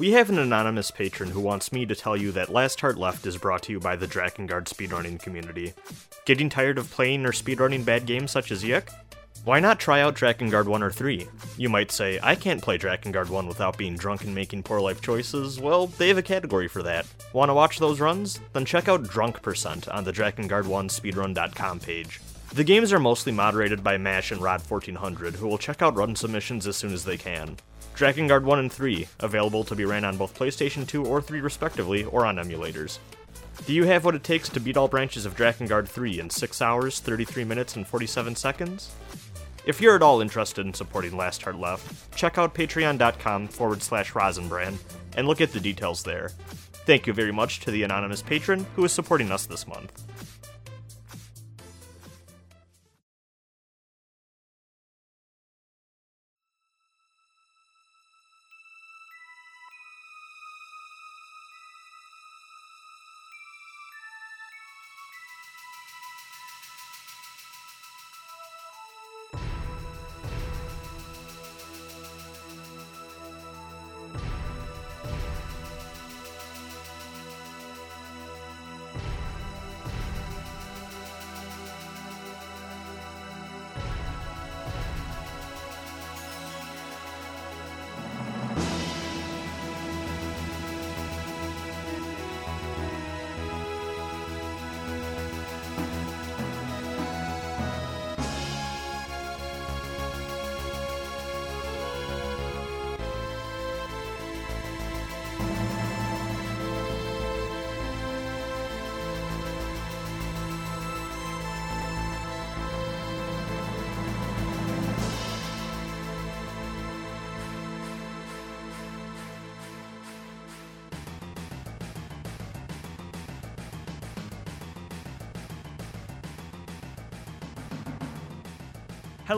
We have an anonymous patron who wants me to tell you that Last Heart Left is brought to you by the Drakengard speedrunning community. Getting tired of playing or speedrunning bad games such as YIIK? Why not try out Drakengard 1 or 3? You might say, I can't play Drakengard 1 without being drunk and making poor life choices. Well, they have a category for that. Want to watch those runs? Then check out Drunk Percent on the Drakengard1speedrun.com page. The games are mostly moderated by MASH and Rod1400, who will check out run submissions as soon as they can. Drakengard 1 and 3, available to be ran on both PlayStation 2 or 3 respectively, or on emulators. Do you have what it takes to beat all branches of Drakengard 3 in 6 hours, 33 minutes, and 47 seconds? If you're at all interested in supporting Last Heart Left, check out patreon.com forward slash Rosenbrand and look at the details there. Thank you very much to the anonymous patron who is supporting us this month.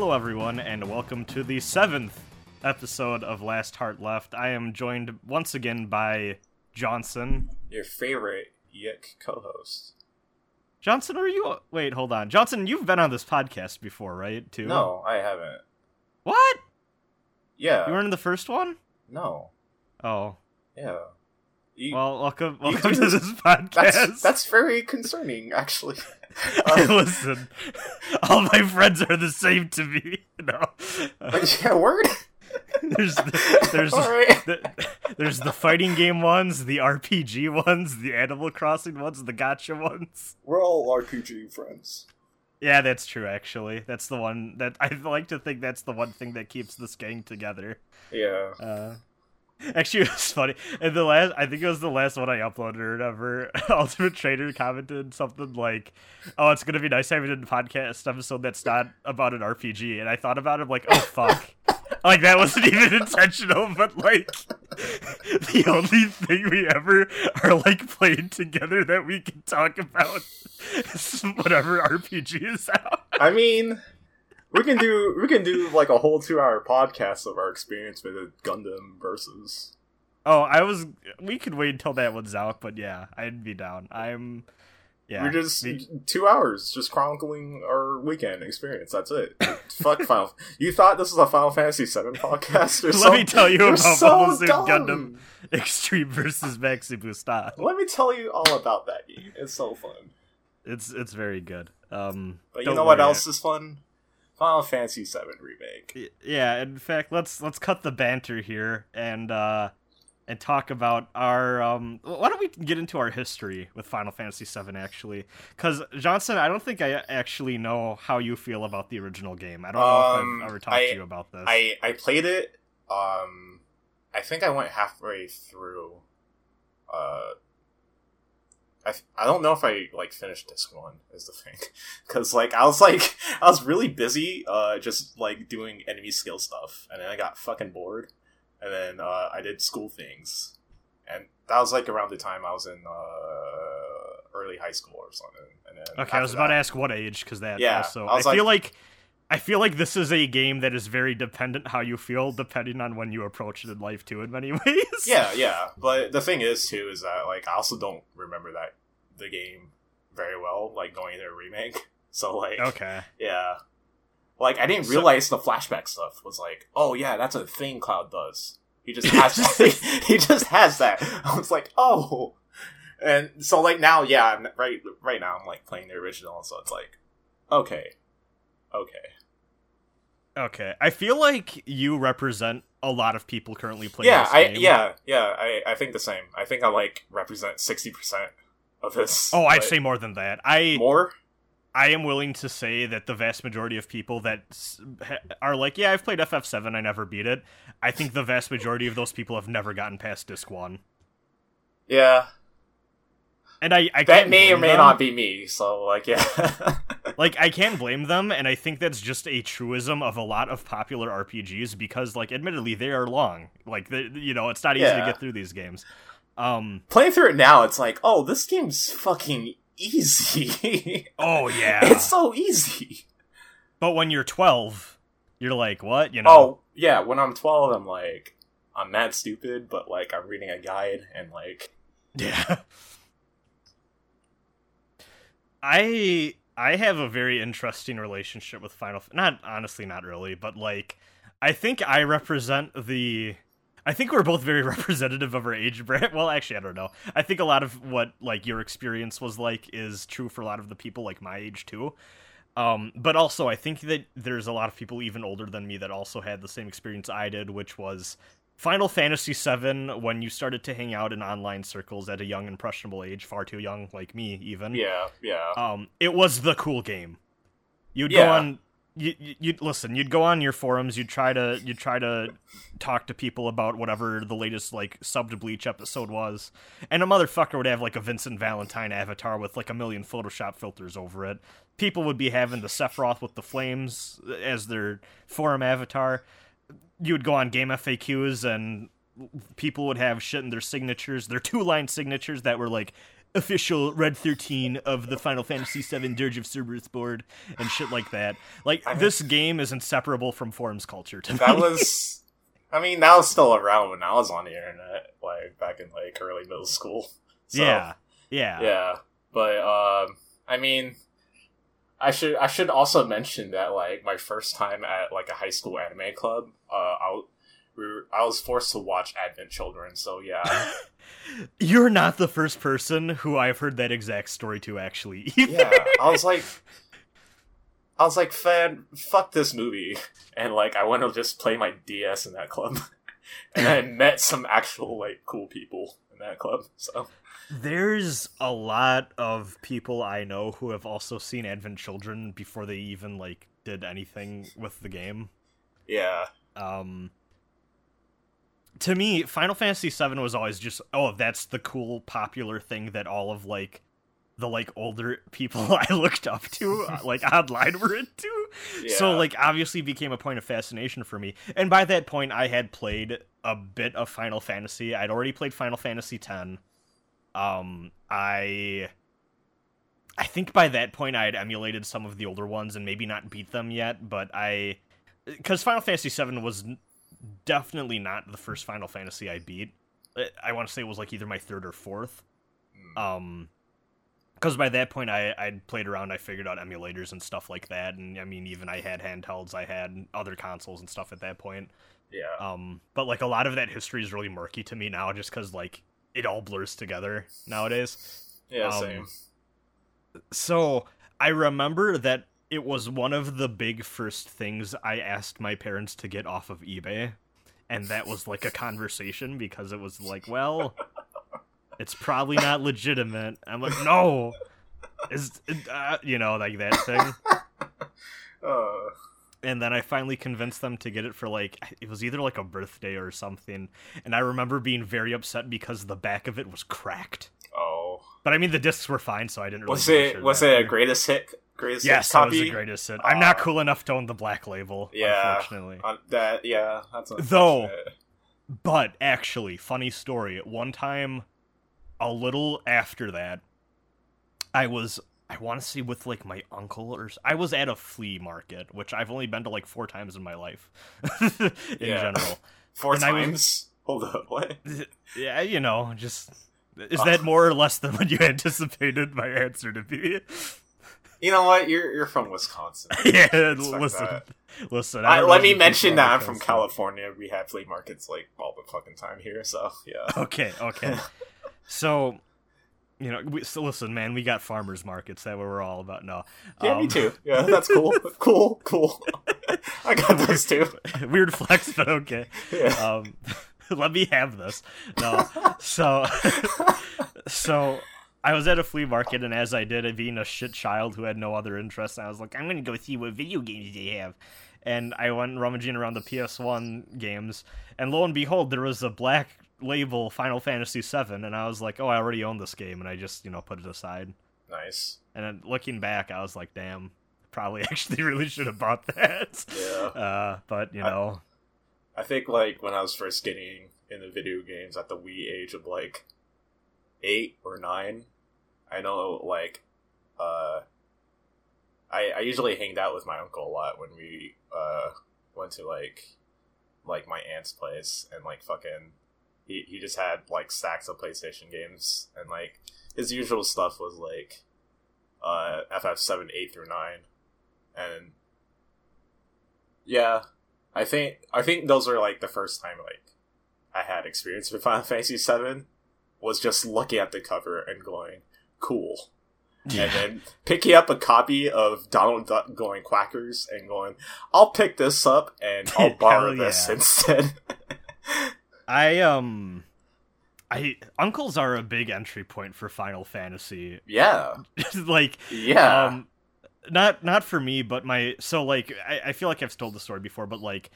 Hello, everyone, and welcome to the seventh episode of Last Heart Left. I am joined once again by Johnson. Your favorite YIIK co-host. Johnson, are you? Wait, hold on, Johnson. You've been on this podcast before, right? Too. No, I haven't. What? Yeah. You weren't in the first one. No. Oh. Yeah. You, Well, welcome, welcome to this- podcast. that's that's very concerning, actually. Um, listen, all my friends are the same to me. No, yeah, word. there's the, there's right. the, there's the fighting game ones, the RPG ones, the Animal Crossing ones, the gacha ones. We're all RPG friends. Yeah, that's true. Actually, that's the one that I like to think that's the one thing that keeps this gang together. Yeah. Uh, actually, it was funny. And the last, I think it was the last one I uploaded or whatever. Ultimate Trader commented something like, "Oh, it's gonna be nice having a podcast episode that's not about an RPG." And I thought about it, I'm like, "Oh fuck." Like that wasn't even intentional, but like the only thing we ever are like playing together that we can talk about is whatever RPG is out. I mean, we can do we can do like a whole two-hour podcast of our experience with a Gundam versus. Oh, I was. We could wait until that one's out, but yeah, I'd be down. I'm. Yeah, We're just we- two hours, just chronicling our weekend experience. That's it. Fuck Final. You thought this was a Final Fantasy VII podcast? You're Let so- me tell you you're about so Mobile Suit dumb. Gundam Extreme versus Maxi Busta. Let me tell you all about that game. It's so fun. It's it's very good. Um, But you know what else is fun? Final Fantasy VII remake. Yeah, in fact, let's let's cut the banter here and uh and talk about our um why don't we get into our history with Final Fantasy VII actually cuz Johnson I don't think I actually know how you feel about the original game. I don't know Um, if I've ever talked I- to you about this. I I played it. Um, I think I went halfway through. Uh, I I don't know if I like finished disc one is the thing, because like I was like I was really busy, uh, just like doing enemy skill stuff, and then I got fucking bored, and then uh, I did school things, and that was like around the time I was in uh, early high school or something. And then Okay, I was about to ask what age because that Yeah, also I I, was feel like I feel like this is a game that is very dependent how you feel depending on when you approach it in life too in many ways. Yeah, yeah. But the thing is too is that like I also don't remember that the game very well, like going into a remake. So like Okay. yeah. Like I didn't So- realize the flashback stuff was like, oh yeah, that's a thing Cloud does. He just has he just has that. I was like, oh, and so like now, yeah, I'm, right right now I'm like playing the original, so it's like, okay, okay, Okay, I feel like you represent a lot of people currently playing. yeah, this I yeah yeah I I think the same. I think I like represent sixty percent of this. Oh, I'd say more than that. I more. I am willing to say that the vast majority of people that are like, yeah, I've played FF7, I never beat it. I think the vast majority of those people have never gotten past disc one, Yeah, and I I that can't may or may them. not be me. So like, yeah, like I can't blame them, and I think that's just a truism of a lot of popular RPGs because, like, admittedly, they are long. Like, you know, it's not easy to get through these games. Um. playing through it now, it's like, oh, this game's fucking easy. Oh yeah. it's so easy. but when you're 12, you're like, what? You know? Oh yeah, when I'm twelve, I'm like, I'm mad stupid, but like I'm reading a guide and like, Yeah. I I have a very interesting relationship with Final F- not honestly not really, but like I think I represent the I think we're both very representative of our age bracket. Well, actually, I don't know. I think a lot of what like your experience was like is true for a lot of the people like my age too. Um, but also, I think that there's a lot of people even older than me that also had the same experience I did, which was Final Fantasy VII when you started to hang out in online circles at a young, impressionable age, far too young, like me, even. yeah, yeah, Um, it was the cool game. You'd go on. You, you- you'd listen. You'd go on your forums. You'd try to. You'd try to talk to people about whatever the latest like sub to Bleach episode was, and a motherfucker would have like a Vincent Valentine avatar with like a million Photoshop filters over it. People would be having the Sephiroth with the flames as their forum avatar. You would go on GameFAQs and people would have shit in their signatures, their two line signatures that were like official Red 13 of the Final Fantasy VII Dirge of Cerberus board and shit like that. Like, I mean- this game is inseparable from forums culture to that me. was. I mean, that was still around when I was on the internet, like back in like early middle school. So, yeah. Yeah. yeah. But um, I mean, I should I should also mention that like my first time at like a high school anime club, uh, I we were, I was forced to watch Advent Children. So yeah, You're not the first person who I've heard that exact story to, actually. either. yeah. I was like, I was like, fan, fuck this movie, and like I went to just play my DS in that club, and I met some actual like cool people in that club. So There's a lot of people I know who have also seen Advent Children before they even, like, did anything with the game. yeah, um to me final fantasy 7 was always just oh that's the cool popular thing that all of like the like older people i looked up to like online were into. Yeah. so like obviously became a point of fascination for me. And by that point i had played a bit of final fantasy. I'd already played final fantasy 10 um i i think by that point i had emulated some of the older ones and maybe not beat them yet but i because final fantasy 7 was definitely not the first final fantasy i beat I- want to say it was like either my third or fourth Mm. um because by that point I I'd played around, I figured out emulators and stuff like that, and I mean even I had handhelds, I had other consoles and stuff at that point. yeah, Um, but like a lot of that history is really murky to me now, just because like it all blurs together nowadays. yeah, um, same. So I remember that it was one of the big first things I asked my parents to get off of eBay, and that was like a conversation because it was like, well, it's probably not legitimate. I'm like, no, is uh, you know like that thing. Uh, And then I finally convinced them to get it for like it was either like a birthday or something. And I remember being very upset because the back of it was cracked. oh, But I mean the discs were fine, so I didn't really. was it was it a greatest hit? Greatest Yes, hit copy? was the greatest hit. I'm not cool enough to own the black label, Yeah. unfortunately. Uh, that yeah, that's Though- But actually, funny story. At one time, a little after that, I was I want to see with like my uncle or I was at a flea market, which I've only been to like four times in my life, in general. four and I was- times. Hold up, what? Yeah, you know, just is that more or less than what you anticipated my answer to be? You know what? You're you're from Wisconsin. yeah, listen, that. listen. I, don't let me mention that I'm from California. We have flea markets like all the fucking time here. So yeah. Okay, okay. so, you know, we, so listen, man, we got farmers markets. That what we're all about. No, Yeah, me Um, too. Yeah, that's cool. cool, cool. I got those too. Weird flex, but okay. Yeah. Um, let me have this. No, so, so I was at a flea market, and as I did, being a shit child who had no other interest, I was like, I'm gonna go see what video games they have. And I went rummaging around the PS1 games, and lo and behold, there was a black label Final Fantasy VII, and I was like, oh, I already own this game, and I just, you know, put it aside. Nice. And then looking back, I was like, damn, probably actually really should have bought that. Yeah. Uh, but you I- know, I think like when I was first getting into video games at the wee age of like eight or nine, I know like uh I I usually hanged out with my uncle a lot when we uh went to like like my aunt's place and like fucking he he just had like stacks of PlayStation games and like his usual stuff was like uh FF seven, eight through nine. And yeah, I think I think those are like the first time like I had experience with Final Fantasy seven was just looking at the cover and going cool, and then picking up a copy of Donald Duck going quackers and going I'll pick this up and I'll borrow this instead. I um, I uncles are a big entry point for Final Fantasy. yeah, like, yeah, um, not not for me, but my so like I, I feel like I've told the story before, but like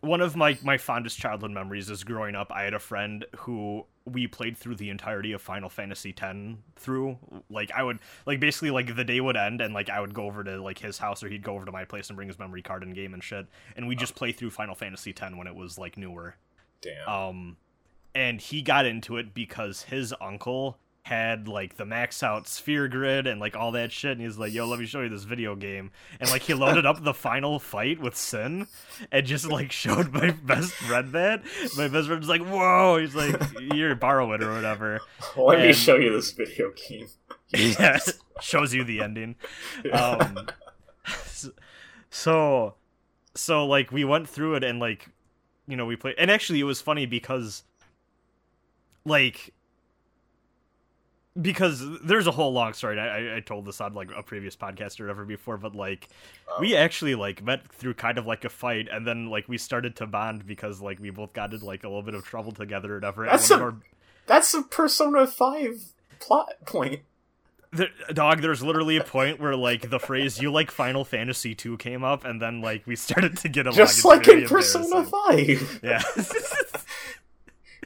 one of my my fondest childhood memories is growing up. I had a friend who we played through the entirety of Final Fantasy X through. Like I would like basically like the day would end and like I would go over to like his house or he'd go over to my place and bring his memory card and game and shit, and we just play through Final Fantasy X when it was like newer. Damn. Um, and he got into it because his uncle had like the max out sphere grid and like all that shit and he's like yo let me show you this video game. And like he loaded up the final fight with sin and just like showed my best friend that. My best friend's like whoa! He's like you're borrow it or whatever. Let me and- show you this video game. yeah shows you the ending. Um so so like we went through it and like you know we played and actually it was funny because like because there's a whole long story I, I- I told this on like a previous podcast or whatever before but like Oh. we actually like met through kind of like a fight and then like we started to bond because like we both got into like a little bit of trouble together or whatever and That's a- our That's a Persona Five plot point. The, dog there's literally a point where like the phrase you like final fantasy 2 came up and then like we started to get a Just like in Persona 5. yeah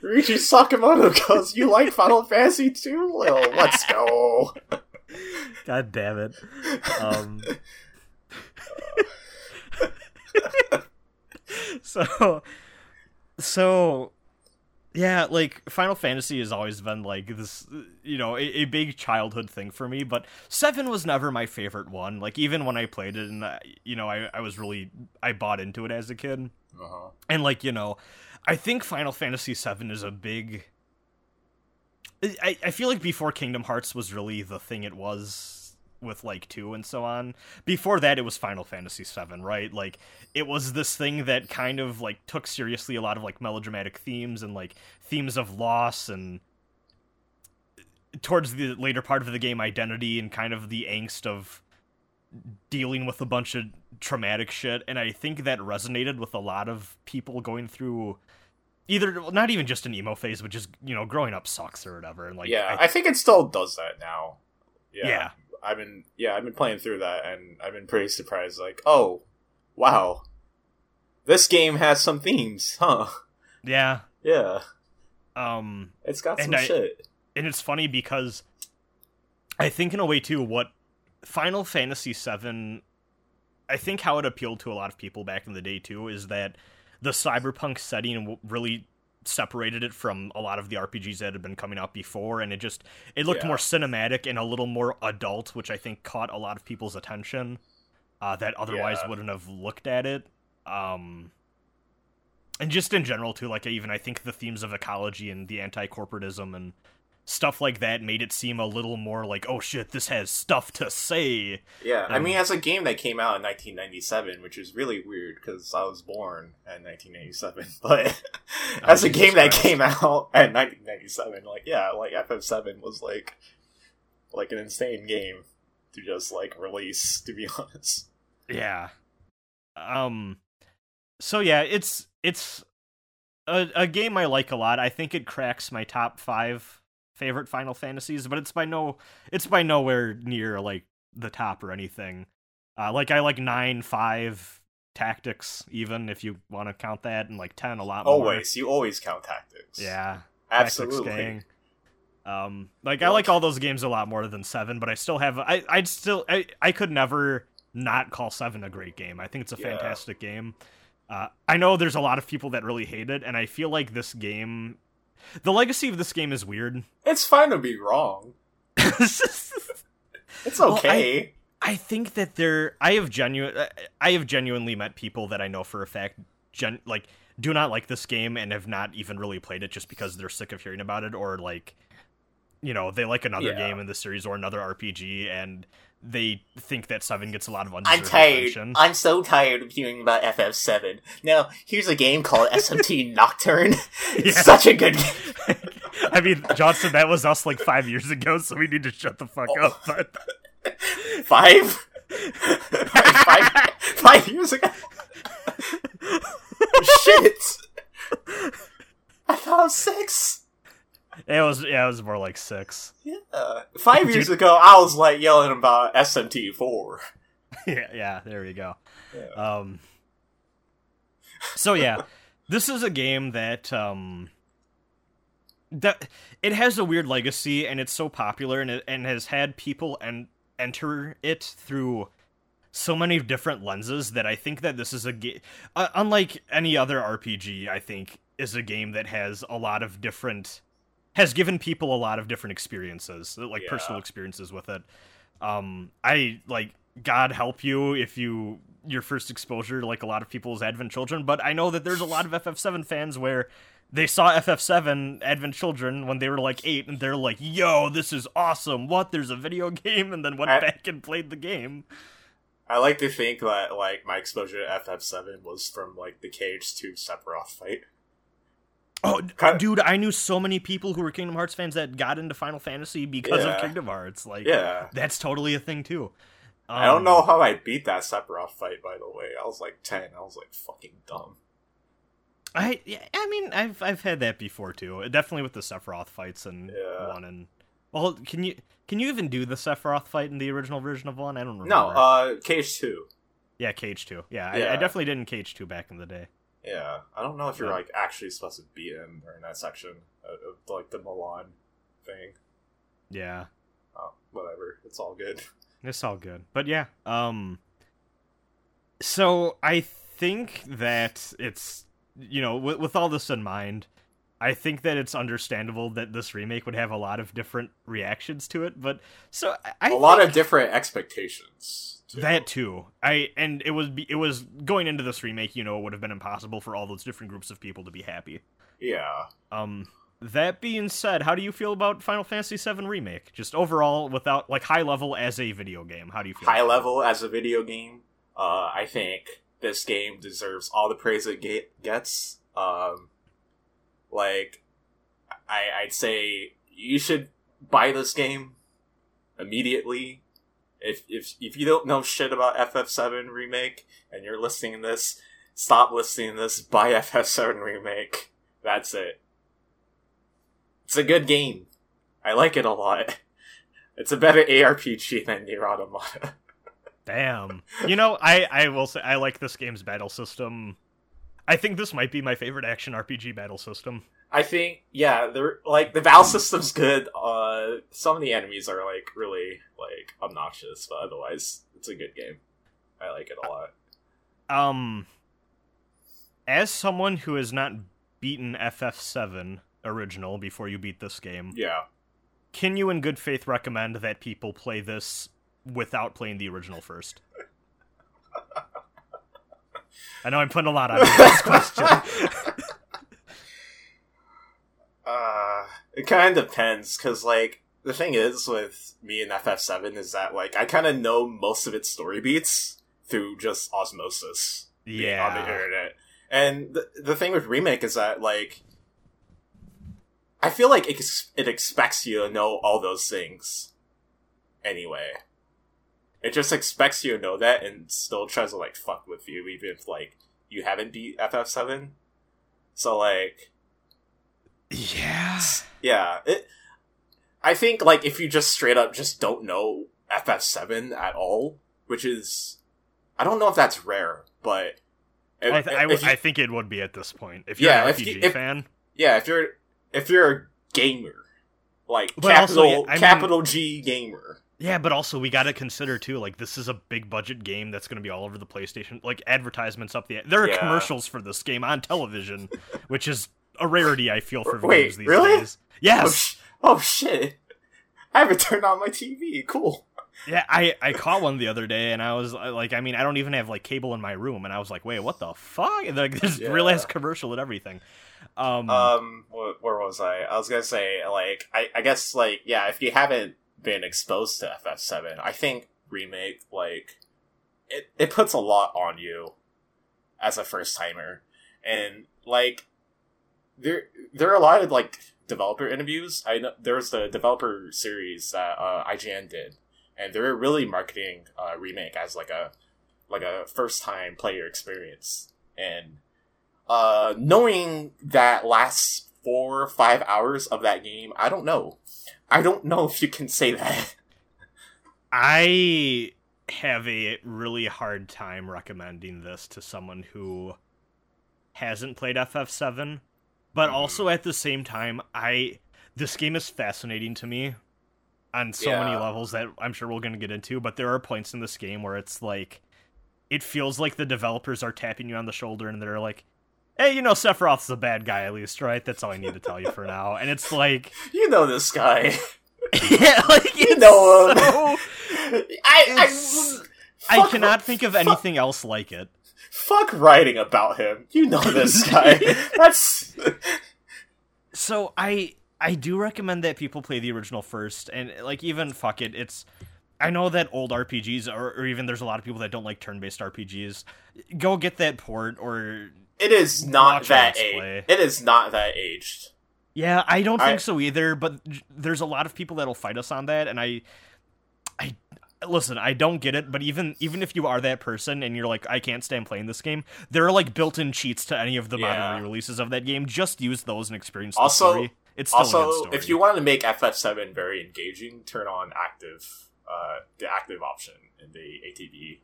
Ryuichi Sakamoto goes, You like Final Fantasy 2? Well, let's go. god damn it um so so yeah like final fantasy has always been like this you know a, a big childhood thing for me but seven was never my favorite one. Like even when i played it and I, you know I, I was really i bought into it as a kid. Uh-huh. and like you know i think final fantasy seven is a big I, I feel like before kingdom hearts was really the thing it was with like 2 and so on before that it was final fantasy VII, right like it was this thing that kind of like took seriously a lot of like melodramatic themes and like themes of loss and towards the later part of the game identity and kind of the angst of dealing with a bunch of traumatic shit and i think that resonated with a lot of people going through either well, not even just an emo phase but just you know growing up sucks or whatever and like yeah, I- I, think it still does that now. Yeah. Yeah. I've been yeah, I've been playing through that and I've been pretty surprised like, "Oh, wow. This game has some themes, huh?" yeah Yeah. um It's got some I- shit. and it's funny because I think in a way too what Final Fantasy VII I think how it appealed to a lot of people back in the day too is that the cyberpunk setting really separated it from a lot of the RPGs that had been coming out before and it just it looked Yeah. more cinematic and a little more adult which I think caught a lot of people's attention uh, that otherwise Yeah. wouldn't have looked at it um and just in general too like even I think the themes of ecology and the anti-corporatism and stuff like that made it seem a little more like, oh shit, this has stuff to say. Yeah, I Um, mean, as a game that came out in 1997, which is really weird because I was born in 1987, but as a game that came out in 1997, like yeah, like FF7 was like like an insane game to just like release. To be honest, Yeah. Um so yeah, it's it's a, a game I like a lot. I think it cracks my top 5 favorite Final Fantasies, but it's by no it's by nowhere near like the top or anything. Uh like I like 9 5 tactics even if you want to count that and like 10 a lot more. always you always count tactics. Yeah. Tactics absolutely. gang. Um, like I like all those games a lot more than Seven, but I still have I I'd still I I could never not call Seven a great game. I think it's a Yeah. fantastic game. Uh, I know there's a lot of people that really hate it, and I feel like this game, the legacy of this game is weird. It's fine to be wrong. It's Well, I- okay. I think that there I have genuine I have genuinely met people that I know for a fact gen like do not like this game and have not even really played it just because they're sick of hearing about it or like you know they like another Yeah. game in the series or another RPG and they think that 7 gets a lot of I'm tired. attention. I'm so tired of hearing about FF7. Now, here's a game called SMT Nocturne. It's Yeah. such a good game. I mean, Johnson, that was us like 5 years ago, so we need to shut the fuck Oh. up. But Five? five, five years ago? Shit! I thought six. It was yeah, it was more like 6. Yeah. Five years Dude. ago, I was like yelling about SMT4. yeah, yeah, there you go. Yeah. Um So yeah, this is a game that um that it has a weird legacy and it's so popular and it, and has had people and enter it through so many different lenses that I think that this is a game uh, unlike any other RPG I think is a game that has a lot of different has given people a lot of different experiences like Yeah. personal experiences with it um I like God help you if you your first exposure to like a lot of people's Advent Children, but I know that there's a lot of FF7 fans where they saw FF7 Advent Children when they were like eight, and they're like, "Yo, this is awesome! What? There's a video game!" And then went I- back and played the game. I like to think that like my exposure to FF7 was from like the KH2 Sephiroth fight. Oh, d- Kind- dude, I knew so many people who were Kingdom Hearts fans that got into Final Fantasy because Yeah. of Kingdom Hearts. Like, Yeah. that's totally a thing too. I don't Um, know how I beat that Sephiroth fight, by the way. I was like 10. I was like fucking dumb. I yeah, I mean, I've I've had that before too. Definitely with the Sephiroth fights and Yeah. one and well, can you can you even do the Sephiroth fight in the original version of one? I don't remember. No, uh, KH2. yeah, KH two. Yeah, I, I definitely did in KH two back in the day. Yeah, I don't know if you're like actually supposed to beat him during that section of, of like the Milan thing. Yeah, Oh, whatever, it's all good. it's all good. But yeah, um, so I think that it's you know with, with all this in mind. I think that it's understandable that this remake would have a lot of different reactions to it, but so I, a lot think- of different expectations. Too. That too. I and it was it was going into this remake, you know, it would have been impossible for all those different groups of people to be happy. yeah, Um that being said, how do you feel about Final Fantasy VII remake? Just overall without like high level as a video game. How do you feel? high level as a video game. Uh, I think this game deserves all the praise it ge- gets. Um, like, I I'd say you should buy this game immediately. If if if you don't know shit about FF7 remake and you're listening to this, stop listening to this. Buy FF7 remake. That's it. It's a good game. I like it a lot. It's a better ARPG than Nier Automata. Damn. You know, I I will say I like this game's battle system. I think this might be my favorite action RPG battle system. I think, yeah, they're like the battle system's good. Uh, some of the enemies are like really like obnoxious, but otherwise, it's a good game. I like it a lot. Um as someone who has not beaten FF7 original before you beat this game, Yeah, can you in good faith recommend that people play this without playing the original first? I know I'm putting a lot on this question. uh, it kind of depends because like the thing is with me and FF7 is that like I kind of know most of its story beats through just osmosis. Yeah. on the internet. And the, the thing with remake is that like I feel like it, it expects you to know all those things anyway. It just expects you to know that and still tries to like fuck with you even if like you haven't beat FF7. So like Yeah. yeah, it I think like if you just straight up just don't know FF7 at all, which is I don't know if that's rare, but if- I, th- I, if w- you- I think it would be at this point. If you're Yeah, an if RPG you- if- fan, yeah, if you're if you're a gamer, like But also, capital I mean- capital G gamer. yeah, but also we got to consider too. Like this is a big budget game that's going to be all over the PlayStation. Like advertisements up the. There are Yeah. commercials for this game on television, which is a rarity. I feel for Wait, these really? days. Oh, Yes. sh- oh shit! I haven't turned on my TV. Cool. Yeah, I I caught one the other day, and I was uh, like, I mean, I don't even have like cable in my room, and I was like, wait, what the fuck? And, like, there's real ass commercial and everything. Um, Um, where was I? I was gonna say like I I guess like yeah, if you haven't been exposed to FF7, I think remake like it it puts a lot on you as a first timer, and like there there are a lot of like developer interviews. I know there was the developer series that uh, IGN did, and they're really marketing uh, remake as like a like a first time player experience, and uh, knowing that last four five hours of that game, I don't know. I don't know if you can say that. I have a really hard time recommending this to someone who hasn't played FF7, but also at the same time, I this game is fascinating to me on so many levels that I'm sure we're going to get into, but there are points in this game where it's like it feels like the developers are tapping you on the shoulder and they're like Hey, you know Sephiroth's a bad guy at least, right? That's all I need to tell you for now. And it's like, You know this guy. yeah, like You know him. so- I I, I cannot think of anything else like it. Fuck writing about him. You know this guy. That's So I I do recommend that people play the original first, and like even fuck it, it's. I know that old RPGs, or, or even there's a lot of people that don't like turn-based RPGs. Go get that port, or it is not that aged. It is not that aged. yeah, I don't I- think so either. But there's a lot of people that'll fight us on that, and I listen. I don't get it, but even even if you are that person and you're like, I can't stand playing this game, there are like built-in cheats to any of the Yeah. modern re-releases of that game. Just use those and experience Also-. It's still a good Also, if you want to make FF7 very engaging, turn on active, uh, the active option in the ATB.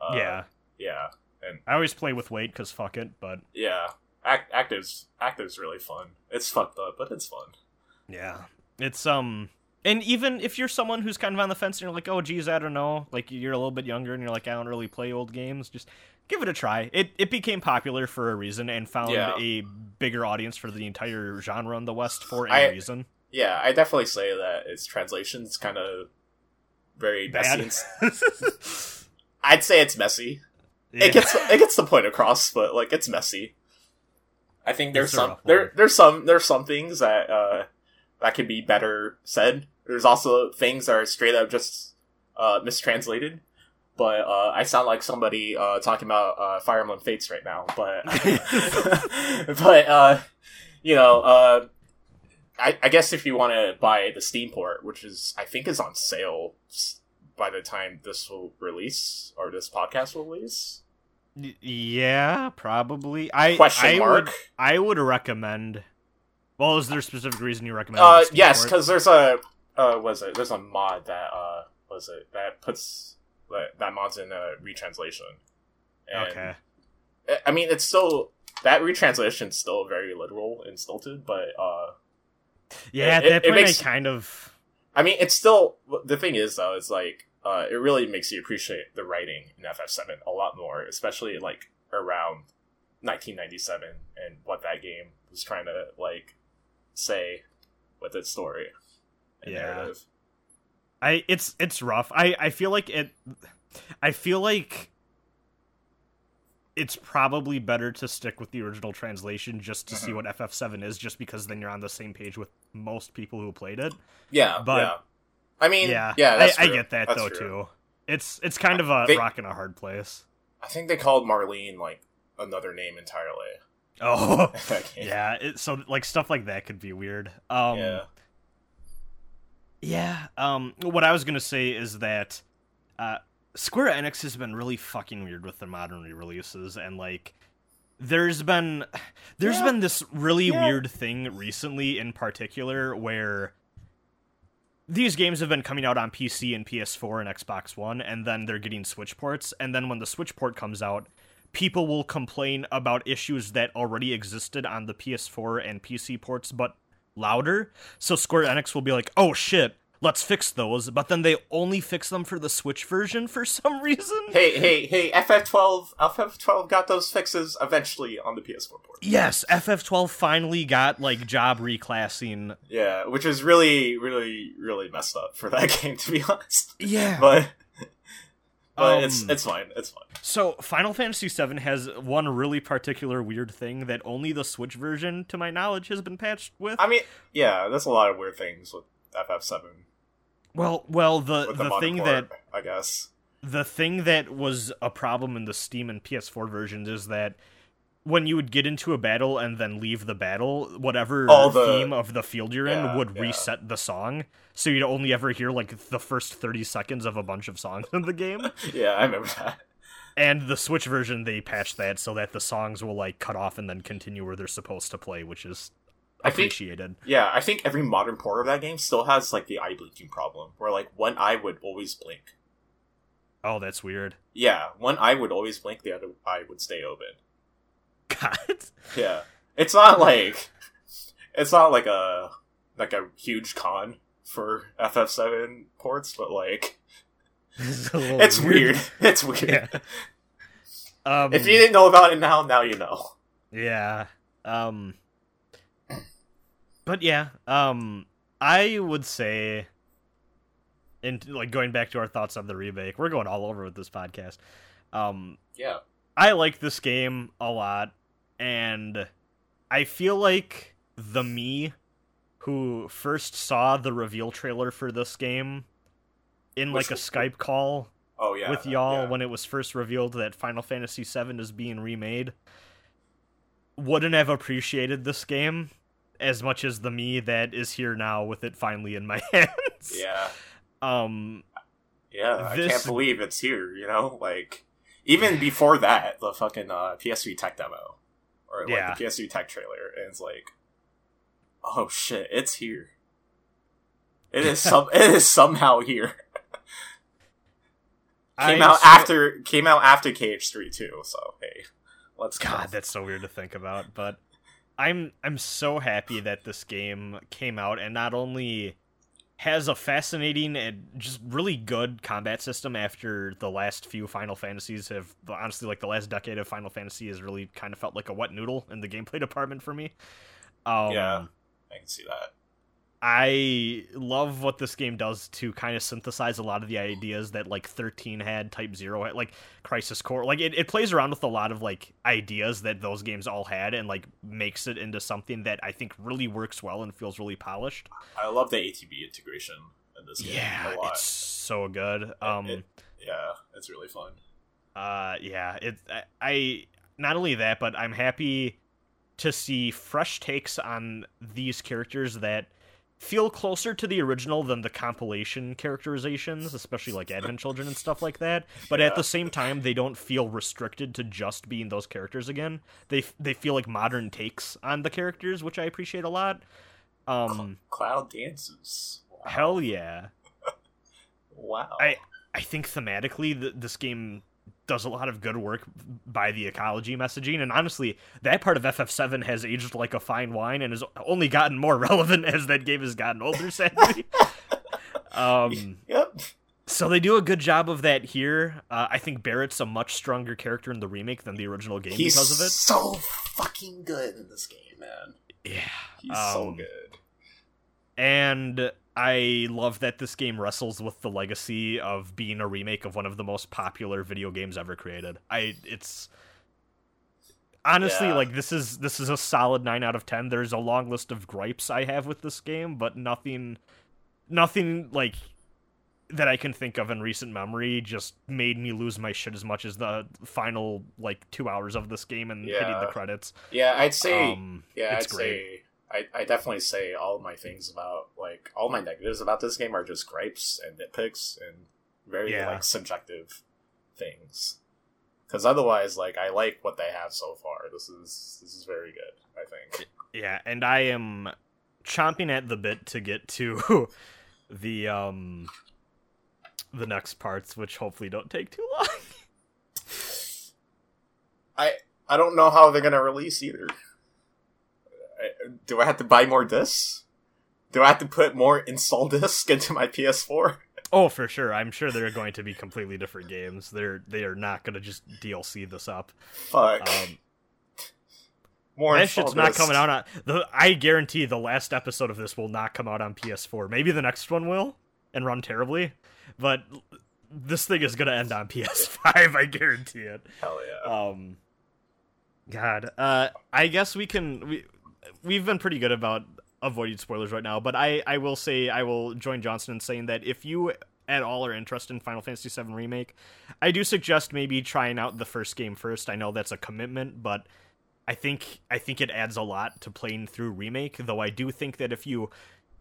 Uh, yeah. yeah, And I always play with wait because fuck it, but yeah. Act- active's active's really fun. It's fucked up, but it's fun. yeah, it's um, and even if you're someone who's kind of on the fence and you're like, oh geez, I don't know, like you're a little bit younger and you're like, I don't really play old games, just give it a try. It it became popular for a reason and found Yeah. a bigger audience for the entire genre in the West for a I- reason. Yeah, I definitely say that its translation's kind of very messy. Bad. s- I'd say it's messy. Yeah. It gets it gets the point across, but like it's messy. I think there's It's some there there's some there's some things that uh that could be better said. There's also things that are straight up just uh mistranslated. But uh, I sound like somebody uh, talking about uh, Fire Emblem Fates right now. But but uh, you know, uh, I, I guess if you want to buy the Steam port, which is I think is on sale by the time this will release or this podcast will release. Yeah, probably. I Question I mark. Would, I would recommend. Well, is there a specific reason you recommend? Uh, yes, because there's a uh, was it? There's a mod that uh was it that puts that, that mods in a retranslation. And, okay. I- mean, it's still that retranslation's still very literal and stilted, but uh, Yeah, it- at that it point, makes- I kind of. I mean, it's still the thing is though, It's like uh, it really makes you appreciate the writing in FF7 a lot more, especially like around 1997 and what that game was trying to like say with its story Yeah. narrative. I it's it's rough. I I feel like it. I feel like it's probably better to stick with the original translation just to see Mhm. what FF7 is, just because then you're on the same page with most people who played it. Yeah, But- yeah. I mean, yeah, yeah, that's I, I get that That's though true. too. It's it's kind of a They- rock in a hard place. I think they called Marlene like another name entirely. Oh, yeah. It, so like stuff like that could be weird. Um, yeah. Yeah. Um. What I was gonna say is that, uh, Square Enix has been really fucking weird with their modern re-releases, and like, there's been, there's Yeah. been this really Yeah. weird thing recently, in particular, where these games have been coming out on PC and PS4 and Xbox One, and then they're getting Switch ports, and then when the Switch port comes out. People will complain about issues that already existed on the PS4 and PC ports, but louder. So Square Enix will be like, "Oh shit, let's fix those," but then they only fix them for the Switch version for some reason. Hey, hey, hey! FF12, FF12 got those fixes eventually on the PS4 port. Yes, FF12 finally got like job reclassing. Yeah, which is really, really, really messed up for that game, to be honest. Yeah. But, but it's Um, it's fine. It's fine. So Final Fantasy VII has one really particular weird thing that only the Switch version, to my knowledge, has been patched with. I mean, yeah, there's a lot of weird things with FF7 well, well, the with the, the thing port, that I guess. the thing that was a problem in the Steam and PS4 versions is that when you would get into a battle and then leave the battle, whatever the- theme of the field you're Yeah, in would yeah. reset the song. So you'd only ever hear like the first 30 seconds of a bunch of songs in the game. Yeah, I remember that. And the Switch version, they patched that so that the songs will like cut off and then continue where they're supposed to play, which is I think- appreciated. Yeah, I think every modern port of that game still has like the eye blinking problem, where like one eye would always blink. Oh, that's weird. Yeah, one eye would always blink, the other eye would stay open. God. Yeah, it's not like it's not like a like a huge con for FF7 ports, but like This is a it's weird. It's weird. Yeah. Um, If you didn't know about it now, now you know. Yeah. Um But yeah, um I would say and like going back to our thoughts on the remake, we're going all over with this podcast. Um Yeah. I like this game a lot and I feel like the me who first saw the reveal trailer for this game in Which- like a Skype call Oh yeah. with y'all yeah. when it was first revealed that Final Fantasy VII is being remade wouldn't have appreciated this game as much as the me that is here now with it finally in my hands. Yeah. Um Yeah. I This- can't believe it's here. You know, like even before that, the fucking uh, PS3 tech demo or like Yeah. the PS3 tech trailer, and it's like, oh shit, it's here. It is some. it is somehow here. Came I out so- after came out after KH3 too. So hey, let's go. God, that's so weird to think about, but I'm I'm so happy that this game came out and not only has a fascinating and just really good combat system after the last few Final Fantasies have honestly like the last decade of Final Fantasy has really kind of felt like a wet noodle in the gameplay department for me. Um, Yeah. I can see that. I love what this game does to kind of synthesize a lot of the ideas that like 13 had, Type 0 had, like Crisis Core. Like it, it plays around with a lot of like ideas that those games all had and like makes it into something that I think really works well and feels really polished. I love the ATB integration in this game Yeah, a lot. it's so good. Um it- yeah, it's really fun. uh yeah, it I, I not only that, but I'm happy to see fresh takes on these characters that feel closer to the original than the compilation characterizations, especially like Advent Children and stuff like that. But at the same time, they don't feel restricted to just being those characters again. They they feel like modern takes on the characters, which I appreciate a lot. Um, Cloud dances. Wow. hell yeah! Wow. I I think thematically, th- this game does a lot of good work by the ecology messaging, and honestly, that part of FF7 has aged like a fine wine and has only gotten more relevant as that game has gotten older. Sadly, um, Yep. so they do a good job of that here. Uh, I think Barret's a much stronger character in the remake than the original game He's because of it. so fucking good in this game, man. Yeah, He's so Um, good. and I love that this game wrestles with the legacy of being a remake of one of the most popular video games ever created. I it's honestly, Yeah. like this is this is a solid nine out of ten. There's a long list of gripes I have with this game, but nothing, nothing like that I can think of in recent memory just made me lose my shit as much as the final like two hours of this game and hitting the credits. Yeah, I'd say. Um, yeah, it's I'd great. say. I, I definitely say all my things about like all my negatives about this game are just gripes and nitpicks and very Yeah. like subjective things. Because otherwise, like I like what they have so far. This is this is very good. I think. Yeah, and I am chomping at the bit to get to the um the next parts, which hopefully don't take too long. I I don't know how they're gonna release either. Do I have to buy more discs? Do I have to put more install disc into my PS4? Oh, for sure. I'm sure they're going to be completely different games. They're they are not going to just DLC this up. Fuck. Um, more that shit's not coming out on the. I guarantee the last episode of this will not come out on PS4. Maybe the next one will and run terribly, but this thing is going to end on PS5. I guarantee it. Hell yeah. Um, God, uh, I guess we can. We we've been pretty good about avoiding spoilers right now, but I I will say I will join Johnson in saying that if you at all are interested in Final Fantasy VII remake, I do suggest maybe trying out the first game first. I know that's a commitment, but I think I think it adds a lot to playing through remake. Though I do think that if you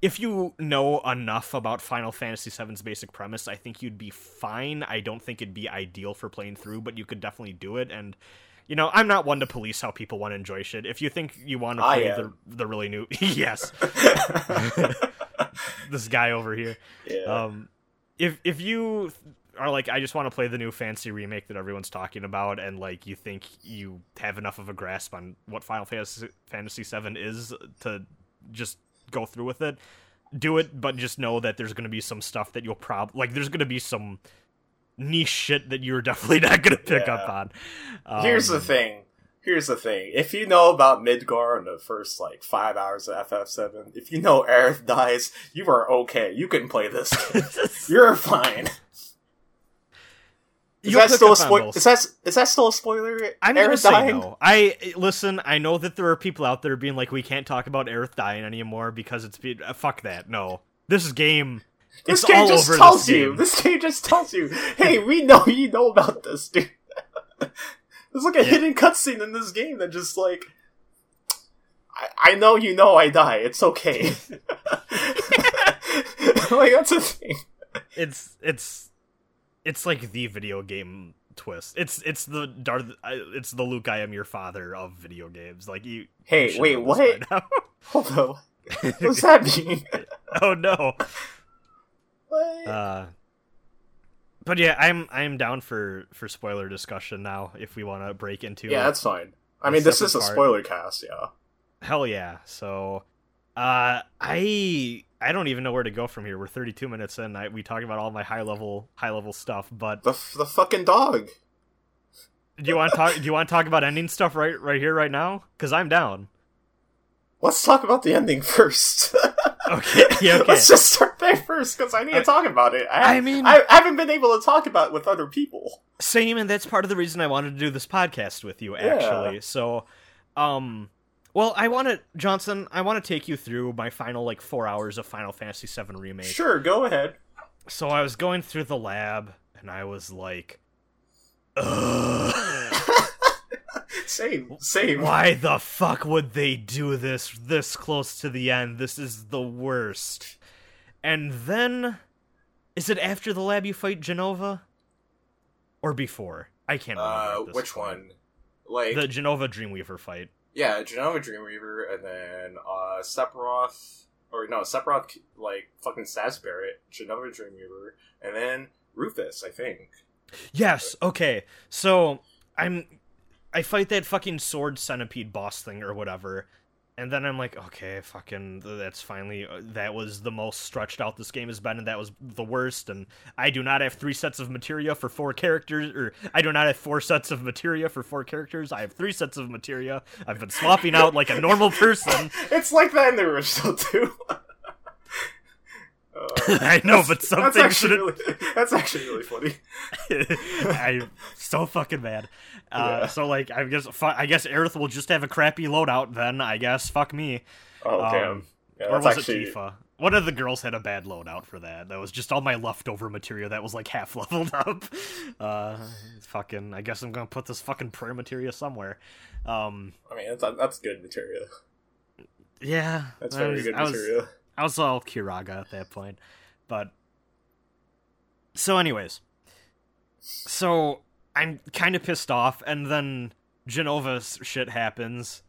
if you know enough about Final Fantasy VII's basic premise, I think you'd be fine. I don't think it'd be ideal for playing through, but you could definitely do it. And you know, I'm not one to police how people want to enjoy shit. If you think you want to play the the really new, yes, this guy over here. yeah. Um, if if you are like, I just want to play the new fancy remake that everyone's talking about, and like you think you have enough of a grasp on what Final Fantasy Fantasy VII is to just go through with it, do it. But just know that there's going to be some stuff that you'll prob like. There's going to be some niche shit that you're definitely not going to pick up on. Um, Here's the thing. Here's the thing. If you know about Midgar in the first like five hours of FF7, if you know Aerith dies, you are okay. You can play this. You're fine. Is that still a spoiler? Is that is that still a spoiler? I'm gonna Aerith say dying? no. I listen. I know that there are people out there being like, "We can't talk about Aerith dying anymore because it's be- uh, fuck that." No, this game. This it's game just tells you. This game just tells you. Hey, we know you know about this, dude. There's like a Yeah. hidden cutscene in this game that just like. I, I know you know I die. It's okay. like that's a thing. It's it's it's like the video game twist. It's it's the Darth. It's the Luke. I am your father of video games. Like you. you Hey, should wait, what? Hold on. What's that mean? oh no. What? Uh, but yeah, I'm I'm down for for spoiler discussion now. If we want to break into it. yeah, it. that's fine. I mean, this is a part. spoiler cast. Yeah. Hell yeah. So uh I I don't even know where to go from here. We're 32 minutes in. I, we talk about all my high level high level stuff, but The f- the fucking dog. do you want to talk do you want to talk about ending stuff right right here right now? Cuz I'm down. Let's talk about the ending first. Okay. Yeah, okay. Let's just start there first because I need to Uh, talk about it. I, I mean- I, haven't been able to talk about it with other people. Same and that's part of the reason I wanted to do this podcast with you actually. So um well, I want to Johnson, I want to take you through my final like 4 hours of Final Fantasy 7 remake. Sure, go ahead. So I was going through the lab and I was like Ugh. Same, same. Why the fuck would they do this this close to the end? This is the worst. And then is it after the lab you fight Jenova? Or before? I can't remember. Uh, which point. one? Like, The Jenova Dreamweaver fight. yeah, Jenova Dreamweaver, and then uh, Sephiroth, or no, Sephiroth, like fucking Sazbarret, Jenova Dreamweaver, and then Rufus, I think. Yes, okay. So I'm I fight that fucking sword centipede boss thing or whatever. And then I'm like, okay, fucking, that's finally, uh, that was the most stretched out this game has been, and that was the worst. And I do not have three sets of materia for four characters, or I do not have four sets of materia for four characters. I have three sets of materia. I've been swapping out like a normal person. It's like that in the original too. I know, but something that's actually shouldn't. really, that's actually really funny. I'm so fucking mad. Uh, Yeah. So like, I guess fu- I guess Aerith will just have a crappy loadout then. I guess fuck me. Oh Um, damn! Yeah, or was actually it Tifa? One of the girls had a bad loadout for that. That was just all my leftover material that was like half leveled up. Uh, fucking. I guess I'm gonna put this fucking prayer material somewhere. Um, I mean, that's that's good material. yeah, That's very was- good material. I was all Curaga at that point. But so anyways. So I'm kind of pissed off and then Jenova's shit happens.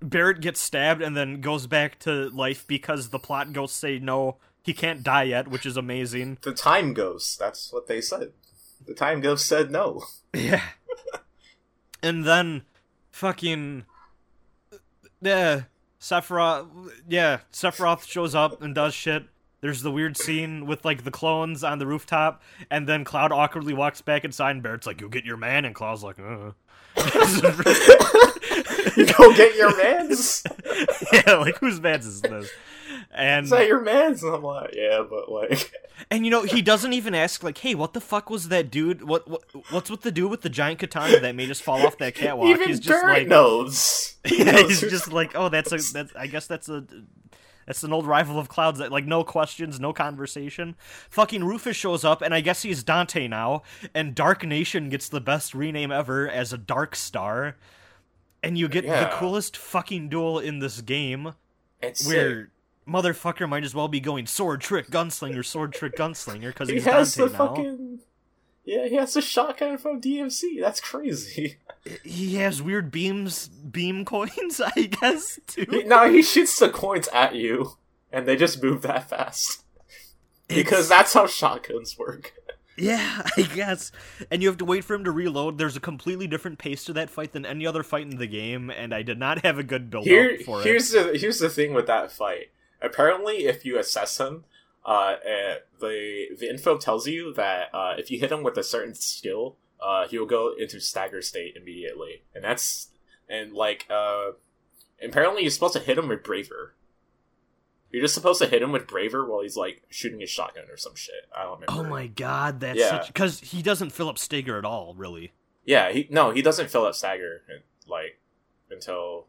Barret gets stabbed and then goes back to life because the plot ghosts say no, he can't die yet, which is amazing. The time ghost. That's what they said. The time ghost said no. Yeah. and then fucking yeah, Sephiroth yeah, Sephiroth shows up and does shit. There's the weird scene with like the clones on the rooftop, and then Cloud awkwardly walks back inside and Barret's like, You get your man and Cloud's like, uh you go get your man's. Yeah, like whose man's is this? And Is that your man's? And I'm like, yeah, but like, And you know, he doesn't even ask like, "Hey, what the fuck was that dude? What, what what's with the dude with the giant katana that made us fall off that catwalk?" even he's just like, knows. Yeah, he's just like, "Oh, that's a that's I guess that's a that's an old rival of Cloud's that like no questions, no conversation." Fucking Rufus shows up, and I guess he's Dante now, and Dark Nation gets the best rename ever as a Dark Star, and you get the coolest fucking duel in this game It's where. sick. Motherfucker might as well be going sword trick gunslinger, sword trick gunslinger because he he's has Dante the now. fucking. Yeah, he has the shotgun from DMC. That's crazy. He has weird beams, beam coins, I guess, He, no, he shoots the coins at you, and they just move that fast. Because It's- that's how shotguns work. yeah, I guess. And you have to wait for him to reload. There's a completely different pace to that fight than any other fight in the game, and I did not have a good build Here, up for here's the here's the thing with that fight. Apparently, if you assess him, uh, uh, the the info tells you that uh, if you hit him with a certain skill, uh, he will go into stagger state immediately, and that's and like uh, apparently you're supposed to hit him with braver. You're just supposed to hit him with braver while he's like shooting his shotgun or some shit. I don't remember. Oh my god, that's Yeah. such because he doesn't fill up stagger at all, really. Yeah, he no, he doesn't fill up stagger like until.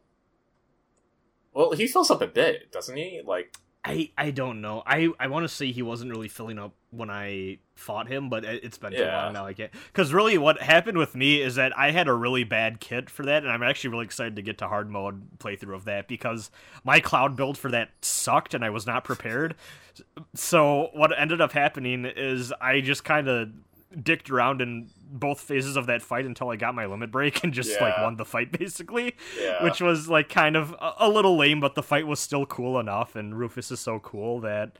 Well, he fills up a bit, doesn't he? Like I I don't know. I I want to say he wasn't really filling up when I fought him, but it, it's been too Yeah. long now. I can't. Because really, what happened with me is that I had a really bad kit for that, and I'm actually really excited to get to hard mode playthrough of that because my cloud build for that sucked, and I was not prepared. So what ended up happening is I just kind of dicked around in both phases of that fight until I got my limit break and just like won the fight basically yeah, which was like kind of a, a little lame, but the fight was still cool enough, and Rufus is so cool that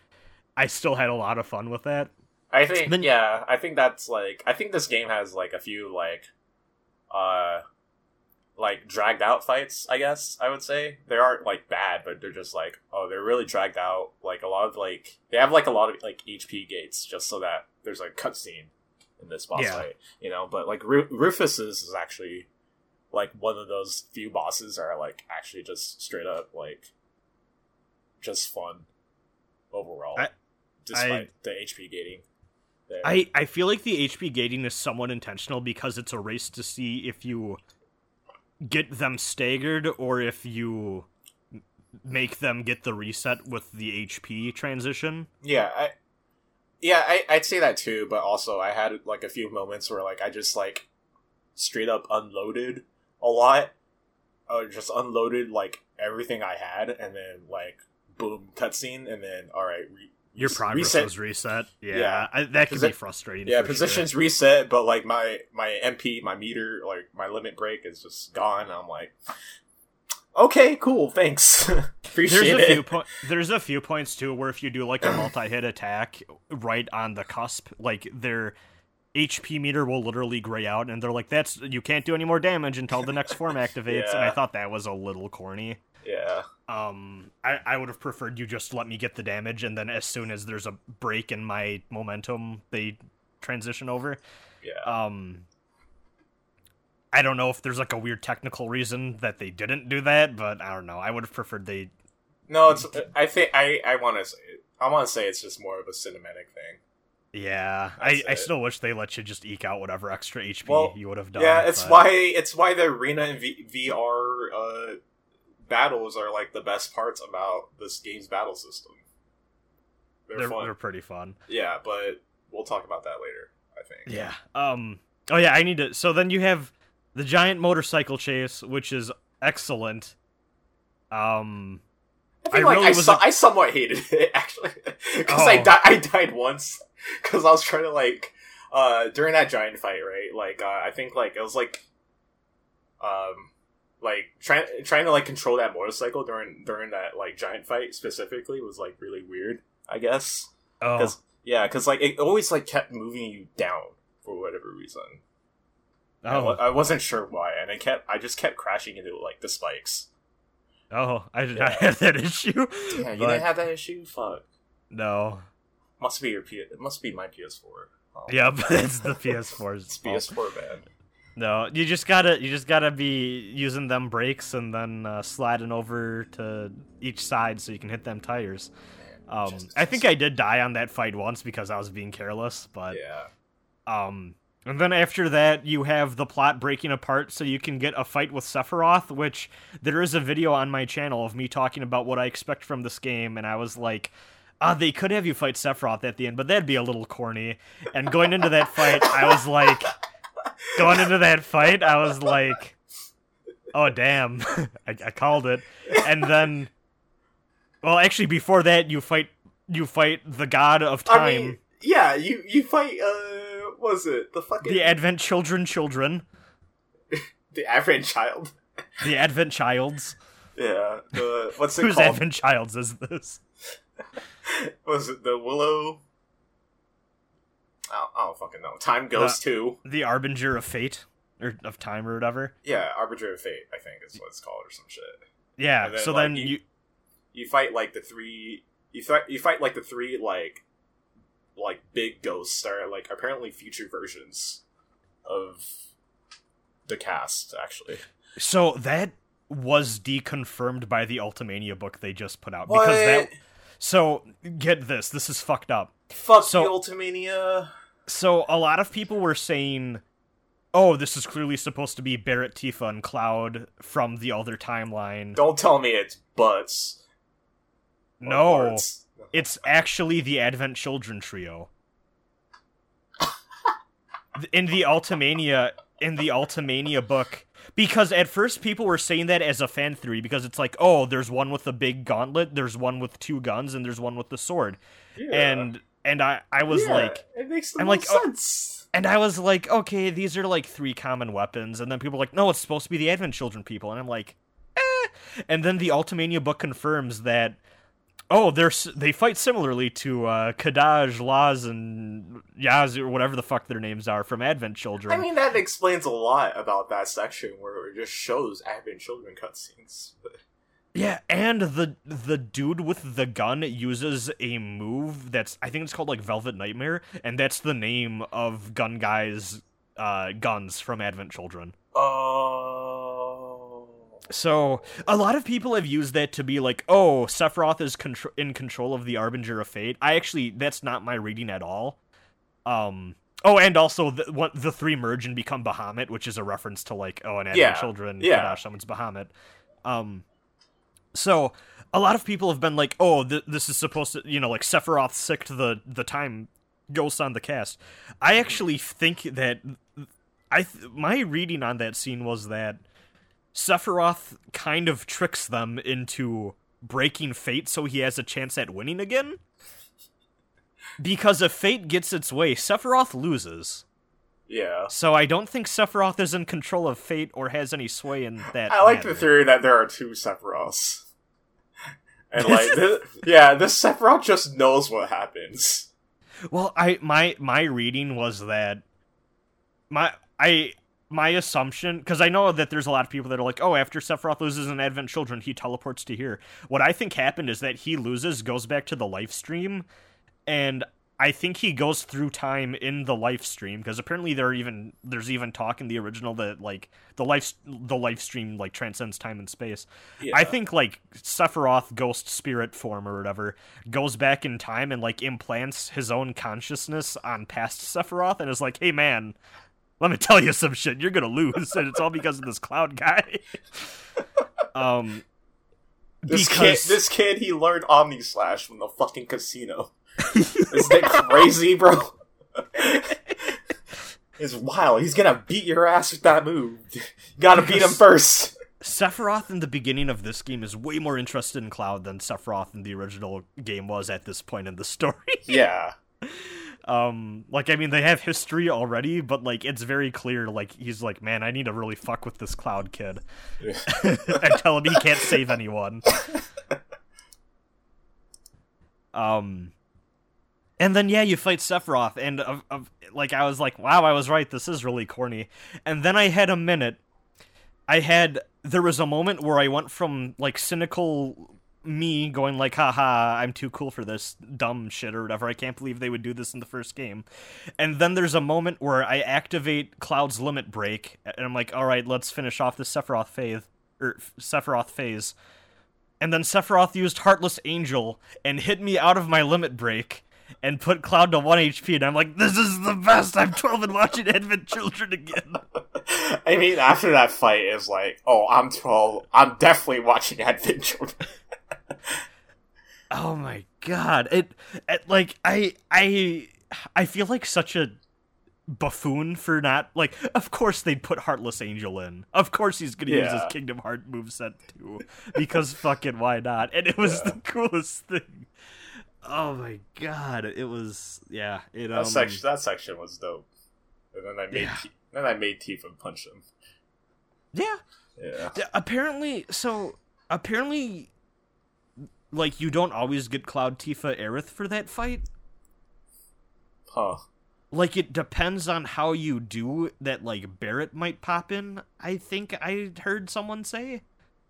I still had a lot of fun with that. I think Then- yeah, I think that's like I think this game has like a few like uh like dragged out fights, I guess I would say. They aren't like bad, but they're just like oh, they're really dragged out. Like a lot of like they have like a lot of like HP gates just so that there's like cutscene in this boss Yeah. fight, you know, but like Ru- Rufus's is actually like one of those few bosses are like actually just straight up like just fun overall I- despite the HP gating. there. I, I feel like the HP gating is somewhat intentional because it's a race to see if you get them staggered or if you make them get the reset with the HP transition. Yeah, I yeah, I, I'd say that too, but also I had like a few moments where like I just like straight up unloaded a lot. Uh, just unloaded like everything I had, and then like boom, cutscene, and then all right, re- Your progress reset. was reset. Yeah, Yeah. I, that be Posi- frustrating. yeah, for sure. positions reset, but like my my MP, my meter, like my limit break is just gone. I'm like, okay, cool, thanks, appreciate There's a it. few po- there's a few points too where if you do like a multi-hit attack right on the cusp, like their HP meter will literally gray out, and they're like, "That's you can't do any more damage until the next form activates." And I thought that was a little corny. yeah, Um, I, I would have preferred you just let me get the damage, and then as soon as there's a break in my momentum, they transition over. yeah. Um, I don't know if there's like a weird technical reason that they didn't do that, but I don't know. I would have preferred they No, it's. I think I. I want to say. I want to say it's just more of a cinematic thing. Yeah, I, That's I it. still wish they let you just eke out whatever extra HP Well, you would have done. yeah, it's but- why it's why the arena and v- VR uh, battles are like the best parts about this game's battle system. They're, they're, fun. they're pretty fun. Yeah, but we'll talk about that later. I think. Yeah. Um. Oh yeah, I need to. So then you have the giant motorcycle chase, which is excellent. Um. I think I like really I, was so- a- I somewhat hated it actually because I Oh. di- I died once because I was trying to like uh during that giant fight right like uh, I think like it was like um like trying trying to like control that motorcycle during during that like giant fight specifically was like really weird I guess Oh. because yeah because like it always like kept moving you down for whatever reason I, Oh. I wasn't sure why and it kept I just kept crashing into like the spikes Oh. I did not have that issue. yeah you didn't have that issue fuck No. Must be your P. It must be my PS4. Oh, Yep. It's the PS4. it's. PS4 bad. No, you just gotta you just gotta be using them brakes and then uh, sliding over to each side so you can hit them tires. Um, Just- I think I did die on that fight once because I was being careless, but Yeah. um, and then after that you have the plot breaking apart so you can get a fight with Sephiroth, which there is a video on my channel of me talking about what I expect from this game, and I was like. Ah, they could have you fight Sephiroth at the end, but that'd be a little corny. And going into that fight, I was like, going into that fight, I was like, "Oh damn, I, I called it." And then, well, actually, before that, you fight you fight the god of time, I mean, yeah. You you fight. Uh, what was it the fucking the Advent children, children, the Advent child? the Advent childs. Yeah. The what's it Whose called? Advent childs is this? was it the Willow? I don't, I don't fucking know. Time goes to The Harbinger of Fate or of Time or whatever. yeah, Arbiter of Fate. I think is what it's called or some shit. Yeah. Then, so like, then you- you You fight like the three. You fight. You fight like the three like like big ghosts are like apparently future versions of the cast actually. so that was deconfirmed by the Ultimania book they just put out because that. So get this. This is fucked up. Fuck So- the Ultimania. So a lot of people were saying, "Oh, this is clearly supposed to be Barret, Tifa, and Cloud from the other timeline." Don't tell me it's butts. no, parts. It's actually the Advent Children trio. in the Ultimania, in the Ultimania book, because at first people were saying that as a fan theory because it's like, oh, there's one with a big gauntlet, there's one with two guns, and there's one with the sword, Yeah. and and I I was Yeah, like. it makes the I'm most like, oh, sense. And I was like, okay, these are like three common weapons. And then people were like, no, it's supposed to be the Advent Children people. And I'm like, eh. And then the Ultimania book confirms that, oh, they're they fight similarly to uh, Kadaj, Laz, and Yaz, or whatever the fuck their names are from Advent Children. I mean, that explains a lot about that section where it just shows Advent Children cutscenes. But yeah, and the the dude with the gun uses a move that's I think it's called like Velvet Nightmare, and that's the name of Gun Guy's uh, guns from Advent Children. oh, So a lot of people have used that to be like, oh, Sephiroth is contr- in control of the Harbinger of Fate. I actually, that's not my reading at all. Um. Oh, and also the what, the three merge and become Bahamut, which is a reference to like, oh, an Advent Yeah, Children, yeah. Kadaj summons Bahamut. Um. So a lot of people have been like, oh, th- this is supposed to, you know, like Sephiroth sicked the the time ghost on the cast. I actually think that I th- my reading on that scene was that Sephiroth kind of tricks them into breaking fate so he has a chance at winning again. Because if fate gets its way, Sephiroth loses. yeah. So I don't think Sephiroth is in control of fate or has any sway in that. I like the theory that there are two Sephiroths. And like, this, yeah, this Sephiroth just knows what happens. Well, I my my reading was that my I my assumption because I know that there's a lot of people that are like, oh, after Sephiroth loses an Advent Children, he teleports to here. What I think happened is that he loses, goes back to the Lifestream, and I think he goes through time in the Lifestream because apparently there even there's even talk in the original that like the life the Lifestream like transcends time and space. Yeah. I think like Sephiroth ghost spirit form or whatever goes back in time and like implants his own consciousness on past Sephiroth and is like, "Hey man, let me tell you some shit. You're gonna lose, and it's all because of this cloud guy." um, This because kid, this kid, he learned Omnislash from the fucking casino. Isn't it crazy, bro? it's wild. He's gonna beat your ass with that move. You gotta beat him first. Sephiroth in the beginning of this game is way more interested in Cloud than Sephiroth in the original game was at this point in the story. Yeah. um, like I mean, they have history already, but like it's very clear. Like he's like, man, I need to really fuck with this Cloud kid and tell him he can't save anyone. Um, and then yeah, you fight Sephiroth, and uh, uh, like I was like, wow, I was right. This is really corny. And then I had a minute. I had there was a moment where I went from like cynical me going like, haha, I'm too cool for this dumb shit or whatever. I can't believe they would do this in the first game. And then there's a moment where I activate Cloud's limit break, and I'm like, all right, let's finish off this Sephiroth phase er, or Sephiroth phase. And then Sephiroth used Heartless Angel and hit me out of my limit break and put Cloud to 1 HP, and I'm like, this is the best! I'm 12 and watching Advent Children again. I mean, after that fight, is like, oh, I'm 12. I'm definitely watching Advent Children. Oh my god. It, it like I I I feel like such a buffoon for not like of course they'd put Heartless Angel in. Of course he's gonna use his Kingdom Heart moveset too. Because fucking why not? And it was Yeah. the coolest thing. Oh my god. It was yeah, it That um section, that section was dope. And then I made, Yeah. T- then I made Tifa punch him. Yeah. Yeah. Apparently so apparently like you don't always get Cloud Tifa Aerith for that fight. Huh. like it depends on how you do that like barret might pop in i think i heard someone say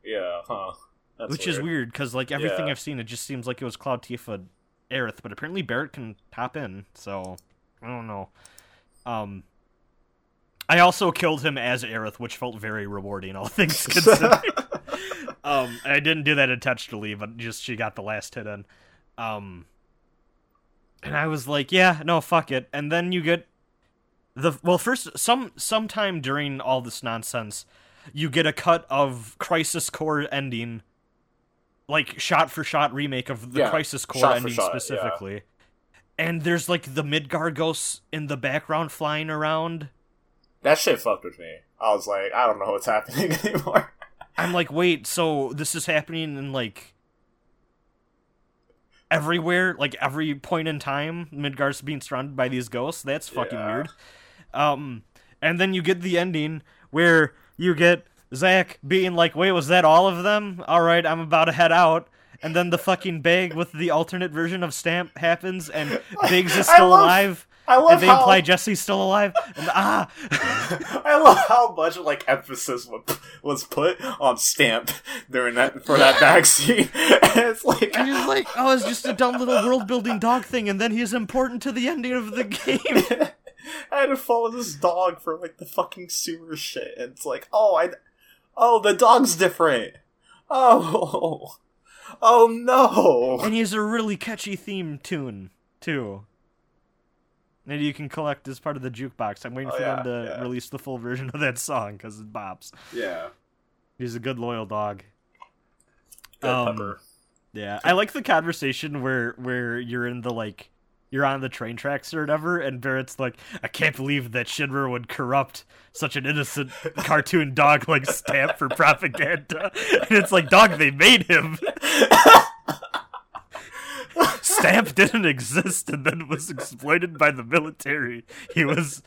Yeah. Huh. That's which is weird. weird because like everything Yeah. i've seen it just seems like it was cloud tifa aerith but apparently barret can pop in so i don't know um i also killed him as aerith which felt very rewarding all things considered um i didn't do that intentionally but just she got the last hit in um and i was like yeah no fuck it and then you get the well first some sometime during all this nonsense you get a cut of crisis core ending like shot for shot remake of the Yeah, crisis core ending shot, yeah. specifically and there's like the midgar ghosts in the background flying around That shit fucked with me. I was like, I don't know what's happening anymore. I'm like, wait, so this is happening in like everywhere, like every point in time, Midgar's being surrounded by these ghosts. That's fucking Yeah. weird. Um, and then you get the ending where you get Zack being like, "Wait, was that all of them? All right, I'm about to head out." And then the fucking bag with the alternate version of Stamp happens, and Biggs is still love- alive, I love and they how imply Jesse's still alive. And ah, I love how much like emphasis wa- was put on Stamp during that for that scene. it's like And he's like, oh, it's just a dumb little world building dog thing, and then he's important to the ending of the game. I had to follow this dog for like the fucking sewer shit, and it's like, oh, I, oh, the dog's different. Oh, oh no. and he's a really catchy theme tune, too. And you can collect as part of the jukebox. I'm waiting Oh, for yeah, them to yeah. release the full version of that song because it bops. Yeah, He's a good, loyal dog. good Um, pepper. Yeah, I like the conversation where where you're in the like you're on the train tracks or whatever, and Barret's like, I can't believe that Shinra would corrupt such an innocent cartoon dog like Stamp for propaganda. And it's like, dog, they made him. Stamp didn't exist and then was exploited by the military. He was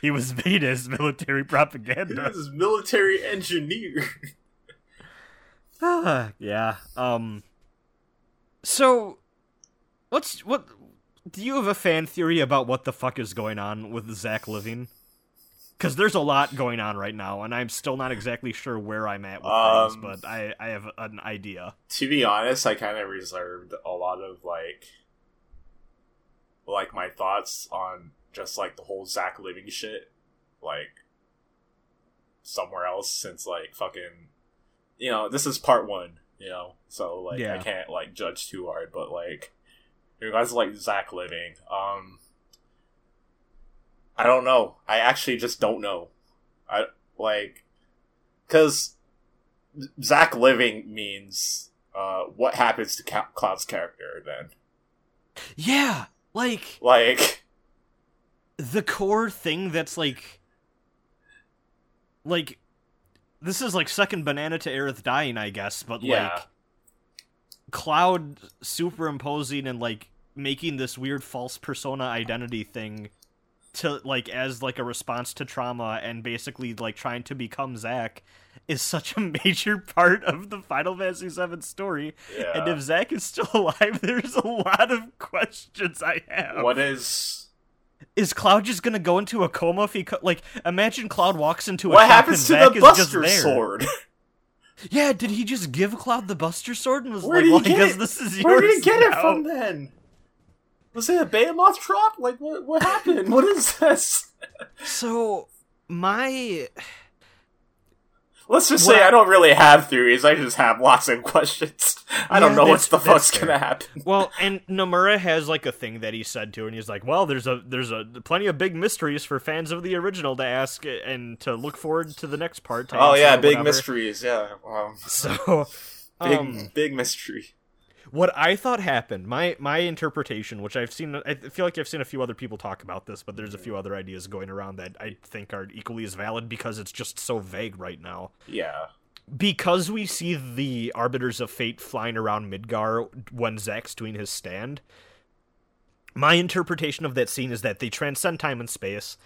he was made as military propaganda. This is military engineer. yeah. Um. So, what's what? Do you have a fan theory about what the fuck is going on with Zack living? Because there's a lot going on right now, and I'm still not exactly sure where I'm at with Um, things, but I I have an idea. to be honest, I kind of reserved a lot of like, like my thoughts on just like the whole Zack living shit, like somewhere else since like fucking, you know, this is part one, you know, so like I can't like judge too hard, but like you guys like Zack living, um, I don't know. I actually just don't know. I like because Zack living means uh what happens to Ca- Cloud's character then Yeah, like like the core thing that's like like this is like second banana to Aerith dying, I guess, but Yeah. like Cloud superimposing and like making this weird false persona identity thing to like as like a response to trauma and basically like trying to become Zack is such a major part of the Final Fantasy VII story. yeah And if Zack is still alive, there's a lot of questions I have. what is Is Cloud just gonna go into a coma if he co- like? Imagine Cloud walks into a what happens to Zack the Buster. Sword Yeah, did he just give Cloud the Buster Sword and was Where like, "Well, I guess it? this is yours"? where did he get it from then was it a Behemoth drop? Like what what happened? What is this? So my let's just say I- don't really have theories. I just have lots of questions. I don't know what the fuck's fair. gonna happen. Well, and Nomura has like a thing that he said to, and he's like, "Well, there's a there's a plenty of big mysteries for fans of the original to ask and to look forward to the next part." Oh yeah big whatever." mysteries yeah um, So, big um, big mystery what I thought happened, my my interpretation, which I've seen, I feel like I've seen a few other people talk about this, but there's a few mm-hmm. other ideas going around that I think are equally as valid because it's just so vague right now. yeah Because we see the Arbiters of Fate flying around Midgar when Zack's doing his stand. My interpretation of that scene is that they transcend time and space,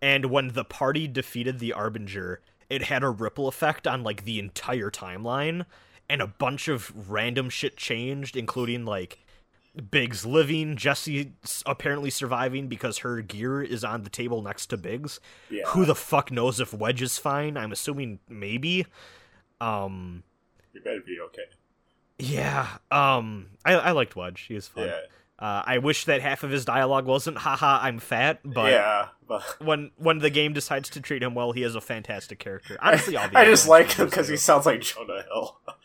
and when the party defeated the Harbinger, it had a ripple effect on like the entire timeline, and a bunch of random shit changed, including like Biggs living, Jesse apparently surviving because her gear is on the table next to Biggs. yeah Who the fuck knows if Wedge is fine? I'm assuming maybe. Um, you better be okay yeah. Um, I I liked Wedge. He was fun. yeah Uh, I wish that half of his dialogue wasn't "haha, I'm fat," but yeah but when when the game decides to treat him well, he is a fantastic character. Honestly, the I just like him because he sounds like Jonah Hill.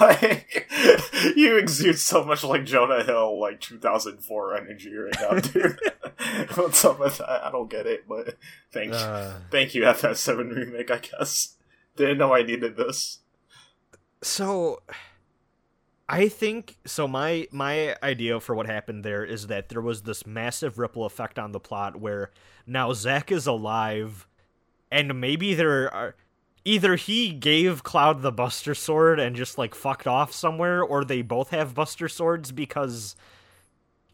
like, you exude so much like Jonah Hill, like 2004 energy right now, dude. What's up with that? I don't get it, but thank Uh, thank you, FF7 remake. I guess didn't know I needed this. so I think so my my idea for what happened there is that there was this massive ripple effect on the plot where now Zack is alive and maybe there are either he gave Cloud the Buster Sword and just like fucked off somewhere or they both have Buster Swords because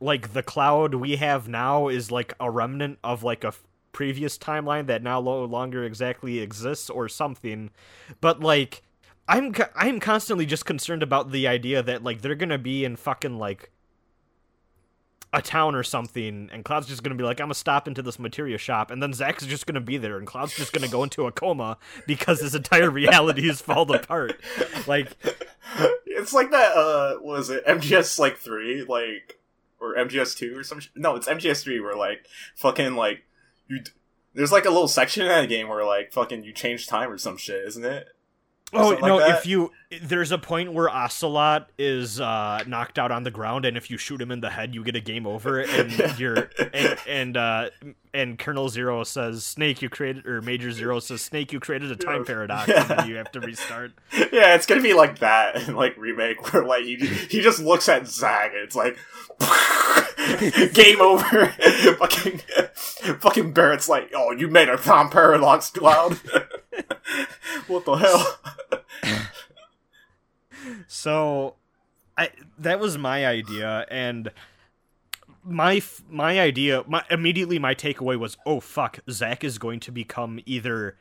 like the Cloud we have now is like a remnant of like a previous timeline that now no longer exactly exists or something. But like I'm I'm constantly just concerned about the idea that like they're gonna be in fucking like a town or something, and Cloud's just gonna be like, I'm gonna stop into this materia shop, and then Zack's just gonna be there, and Cloud's just gonna go into a coma because his entire reality is fallen apart. Like, it's like that. Uh, what was it MGS like three, like or MGS two or some? Sh- no, it's MGS three where like fucking like you. d- There's like a little section in that game where like fucking you change time or some shit, isn't it? Oh something like no, if you there's a point where Ocelot is uh, knocked out on the ground, and if you shoot him in the head, you get a game over, and Yeah. you're and and uh, and Colonel Zero says, "Snake, you created," or Major Zero says, "Snake, you created a time paradox, Yeah. and then you have to restart." yeah, it's gonna be like that in like remake where like you, he just looks at Zack and it's like game over. fucking fucking Barret's like, oh, you made a time paradox cloud. What the hell? So, I that was my idea, and my my idea, my immediately my takeaway was, oh fuck, Zack is going to become either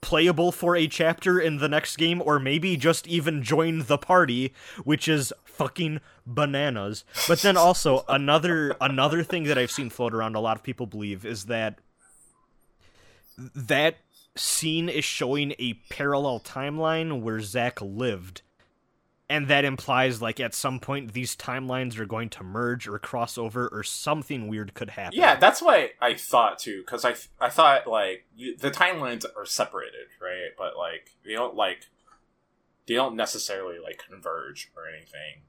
playable for a chapter in the next game, or maybe just even join the party, which is fucking bananas. But then also another another thing that I've seen float around, a lot of people believe is that that scene is showing a parallel timeline where Zack lived and that implies like at some point these timelines are going to merge or cross over or something weird could happen. Yeah, that's what I thought too. Because I I thought like you, the timelines are separated, right? But like they don't like they don't necessarily like converge or anything.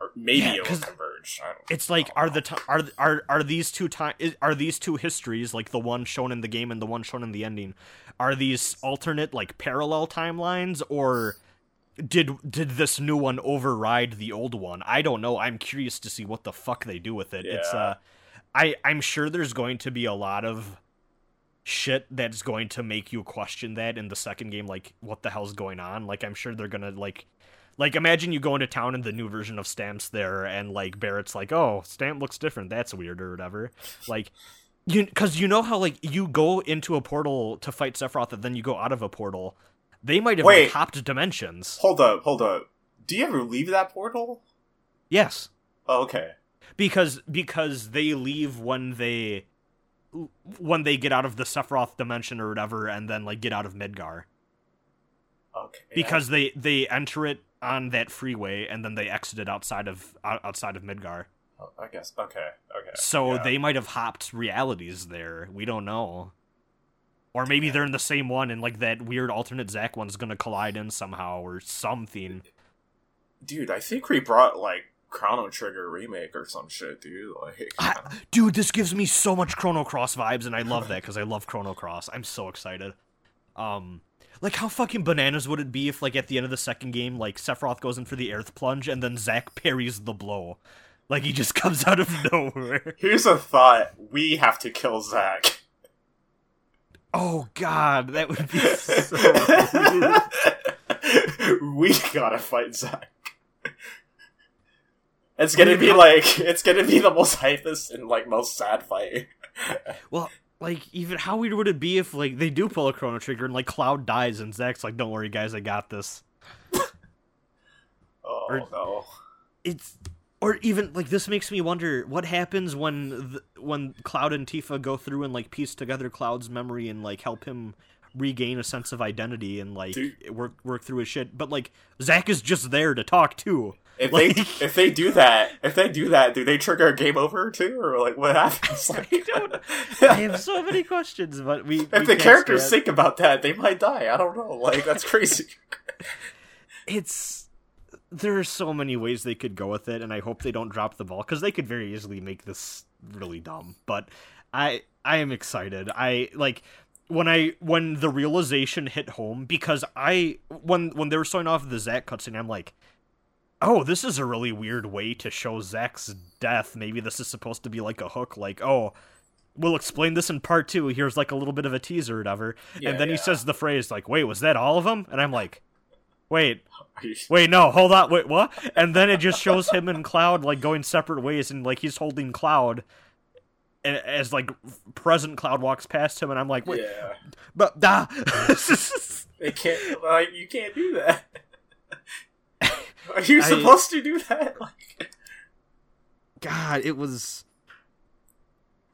Or maybe Yeah, it will 'cause converge. I don't It's like are the ti are are are these two time are these two histories like the one shown in the game and the one shown in the ending are these alternate like parallel timelines or did did this new one override the old one? I don't know. I'm curious to see what the fuck they do with it. It's uh I I'm sure there's going to be a lot of shit that's going to make you question that in the second game like what the hell's going on? Like I'm sure they're going to like like imagine you go into town and the new version of Stamps there and like Barret's like, "Oh, Stamp looks different. That's weird or whatever." Like you cuz you know how like you go into a portal to fight Sephiroth and then you go out of a portal. They might have Wait. like, hopped dimensions. Hold up, hold up. Do you ever leave that portal? Yes. Oh, okay. because because they leave when they when they get out of the Sephiroth dimension or whatever and then like get out of Midgar Okay. yeah. because they they enter it on that freeway and then they exit it outside of outside of Midgar. Oh, I guess. Okay. Okay. So yeah. they might have hopped realities there. We don't know. Or maybe they're in the same one and like that weird alternate Zack one's gonna collide in somehow or something. dude, I think we brought like Chrono Trigger remake or some shit, dude. Like, I, dude, this gives me so much Chrono Cross vibes, and I love that because I love Chrono Cross. I'm so excited. Um, like how fucking bananas would it be if, like, at the end of the second game, like Sephiroth goes in for the earth plunge, and then Zack parries the blow, like he just comes out of nowhere. here's a thought: we have to kill Zack. Oh God, that would be so. we gotta fight Zack. It's gonna be like it's gonna be the most hypest and like most sad fight. well, like even how weird would it be if like they do pull a Chrono Trigger and like Cloud dies and Zack's like, "Don't worry, guys, I got this." Oh Or- no! it's or even like this makes me wonder what happens when th- when Cloud and Tifa go through and like piece together Cloud's memory and like help him regain a sense of identity and like Dude. work work through his shit. But like Zack is just there to talk too. If Like- they if they do that, if they do that, do they trigger a game over too, or like what happens? Like, don't- I have so many questions, but we if the characters think about that, they might die. I don't know. Like that's crazy. it's there are so many ways they could go with it, and I hope they don't drop the ball because they could very easily make this really dumb. But I I am excited. I like when I when the realization hit home because I when when they were showing off the Zack cutscene, I'm like. Oh, this is a really weird way to show Zack's death. Maybe this is supposed to be like a hook, like, oh, we'll explain this in part two. Here's like a little bit of a teaser or whatever. Yeah, and then yeah. he says the phrase, like, wait, was that all of them? And I'm like, wait, wait, no, hold on, wait, what? And then it just shows him and Cloud like going separate ways, and like he's holding Cloud, as like present Cloud walks past him, and I'm like, wait, yeah, but ah. they can't. Like you can't do that. Are you I- supposed to do that? Like, God, it was.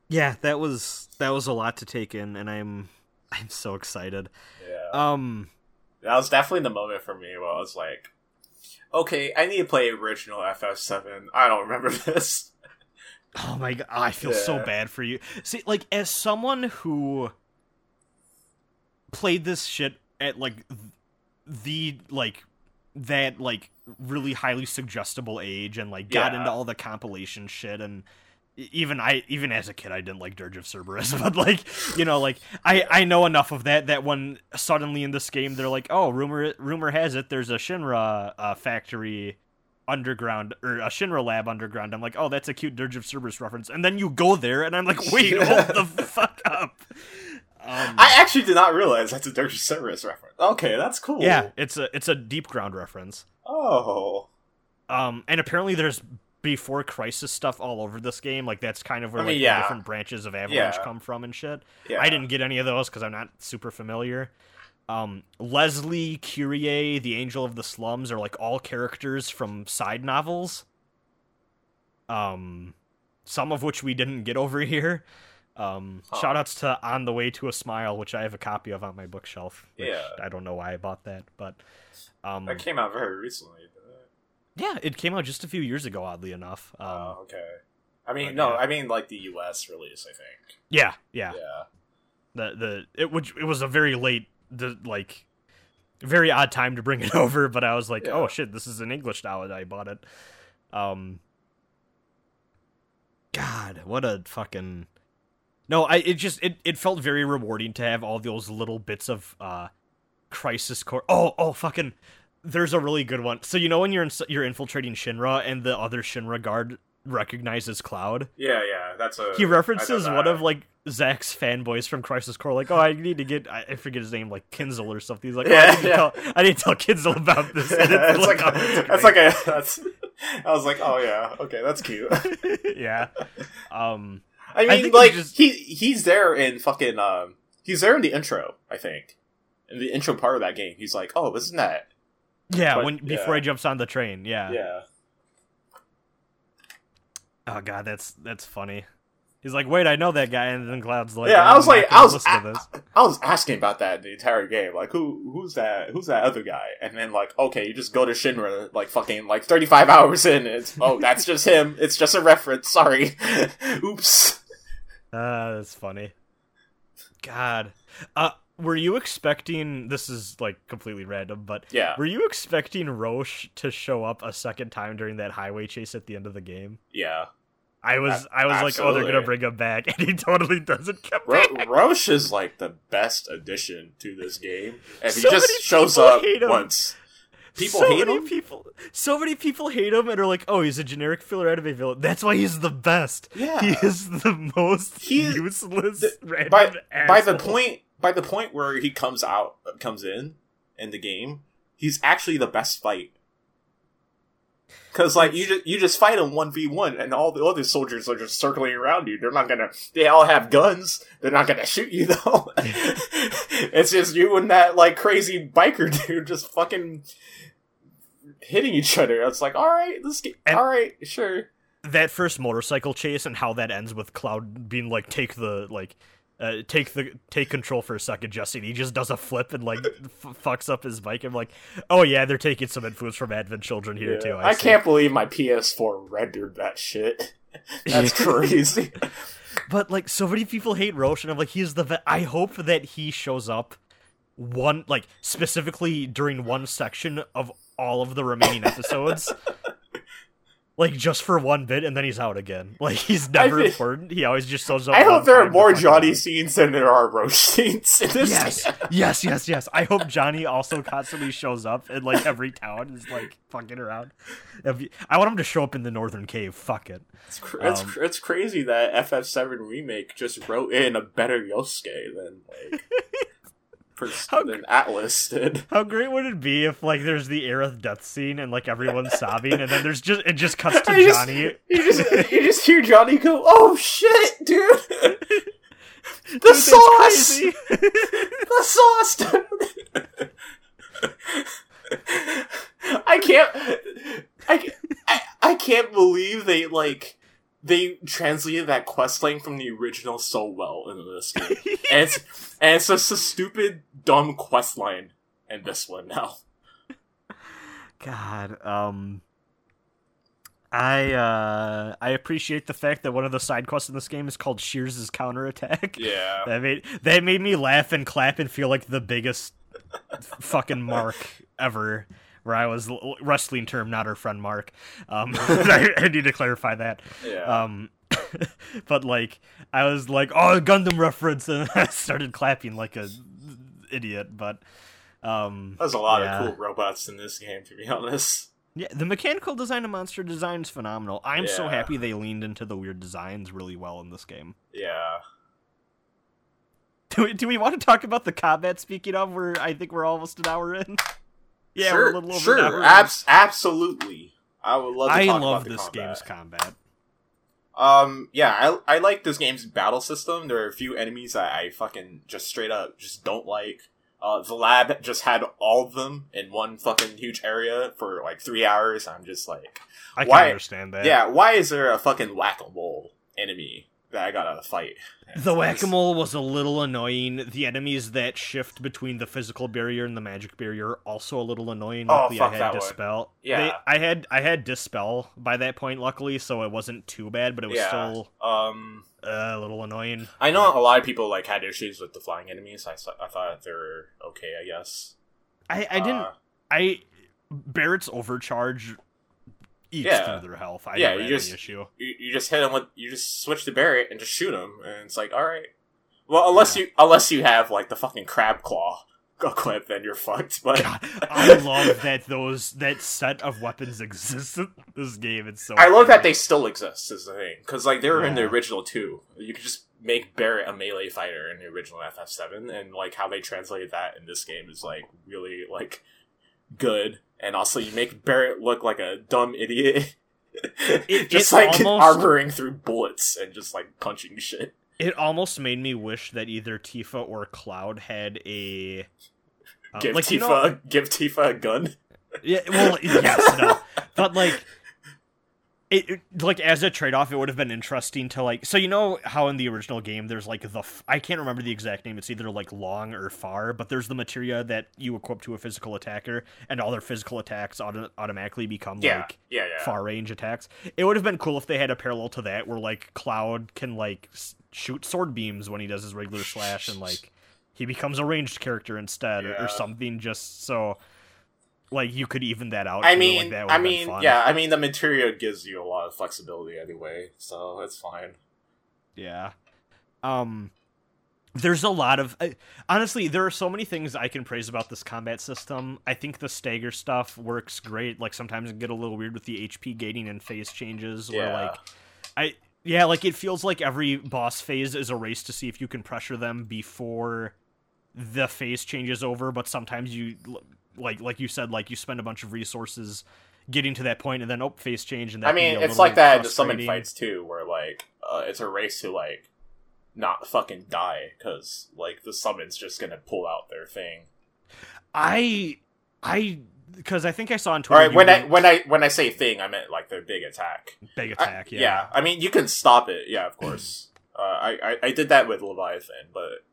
Yeah, that was that was a lot to take in, and I'm I'm so excited. yeah, Um, that was definitely the moment for me where I was like, okay, I need to play original FF7. I don't remember this. Oh my god, I feel so bad for you. See, like as someone who played this shit at like th- the like that like really highly suggestible age and like got Yeah. into all the compilation shit and even I even as a kid I didn't like Dirge of Cerberus but like you know like I I know enough of that that when suddenly in this game they're like oh rumor rumor has it there's a Shinra uh, factory underground or a Shinra lab underground. I'm like, oh, that's a cute Dirge of Cerberus reference. And then you go there, and I'm like, wait, hold the fuck up. Um, I actually did not realize that's a Dirge of Cerberus reference. Okay, that's cool. yeah, it's a it's a Deepground reference. Oh. Um, and apparently there's before Crisis stuff all over this game. Like that's kind of where I like mean, the yeah. different branches of Avalanche Yeah. come from and shit. Yeah. I didn't get any of those because I'm not super familiar. Um, Leslie, Kyrie, the Angel of the Slums are like all characters from side novels. Um, some of which we didn't get over here. Um, Huh. shout outs to On the Way to a Smile, which I have a copy of on my bookshelf. Which Yeah. I don't know why I bought that, but um, That came out very recently, it? Yeah, it came out just a few years ago. Oddly enough. Um, Oh, okay. I mean, but no, yeah. I mean like the U.S. release. I think. yeah, yeah. Yeah. The the it which it was a very late the like very odd time to bring it over, but I was like, Yeah. oh shit, this is in English now, and I bought it. Um. God, what a fucking. No, I it just it, it felt very rewarding to have all those little bits of uh crisis core. Oh oh fucking. There's a really good one. So you know when you're in, you're infiltrating Shinra and the other Shinra guard recognizes Cloud. Yeah, yeah. That's a. He references one of like Zack's fanboys from Crisis Core, like, "Oh, I need to get I I forget his name, like Kinzel or something." He's like, oh, Yeah, I, need to yeah. tell, "I need to tell Kinzel about this." And it's like, oh, a, that's great. like a that's. I was like, oh yeah, okay, that's cute. yeah. Um, I I mean, think like he just- he he's there in fucking um he's there in the intro. I think in the intro part of that game, he's like, oh, isn't that yeah. But- when before yeah. he jumps on the train, yeah. yeah Oh god, that's that's funny. He's like, "Wait, I know that guy," and then Cloud's like, yeah? "Oh, I was I'm like, I was to this." I was asking about that the entire game. Like, who who's that? Who's that other guy? And then like, okay, you just go to Shinra like fucking like thirty five hours in. And it's oh, that's just him. It's just a reference. Sorry, oops. Ah, that's funny. God, uh, were you expecting? This is like completely random, but Yeah, Were you expecting Roche to show up a second time during that highway chase at the end of the game? yeah. I was, I was like, oh, they're gonna bring him back, and he totally doesn't come Ro- back. Roche is like the best addition to this game, and he So just shows up once. People so hate many him. people, so many people hate him, and are like, oh, he's a generic filler anime villain. That's why he's the best. Yeah. he is the most He is- useless. the- random by by the point by the point where he comes out comes in in the game, he's actually the best fight. Cause like you just you just fight him one v one, and all the other soldiers are just circling around you. They're not gonna. They all have guns. They're not gonna shoot you though. it's just you and that like crazy biker dude just fucking hitting each other. It's like, all right, this game, And- all right, sure. that first motorcycle chase and how that ends with Cloud being like, take the like. Uh, take the take control for a second, Jesse. And he just does a flip and like f- fucks up his bike. I'm like, oh yeah, they're taking some influence from Advent Children here Yeah. too. I, see. can't believe my PS4 rendered that shit. That's crazy. But like, so many people hate Roche, and I'm like, he's the. I hope that he shows up one like specifically during one section of all of the remaining episodes. Like just for one bit, and then he's out again. Like he's never important. He always just shows up. I hope there are more Johnny around. scenes than there are Roche scenes in this. Yes, yes, yes, yes. I hope Johnny also constantly shows up in like every town and is like fucking around. You- I want him to show up in the Northern Cave. Fuck it. It's, cr- it's, Um, cr- it's crazy that FF7 remake just wrote in a better Yosuke than like pers- How than Atlus did. How great would it be if like there's the Aerith death scene and like everyone's sobbing, and then there's just it just cuts to just- Johnny. You just you just hear Johnny go, "Oh shit, dude! the Dude, sauce, the sauce!" dude." I can't. I, I I can't believe they like they translated that quest line from the original so well in this game, and it's and it's just a stupid dumb quest line in this one now. God, um, I uh, I appreciate the fact that one of the side quests in this game is called Shears' counterattack. Yeah, That made that made me laugh and clap and feel like the biggest fucking mark ever. Where I was wrestling term, not our friend Mark. Um, I, I need to clarify that. yeah. Um, but like I was like, oh, Gundam reference, and I started clapping like a idiot. But um, There's a lot yeah. of cool robots in this game, to be honest. yeah, the mechanical design of monster design is phenomenal. I'm so happy they leaned into the weird designs really well in this game. Yeah. Do we, do we want to talk about the combat? Speaking of, where I think we're almost an hour in. Yeah, sure, a little over sure, abs- absolutely. I would love. To I talk love this combat. game's combat. Um, yeah, I I like this game's battle system. There are a few enemies that I fucking just straight up just don't like. Uh, the lab just had all of them in one fucking huge area for like three hours. I'm just like, I can Why- understand that. yeah, why is there a fucking whack a mole enemy I gotta fight. The whack a mole was a little annoying. The enemies that shift between the physical barrier and the magic barrier also a little annoying. Oh, Luckily, fuck I had that one. dispel. Yeah. They- I had I had dispel by that point, luckily, so it wasn't too bad. But it was Yeah. still Um, uh, a little annoying. I know a lot of people like had issues with the flying enemies. I, thought- I thought they were okay. I guess. I I didn't. Uh, I Barret's overcharge eats Yeah. through their health. I Yeah, you just- issue. you, you just hit him with you just switch to Barret and just shoot him, and it's like all right. Well, unless you unless you have like the fucking crab claw equipped, then you're fucked. But God, I love that those that set of weapons exist in this game. It's so. I love that they still exist. Is the thing because like they were in the original too. You could just make Barret a melee fighter in the original FF7, and like how they translated that in this game is like really like good. And also, you make Barret look like a dumb idiot. It- just like almost- armoring through bullets and just like punching shit. It almost made me wish that either Tifa or Cloud had a. uh, give like Tifa, you know, give Tifa a gun. yeah, well, yes, no, but like, it, it- like as a trade off, it would have been interesting to like. So you know how in the original game, there's like the f- I can't remember the exact name. It's either like long or far, but there's the materia that you equip to a physical attacker, and all their physical attacks auto- automatically become Yeah, like yeah, yeah. far range attacks. It would have been cool if they had a parallel to that, where like Cloud can like s- shoot sword beams when he does his regular slash, and like he becomes a ranged character instead, or, or something. Just so like you could even that out. I mean, like, I mean, yeah, I mean, the material gives you a lot of flexibility anyway, so it's fine. Yeah. Um there's a lot of I honestly there are so many things I can praise about this combat system. I think the stagger stuff works great. Like sometimes it get a little weird with the HP gating and phase changes where Yeah. like I yeah, like it feels like every boss phase is a race to see if you can pressure them before the phase changes over, but sometimes you like like you said like you spend a bunch of resources getting to that point and then oh face change and that I mean, it's like that in the summon fights too, where like uh, it's a race to like not fucking die because like the summon's just gonna pull out their thing. I I because I think I saw on Twitter. right, you when I when I when I say thing, I meant like their big attack. big I- attack, yeah. yeah. I mean, you can stop it. Yeah, of course. uh, I, I I did that with Leviathan, but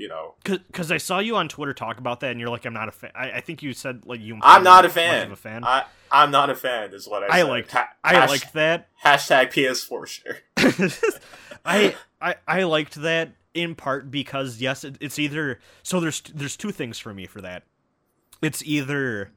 you know, Because I saw you on Twitter talk about that, and you're like, I'm not a fan. I, I think you said like you. I'm not a fan. Of a fan. I I'm not a fan. Is what I I liked- Ha- I liked that. hashtag PS4 share. I, I I liked that in part because yes, it, it's either so there's there's two things for me for that. It's either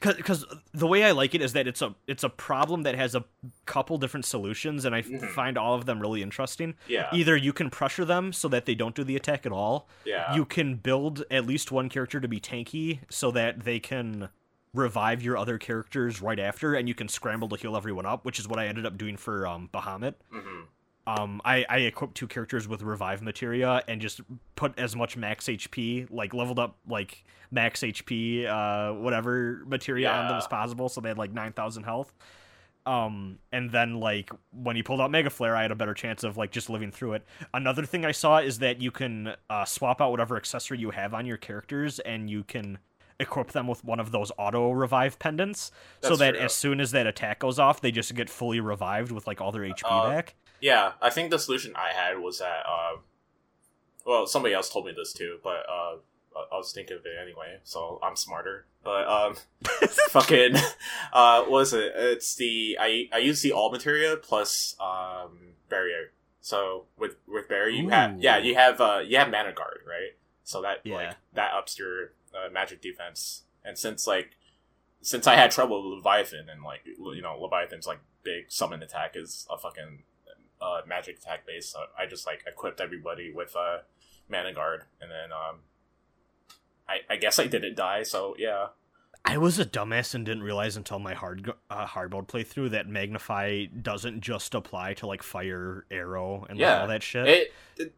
because the way I like it is that it's a it's a problem that has a couple different solutions, and I Mhm. find all of them really interesting. Yeah, Either you can pressure them so that they don't do the attack at all, yeah. you can build at least one character to be tanky so that they can revive your other characters right after and you can scramble to heal everyone up which is what i ended up doing for um bahamut hmm um i i equipped two characters with revive materia and just put as much max hp like leveled up like max hp uh whatever materia on them as possible so they had like 9000 health. Um and then like when he pulled out mega flare i had a better chance of like just living through it. Another thing i saw is that you can uh, swap out whatever accessory you have on your characters and you can equip them with one of those auto revive pendants so that true. as soon as that attack goes off they just get fully revived with like all their hp Uh, back Yeah, I think the solution I had was that. Uh, well, somebody else told me this too, but uh, I- I was thinking of it anyway, so I'm smarter. But um, fucking, uh, what is it? It's the I I use the all materia plus um barrier. So with with barrier, you have yeah you have uh you have mana guard right. So that Yeah. like that ups your uh, magic defense. And since like since I had trouble with Leviathan and like you know Leviathan's like big summon attack is a fucking uh, magic attack base, so I just like equipped everybody with uh, mana guard, and then um, I I guess I didn't die, so yeah. I was a dumbass and didn't realize until my hard uh, hard mode playthrough that magnify doesn't just apply to like fire, arrow, and like, all that shit. It, it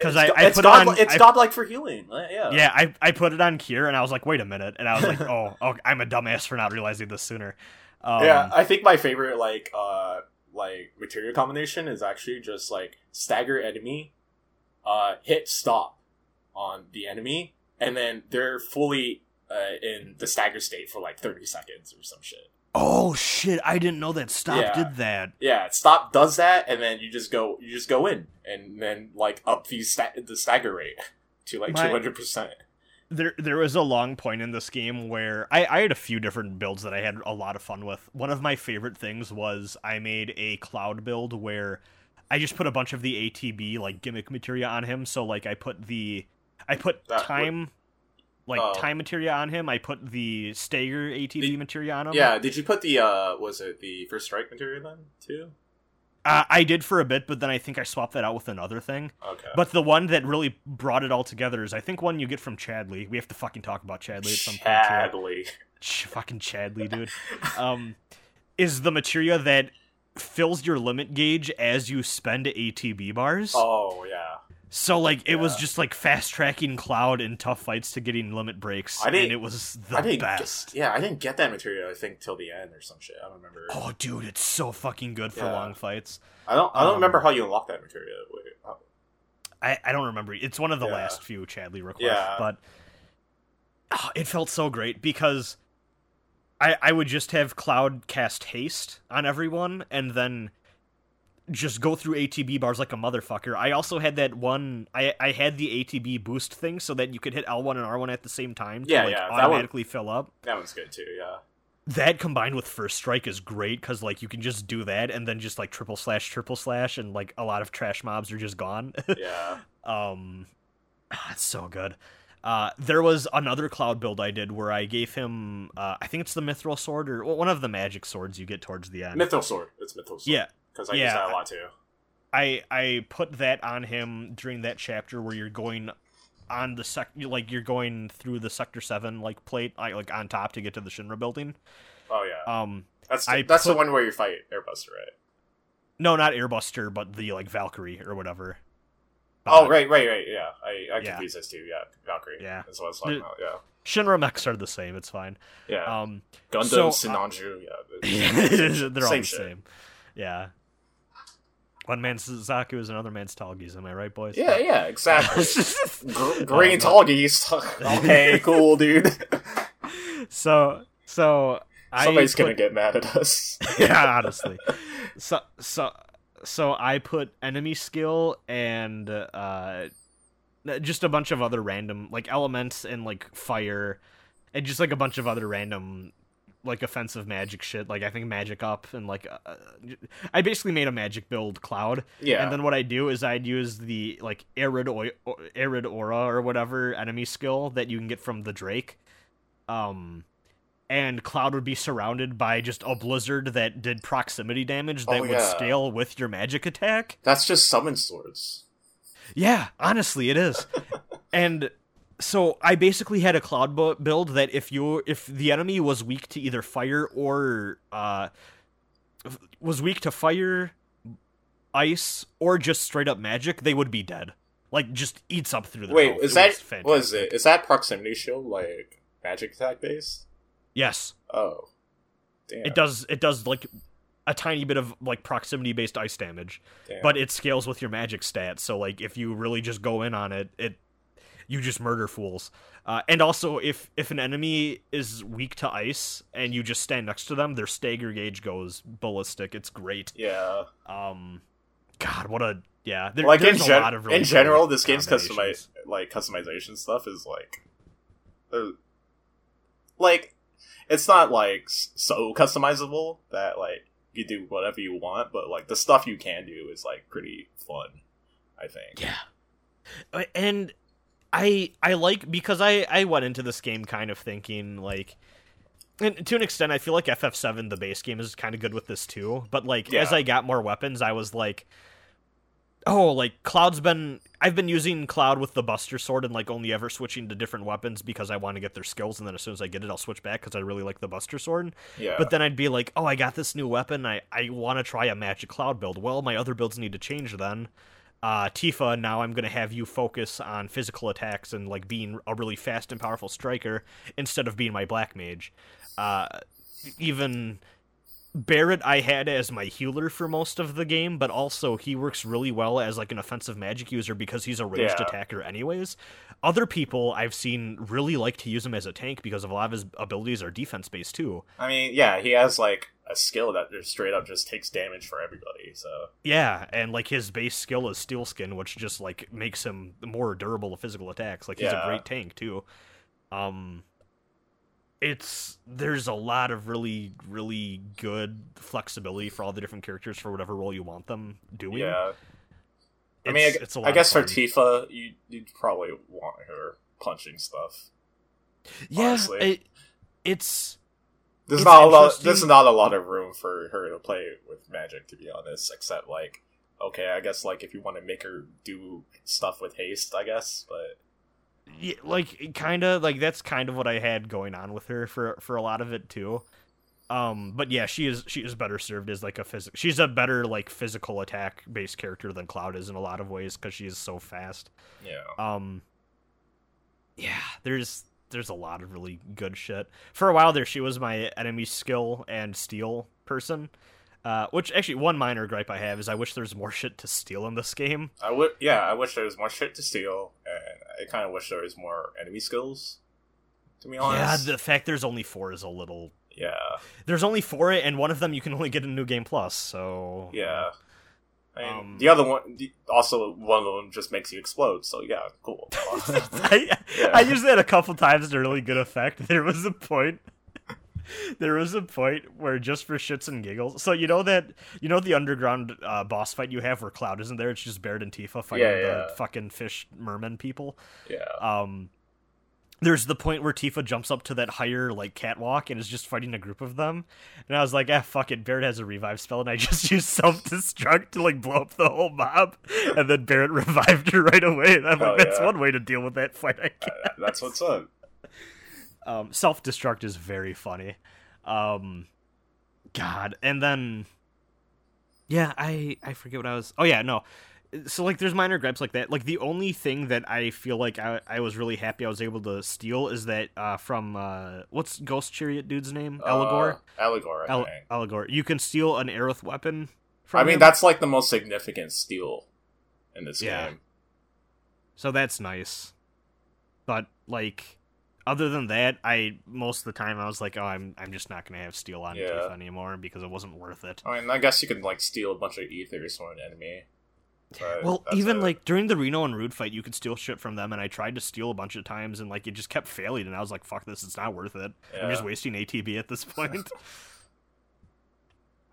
'Cause it's I- I put it god, on- it's godlike for healing. Yeah, yeah, I I put it on Kier and I was like, wait a minute, and I was like, oh, oh I'm a dumbass for not realizing this sooner. Um, yeah. I think my favorite like uh like material combination is actually just like stagger enemy, uh hit stop on the enemy, and then they're fully uh, in the stagger state for like 30 seconds or some shit. Oh shit! I didn't know that stop Yeah. did that. Yeah, stop does that, and then you just go you just go in and then like up the sta- the stagger rate to like 200. percent There, there was a long point in this game where I, I had a few different builds that I had a lot of fun with. One of my favorite things was I made a cloud build where I just put a bunch of the ATB like gimmick materia on him. So like I put the, I put That would- time, like Oh. time materia on him. I put the stagger ATB The- materia on him. Yeah, did you put the uh was it the first strike material then too? Uh, I did for a bit, but then I think I swapped that out with another thing. Okay, But the one that really brought it all together is I think one you get from Chadley. We have to fucking talk about Chadley at some point. Chadley. Ch- fucking Chadley, dude. Um, is the materia that fills your limit gauge as you spend ATB bars. Oh yeah, So like it was just like fast tracking Cloud in tough fights to getting limit breaks, I didn't- and it was the I didn't best. Get, yeah, I didn't get that material. I think till the end or some shit. I don't remember. Oh, dude, it's so fucking good for Yeah. long fights. I don't. I don't um, remember how you unlock that material. Wait, uh, I, I don't remember. It's one of the Yeah. last few Chadley requests, Yeah. but ah, it felt so great because I I would just have Cloud cast haste on everyone and then just go through ATB bars like a motherfucker. I also had that one. I I had the ATB boost thing so that you could hit L1 and R1 at the same time to Yeah, like yeah, that one- automatically fill up. that one's good too. Yeah. That combined with first strike is great because like you can just do that and then just like triple slash triple slash and like a lot of trash mobs are just gone. Yeah. Um, ah, it's so good. Uh, there was another cloud build I did where I gave him, uh, I think it's the mithril sword or well, one of the magic swords you get towards the end. Mithril sword. It's mithril sword. yeah, Because I use yeah. that a lot too. I I put that on him during that chapter where you're going on the sec, like you're going through the sector seven like plate, like, like on top to get to the Shinra building. Oh yeah. Um, that's I that's the one where you fight Airbuster, right? no, not Airbuster, but the like Valkyrie or whatever. oh Uh, right, right, right. Yeah. I I yeah. confused this too. Yeah. Valkyrie. Yeah. That's what I was talking The- about. Yeah. Shinra mechs are the same. It's fine. Yeah. Um, Gundam, so, uh, Sinanju. Yeah. they're all Same the shit. same. Yeah. One man's Zaku is another man's Tallgeese. Am I right, boys? Yeah, yeah, exactly. Gr- green Um, Tallgeese. okay, cool, dude. so, so I Somebody's put, gonna get mad at us. yeah, honestly. So, so, so I put enemy skill and uh, just a bunch of other random like elements and like fire, and just like a bunch of other random like offensive magic shit. Like I think magic up and like uh, I basically made a magic build cloud. yeah. And then what I do is I'd use the like arid oi- algid aura or whatever enemy skill that you can get from the Drake. Um and Cloud would be surrounded by just a blizzard that did proximity damage that Oh, would scale with your magic attack. That's just summon swords. Yeah, honestly, it is. and so I basically had a cloud build that if you if the enemy was weak to either fire or uh was weak to fire, ice, or just straight up magic, they would be dead. Like just eats up through the Wait, health. is It that was what is it? Is that proximity shield like magic attack based? Yes, Oh, damn. it does. It does like a tiny bit of like proximity based ice damage, Damn. but it scales with your magic stats. So like if you really just go in on it, it you just murder fools. Uh, and also if if an enemy is weak to ice and you just stand next to them, their stagger gauge goes ballistic. It's great. yeah. Um, God, what a yeah. There, like in, there's a gen- lot of really in general, this game's customize like customization stuff is like, uh, like it's not like so customizable that like you do whatever you want, but like the stuff you can do is like pretty fun. I think. Yeah. Uh, And I I like because I I went into this game kind of thinking like and to an extent I feel like FF7 the base game is kind of good with this too, but like as I got more weapons I was like oh like Cloud's been I've been using Cloud with the Buster sword and like only ever switching to different weapons because I want to get their skills and then as soon as I get it I'll switch back cuz I really like the Buster sword. Yeah. But then I'd be like, "Oh, I got this new weapon. I I want to try a magic cloud build." Well, my other builds need to change then. Uh, Tifa, now I'm gonna have you focus on physical attacks and like being a really fast and powerful striker instead of being my black mage. Uh, even Barret I had as my healer for most of the game, but also he works really well as like an offensive magic user because he's a ranged Yeah. attacker anyways. Other people I've seen really like to use him as a tank because of a lot of his abilities are defense based too. I mean, yeah, he has like a skill that just straight up just takes damage for everybody. So Yeah, and like his base skill is steel skin, which just like makes him more durable to physical attacks. Like he's Yeah. a great tank too. Um it's there's a lot of really really good flexibility for all the different characters for whatever role you want them doing. yeah, I mean, I, it's a I lot of guess for. Tifa, you you'd probably want her punching stuff. yeah, it, it's There's not a lot. There's not a lot of room for her to play with magic, to be honest. Except like, okay, I guess like if you want to make her do stuff with haste, I guess. But yeah, like kind of like that's kind of what I had going on with her for for a lot of it too. Um, but yeah, she is she is better served as like a physical. She's a better like physical attack based character than Cloud is in a lot of ways because she is so fast. yeah, Um, yeah, there's there's a lot of really good shit. For a while there, she was my enemy skill and steal person. Uh, which actually one minor gripe I have is I wish there's more shit to steal in this game. I would. Yeah, I wish there was more shit to steal, and I kind of wish there was more enemy skills. To be honest, Yeah, the fact there's only four is a little yeah, There's only four, and one of them you can only get in New Game Plus. So yeah. Um, the other one, the, also one of them just makes you explode. So yeah, cool. I, Yeah. I used that a couple times to really good effect. There was a point. There was a point where just for shits and giggles. So you know that you know the underground uh, boss fight you have where Cloud isn't there. It's just Barret and Tifa fighting Yeah, the fucking fish merman people. yeah, Um, there's the point where Tifa jumps up to that higher like catwalk and is just fighting a group of them. And I was like, ah, fuck it. Barret has a revive spell, and I just used self destruct to like blow up the whole mob. And then Barret revived her right away. And I'm like, that's yeah. one way to deal with that fight. I guess. Uh, that's what's up. Um, self destruct is very funny. Um, God, and then yeah, I I forget what I was. Oh yeah, no. So like, there's minor gripes like that. Like the only thing that I feel like I I was really happy I was able to steal is that uh from uh what's Ghost Chariot dude's name? Allegor? Uh, Eligor, I El- think. Eligor. You can steal an Aerith weapon. From I mean, him. that's like the most significant steal in this Yeah. game. So that's nice. But like other than that, I most of the time I was like, oh, I'm I'm just not gonna have steel on Yeah. Anymore because it wasn't worth it. I mean, I guess you could like steal a bunch of ethers from an enemy. But Well, even it. like during the Reno and Rude fight, you could steal shit from them, and I tried to steal a bunch of times, and like it just kept failing, and I was like, "Fuck this! It's not worth it. I'm just wasting ATB at this point."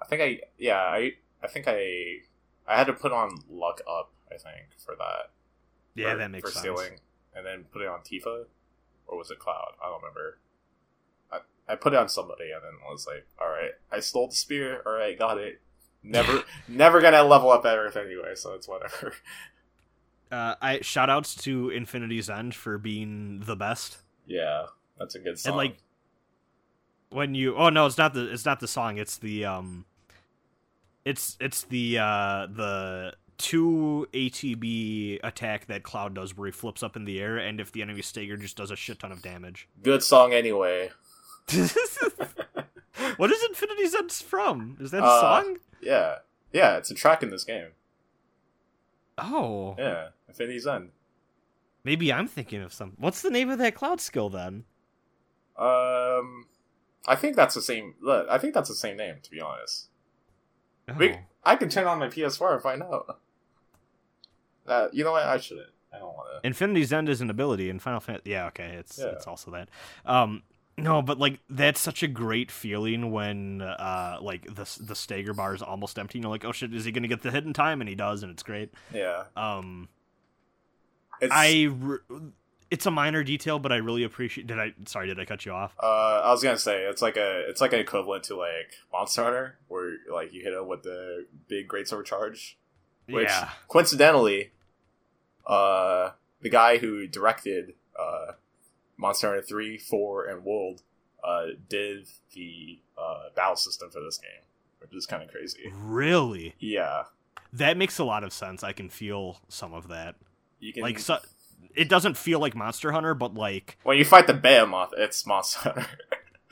I think I yeah I I think I I had to put on luck up. I think for that. yeah, for, that makes for sense. stealing, and then put it on Tifa, or was it Cloud? I don't remember. I I put it on somebody, and then was like, all right, I stole the spear. All right, got it. Never never gonna level up Aerith anyway, so it's whatever. Uh, I shout outs to Infinity's End for being the best. yeah, that's a good song. And like when you oh no, it's not the it's not the song. It's the um, it's it's the uh the two ATB attack that Cloud does where he flips up in the air, and if the enemy stagger just does a shit ton of damage. good song anyway. what is Infinity End from? Is that a Uh, song? Yeah, yeah, it's a track in this game. Oh, Yeah, Infinity's End. maybe I'm thinking of some. What's the name of that Cloud skill then? Um, I think that's the same. look, I think that's the same name. To be honest, Oh. We- I can turn on my PS4 and find out. Uh, you know what? I shouldn't. I don't want to. Infinity's End is an ability in Final Fantasy. Yeah, okay, it's Yeah. it's also that. Um, no, but like that's such a great feeling when uh like the the stagger bar is almost empty. And you're like, oh shit, is he gonna get the hit in time? And he does, and it's great. Yeah, Um, it's. I re- it's a minor detail, but I really appreciate. Did I? Sorry, did I cut you off? Uh, I was gonna say it's like a it's like an equivalent to like Monster Hunter, where like you hit it with the big greatsword charge. Which yeah, coincidentally, uh, the guy who directed uh, Monster Hunter three, four, and World uh, did the uh, battle system for this game, which is kind of crazy. really, Yeah, that makes a lot of sense. I can feel some of that. you can Like, so, it doesn't feel like Monster Hunter, but like when you fight the behemoth, it's Monster Hunter.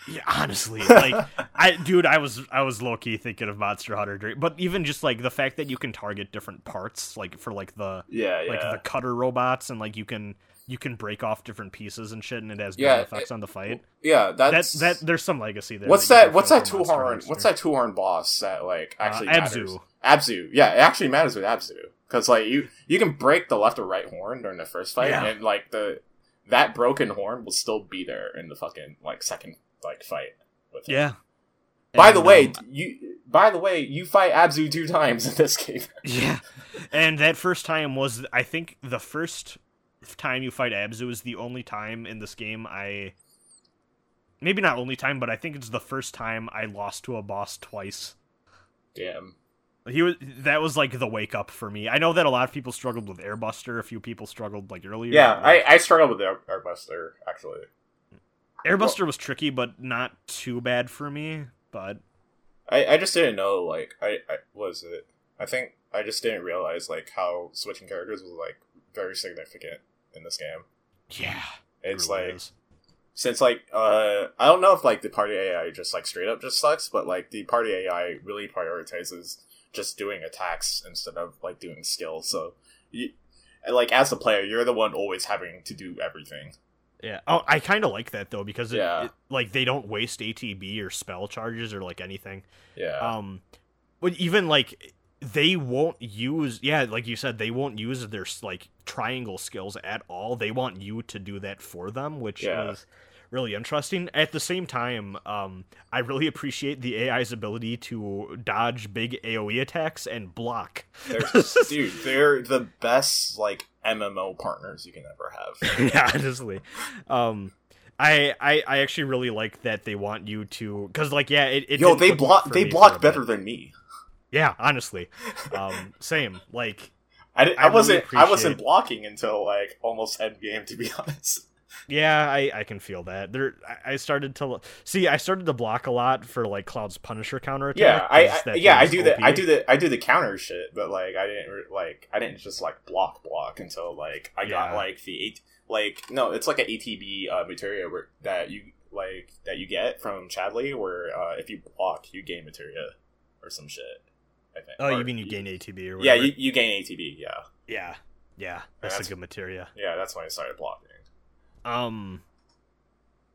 Yeah, honestly, like I, dude, I was I was low key thinking of Monster Hunter but even just like the fact that you can target different parts, like for like the Yeah, yeah. like the cutter robots, and like you can you can break off different pieces and shit, and it has Yeah, effects on the fight. yeah, that's that there's some legacy there. What's you that? What's that two horn? What's that two horn boss that like actually Uh, matters? Abzu. Abzu. Yeah, it actually matters with Abzu because like you you can break the left or right horn during the first fight, Yeah. and like the that broken horn will still be there in the fucking like second like fight. With him. Yeah. By And, the way, um, you by the way you fight Abzu two times in this game. Yeah. And that first time was, I think, the first time you fight Abzu is the only time in this game I. Maybe not only time, but I think it's the first time I lost to a boss twice. Damn. He was that was like the wake up for me. I know that a lot of people struggled with Airbuster. A few people struggled like earlier. Yeah, I I struggled with Air, Airbuster actually. Airbuster was tricky, but not too bad for me. But I, I just didn't know like I, I was it I think I just didn't realize like how switching characters was like very significant in this game. yeah, It's really like is. since like uh I don't know if like the party AI just like straight up just sucks, but like the party AI really prioritizes just doing attacks instead of like doing skills. So you like as a player, you're the one always having to do everything. Yeah. Oh, I kind of like that though because it, Yeah. it- like they don't waste ATB or spell charges or like anything. Yeah. Um, but even like they won't use yeah, like you said, they won't use their like triangle skills at all. They want you to do that for them, which Yeah. is really interesting. At the same time, um, I really appreciate the AI's ability to dodge big AOE attacks and block. They're, dude, they're the best like MMO partners you can ever have. yeah, honestly. Um I, I I actually really like that they want you to because like yeah it, it Yo, they block they me for a block bit. better than me. Yeah honestly um same like I, I I, wasn't I wasn't blocking until like almost end game to be honest. yeah I I can feel that there I- started to see I started to block a lot for like Cloud's Punisher counterattack Yeah, I, I yeah I do the I do the I do the counter shit, but like I didn't like I didn't just like block block until like I got like the eight like no it's like an ATB uh, materia where that you like that you get from Chadley where uh, if you block you gain materia or some shit. I think. oh Or you mean you gain ATB or Yeah, you, you gain ATB. Yeah, yeah yeah that's, that's- a good materia yeah. That's when I started blocking. um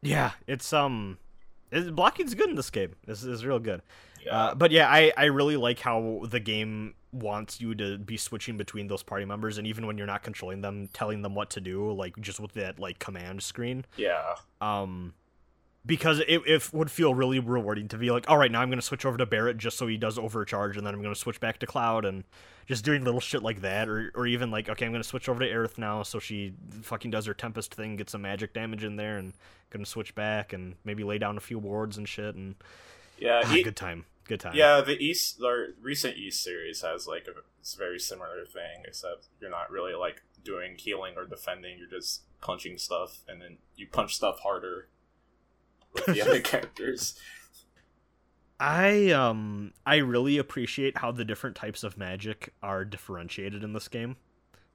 yeah it's um it, blocking's good in this game this is real good Yeah, Uh, but yeah, I, I really like how the game wants you to be switching between those party members, and even when you're not controlling them, telling them what to do, like just with that like command screen. yeah, Um, because it, it would feel really rewarding to be like, all right, now I'm gonna switch over to Barret just so he does overcharge, and then I'm gonna switch back to Cloud, and just doing little shit like that, or or even like, okay, I'm gonna switch over to Aerith now, so she fucking does her Tempest thing, gets some magic damage in there, and gonna switch back and maybe lay down a few wards and shit, and yeah. ah, he- good time, good time. Yeah, the Ys, the recent Ys series has like a a very similar thing, except you're not really like doing healing or defending. You're just punching stuff, and then you punch stuff harder with the other characters. I um I really appreciate how the different types of magic are differentiated in this game.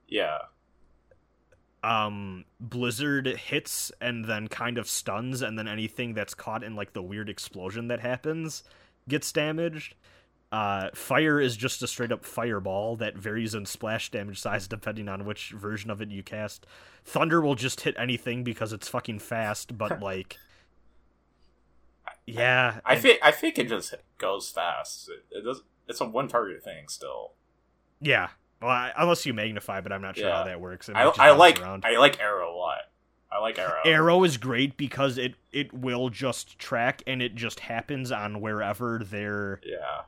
Yeah, Um Blizzard hits and then kind of stuns and then anything that's caught in like the weird explosion that happens gets damaged. Uh fire is just a straight up fireball that varies in splash damage size depending on which version of it you cast. Thunder will just hit anything because it's fucking fast, but like yeah, I think I think it just goes fast. It, it does. It's a one target thing still. Yeah. Well, I, unless you magnify, but I'm not sure Yeah. how that works. I, I like around. I like arrow a lot. I like arrow. Arrow is great because it it will just track and it just happens on wherever they're. Yeah,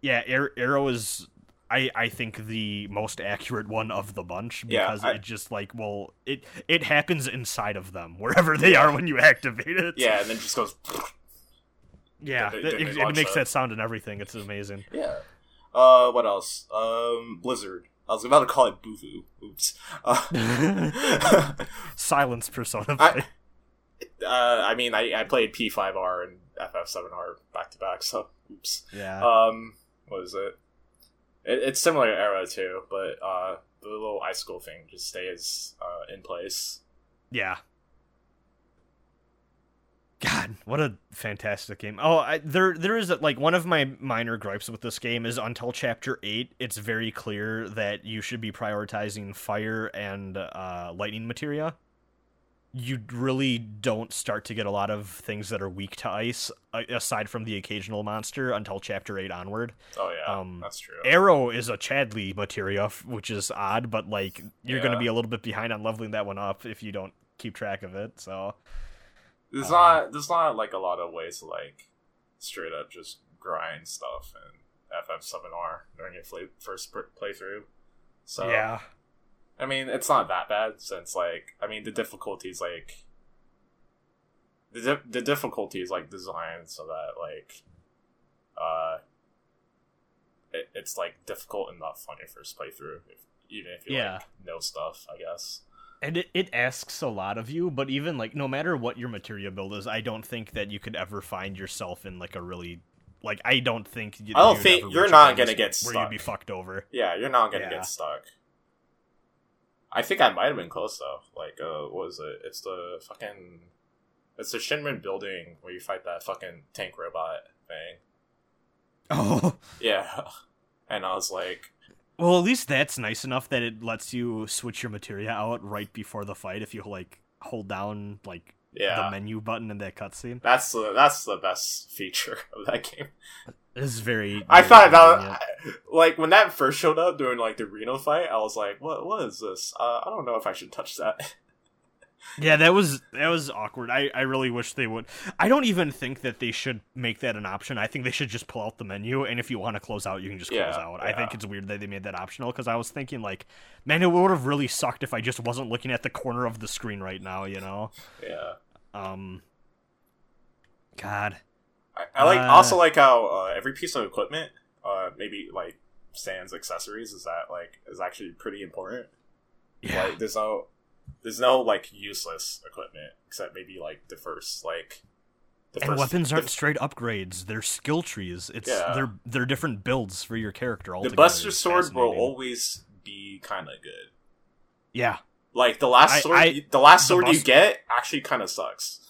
Yeah, Arrow is. I, I think the most accurate one of the bunch Yeah, because I- it just like well it it happens inside of them wherever they are when you activate it. yeah, and then just goes. yeah, it, they- they it launch makes that. sound and everything. It's amazing. Yeah. Uh, what else? Um, Blizzard. I was about to call it Boo Oops. Uh, Silence Persona. I- uh, I mean, I, I played P5R and FF7R back to back, so oops. yeah. Um, what is it? It? It's similar to Arrow too, but uh, the little icicle thing just stays uh, in place. Yeah. God, what a fantastic game! Oh, I, there there is like one of my minor gripes with this game is until chapter eight, it's very clear that you should be prioritizing fire and uh, lightning materia. You really don't start to get a lot of things that are weak to ice, aside from the occasional monster, until chapter eight onward. Oh yeah, um, that's true. Arrow is a Chadley materia, which is odd, but like you're yeah. going to be a little bit behind on leveling that one up if you don't keep track of it. So there's um, not there's not like a lot of ways to like straight up just grind stuff in FF7R during your first playthrough. So yeah, I mean it's not that bad since like I mean the difficulties like the di- the difficulty is like designed so that like uh it, it's like difficult enough on your first playthrough if, even if you yeah. like know stuff I guess and it, it asks a lot of you but even like no matter what your materia build is i don't think that you could ever find yourself in like a really like i don't think you, i don't think you're not gonna get stuck where you'd be fucked over yeah you're not gonna yeah. get stuck i think i might have been close though like uh what was it it's the fucking it's the Shinra building where you fight that fucking tank robot thing oh yeah and i was like well, at least that's nice enough that it lets you switch your materia out right before the fight if you like hold down like yeah. the menu button in that cutscene. That's the that's the best feature of that game. This is very. very I thought that like when that first showed up during like the Reno fight, I was like, "What? What is this? Uh, I don't know if I should touch that." Yeah, that was that was awkward. I, I really wish they would. I don't even think that they should make that an option. I think they should just pull out the menu, and if you want to close out, you can just close yeah, out. Yeah. I think it's weird that they made that optional because I was thinking like, man, it would have really sucked if I just wasn't looking at the corner of the screen right now. You know? Yeah. Um. God. I, I like uh, also like how uh, every piece of equipment, uh, maybe like sans accessories, is that like is actually pretty important. Yeah. Like, there's no there's no like useless equipment except maybe like the first like the and first, weapons aren't the, straight upgrades; they're skill trees. It's yeah. they're they're different builds for your character. All the Buster Sword will always be kind of good. Yeah, like the last sword, I, the last sword the you get actually kind of sucks.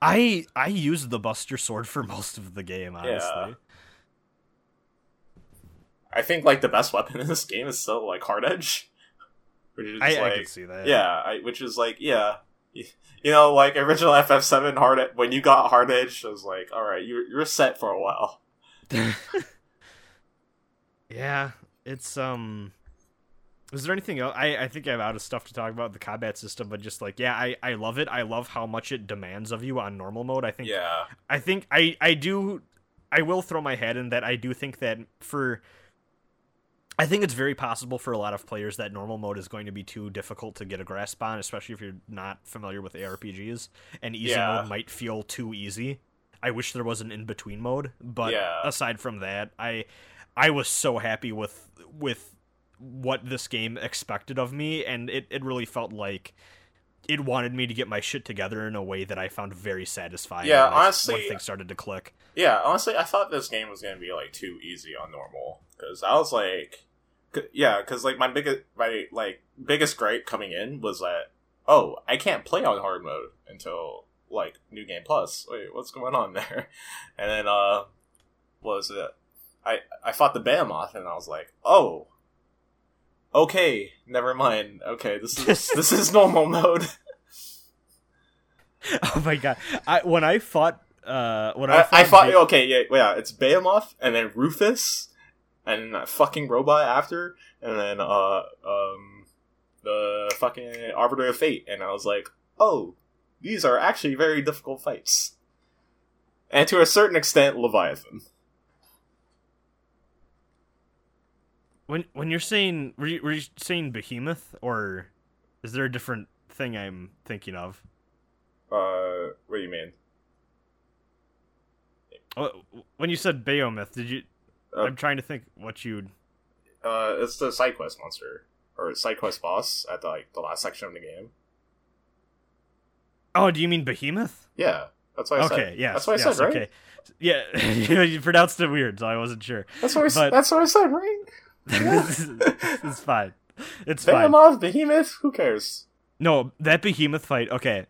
I I used the Buster Sword for most of the game. Honestly, yeah. I think like the best weapon in this game is still like hard edge. Which is I, like, I can see that. Yeah, I, which is like, yeah, you know, like original FF7 hard when you got hard edge, I was like, all right, you're you're set for a while. yeah, it's um. Is there anything else? I, I think I'm out of stuff to talk about the combat system, but just like yeah, I, I love it. I love how much it demands of you on normal mode. I think yeah. I think I I do I will throw my head in that I do think that for I think it's very possible for a lot of players that normal mode is going to be too difficult to get a grasp on, especially if you're not familiar with ARPGs. And easy yeah. mode might feel too easy. I wish there was an in between mode, but yeah. aside from that, I I was so happy with with what this game expected of me, and it, it really felt like it wanted me to get my shit together in a way that I found very satisfying. Yeah, honestly, when things started to click. Yeah, honestly, I thought this game was gonna be like too easy on normal because I was like, yeah, because like my biggest my like biggest gripe coming in was that oh I can't play on hard mode until like New Game Plus. Wait, what's going on there? And then uh, what was it? I I fought the Behemoth and I was like, oh, okay, never mind. Okay, this is this is normal mode. oh my god! I when I fought uh when I, I fought, I fought okay yeah yeah it's Behemoth and then Rufus and that fucking robot after, and then uh um the fucking Arbiter of Fate, and I was like, oh, these are actually very difficult fights, and to a certain extent, Leviathan. When when you're saying were you, were you saying Behemoth or is there a different thing I'm thinking of? Uh, what do you mean? When you said Behemoth, did you uh, I'm trying to think what you'd. Uh, it's the side quest monster or side quest boss at the, like the last section of the game. Oh, do you mean Behemoth? Yeah, that's why I okay, said. Yeah, that's what I yes, said, right? Okay, yeah, you pronounced it weird, so I wasn't sure. That's what I, but... that's what I said, right? It's fine. It's Behemoth, fine. Behemoth, who cares? No, that Behemoth fight. Okay,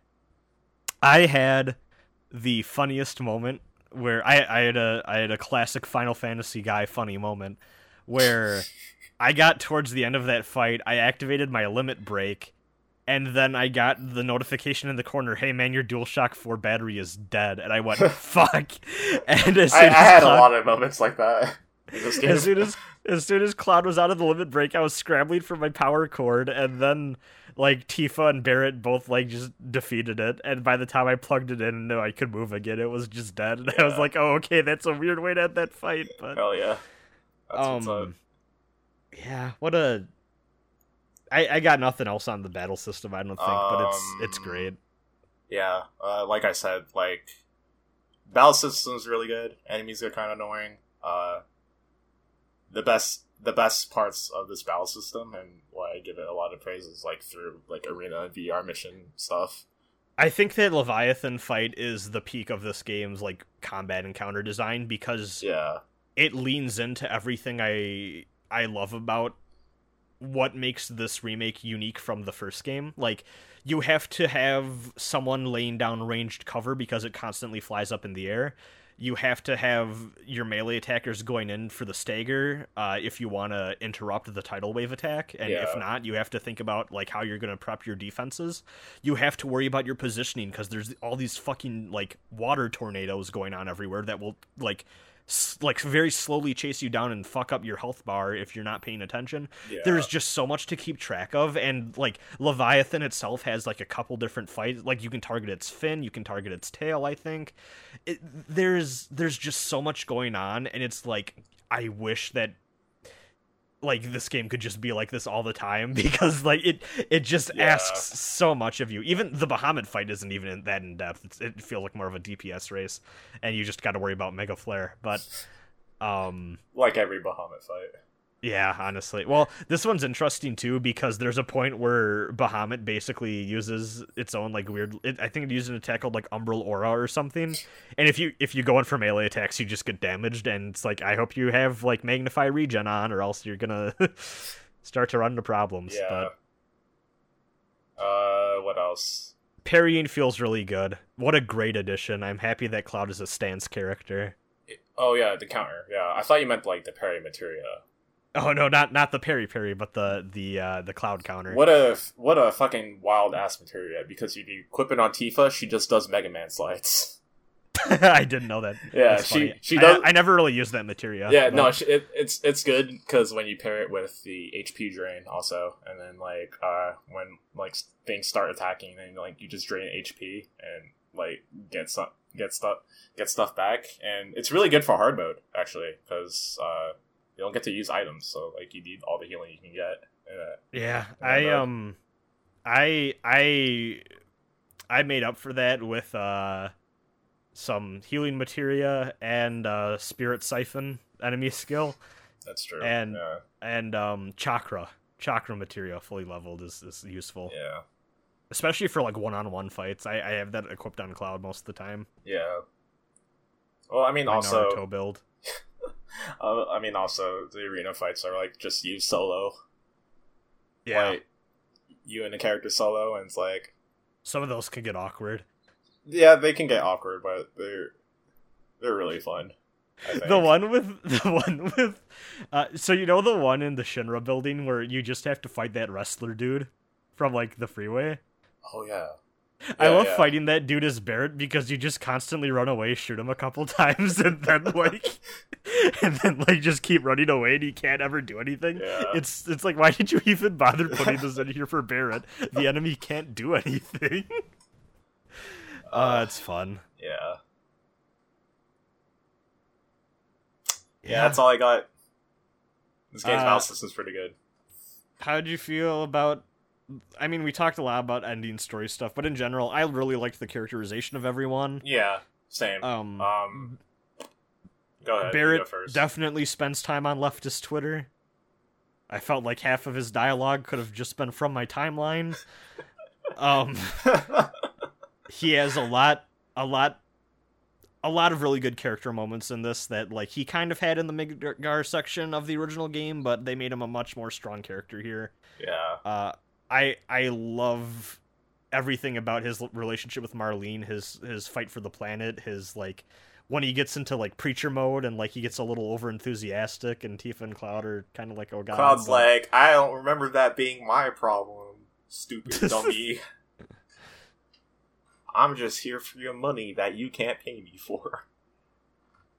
I had the funniest moment where I, I had a I had a classic Final Fantasy guy funny moment where I got towards the end of that fight, I activated my limit break, and then I got the notification in the corner, "Hey man, your DualShock 4 battery is dead," and I went, "Fuck!" And as I, I had Cloud- a lot of moments like that. in this game. as soon as as soon as Cloud was out of the limit break, I was scrambling for my power cord, and then like Tifa and Barret both like just defeated it. And by the time I plugged it in and I could move again, it was just dead. And I was like, oh okay, that's a weird way to end that fight, but Hell yeah. That's what's um, yeah, what a. I, I got nothing else on the battle system. I don't think, but it's it's Um, great. Yeah, uh, like I said, like battle system's really good. Enemies are kind of annoying. Uh, the best the best parts of this battle system and why I give it a lot of praise is like through like arena and VR mission stuff. I think that Leviathan fight is the peak of this game's like combat and counter design because Yeah, it leans into everything I I love about what makes this remake unique from the first game. Like you have to have someone laying down ranged cover because it constantly flies up in the air. You have to have your melee attackers going in for the stagger uh, if you want to interrupt the tidal wave attack, and if not, you have to think about like how you're going to prep your defenses. You have to worry about your positioning because there's all these fucking like water tornadoes going on everywhere that will like like very slowly chase you down and fuck up your health bar if you're not paying attention. yeah. There's just so much to keep track of, and like Leviathan itself has like a couple different fights. Like you can target its fin, you can target its tail. I think it, there's there's just so much going on, and it's like I wish that like this game could just be like this all the time because like it it just Yeah. asks so much of you. Even the Bahamut fight isn't even in, that in depth. It's, it feels like more of a DPS race, and you just got to worry about Mega Flare. But um, like every Bahamut fight. Yeah, honestly. Well, this one's interesting too because there's a point where Bahamut basically uses its own like weird. It, I think it uses an attack called like Umbral Aura or something. And if you if you go in for melee attacks, you just get damaged. And it's like I hope you have like Magnify Regen on, or else you're gonna start to run into problems. Yeah. But Uh, what else? parrying feels really good. What a great addition! I'm happy that Cloud is a stance character. Oh yeah, the counter. Yeah, I thought you meant like the parry materia. Oh no, not not the Perry Perry, but the the uh, the Cloud counter. What a what a fucking wild ass materia! Because if you equip it on Tifa, she just does Mega Man slides. I didn't know that. Yeah, That's she funny. she I- does. I, never really used that materia. yeah, but- no, she, it, it's it's good because when you pair it with the HP drain also, and then like uh when like things start attacking, then like you just drain HP and like get some get stuff get stuff back, and it's really good for hard mode actually because uh you don't get to use items, so like you need all the healing you can get. Uh, Yeah, I no. um, I I I made up for that with uh some healing materia and uh spirit siphon enemy skill that's true. And- yeah, and um chakra chakra materia fully leveled is is useful, yeah, especially for like one on one fights. I I have that equipped on cloud most of the time. yeah. Well, I mean, My also, Naruto build. Uh, I mean, also the arena fights are like just you solo. Yeah, like you and the character solo, and it's like, some of those can get awkward. yeah, they can get awkward, but they're they're really fun. The one with the one with uh so you know the one in the Shinra building where you just have to fight that wrestler dude from like the freeway? Oh yeah, I love yeah. fighting that dude as Barret because you just constantly run away, shoot him a couple times, and then like and then like just keep running away and he can't ever do anything. Yeah. It's it's like why did you even bother putting this in here for Barret? The enemy can't do anything. uh, it's fun. yeah, yeah. That's all I got. This game's Uh, battle system's pretty good. How'd you feel about? I mean, we talked a lot about ending story stuff, but in general, I really liked the characterization of everyone. Yeah, same. Um, um, go ahead. Barret go definitely spends time on leftist Twitter. I felt like half of his dialogue could have just been from my timeline. um, he has a lot, a lot, a lot of really good character moments in this that like he kind of had in the Midgar section of the original game, but they made him a much more strong character here. yeah, Uh, I I love everything about his relationship with Marlene, his his fight for the planet, his like when he gets into like preacher mode and like he gets a little over enthusiastic, and Tifa and Cloud are kind of like, oh god, Cloud's but- like, I don't remember that being my problem, stupid dummy. I'm just here for your money that you can't pay me for.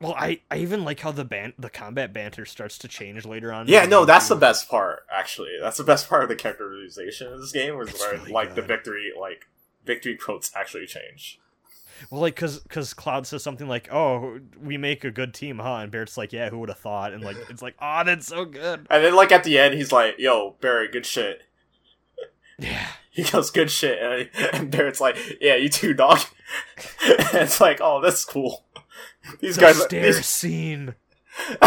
Well, I I even like how the ban- the combat banter starts to change later on. Yeah, no, that's the best part. Actually, that's the best part of the characterization of this game, was where really like the victory, like victory quotes actually change. Well, like, cause, cause Cloud says something like, "Oh, we make a good team, huh?" And Barret's like, "Yeah, who would have thought?" And like, it's like, "Oh, that's so good." And then like at the end, he's like, "Yo, Barret, good shit." Yeah, He goes, "Good shit," and, and Barret's like, "Yeah, you too, dog." and it's like, "Oh, that's cool." These the guys, stair these- scene.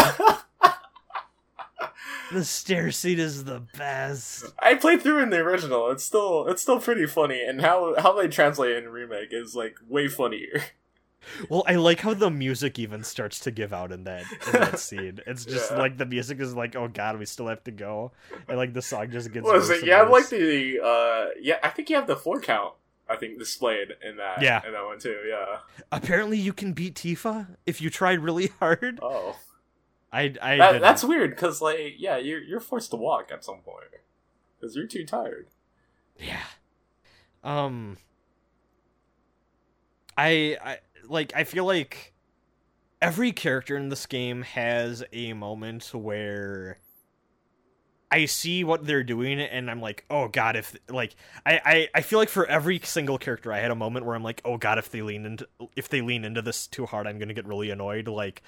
The stair scene is the best. I played through in the original. It's still it's still pretty funny, and how how they translate it in remake is like way funnier. Well, I like how the music even starts to give out in that in that scene. It's just Yeah. like the music is like, "Oh God, we still have to go," and like the song just gets. What is it? You have like the uh yeah, I think you have the four count. I think displayed in that Yeah. in that one too. Yeah. Apparently, you can beat Tifa if you tried really hard. Oh, I I that, that's weird because like yeah, you're you're forced to walk at some point because you're too tired. Yeah. Um I I like I feel like every character in this game has a moment where I see what they're doing and I'm like, "Oh god, if like I I I feel like for every single character I had a moment where I'm like, "Oh god, if they lean into if they lean into this too hard, I'm going to get really annoyed." Like,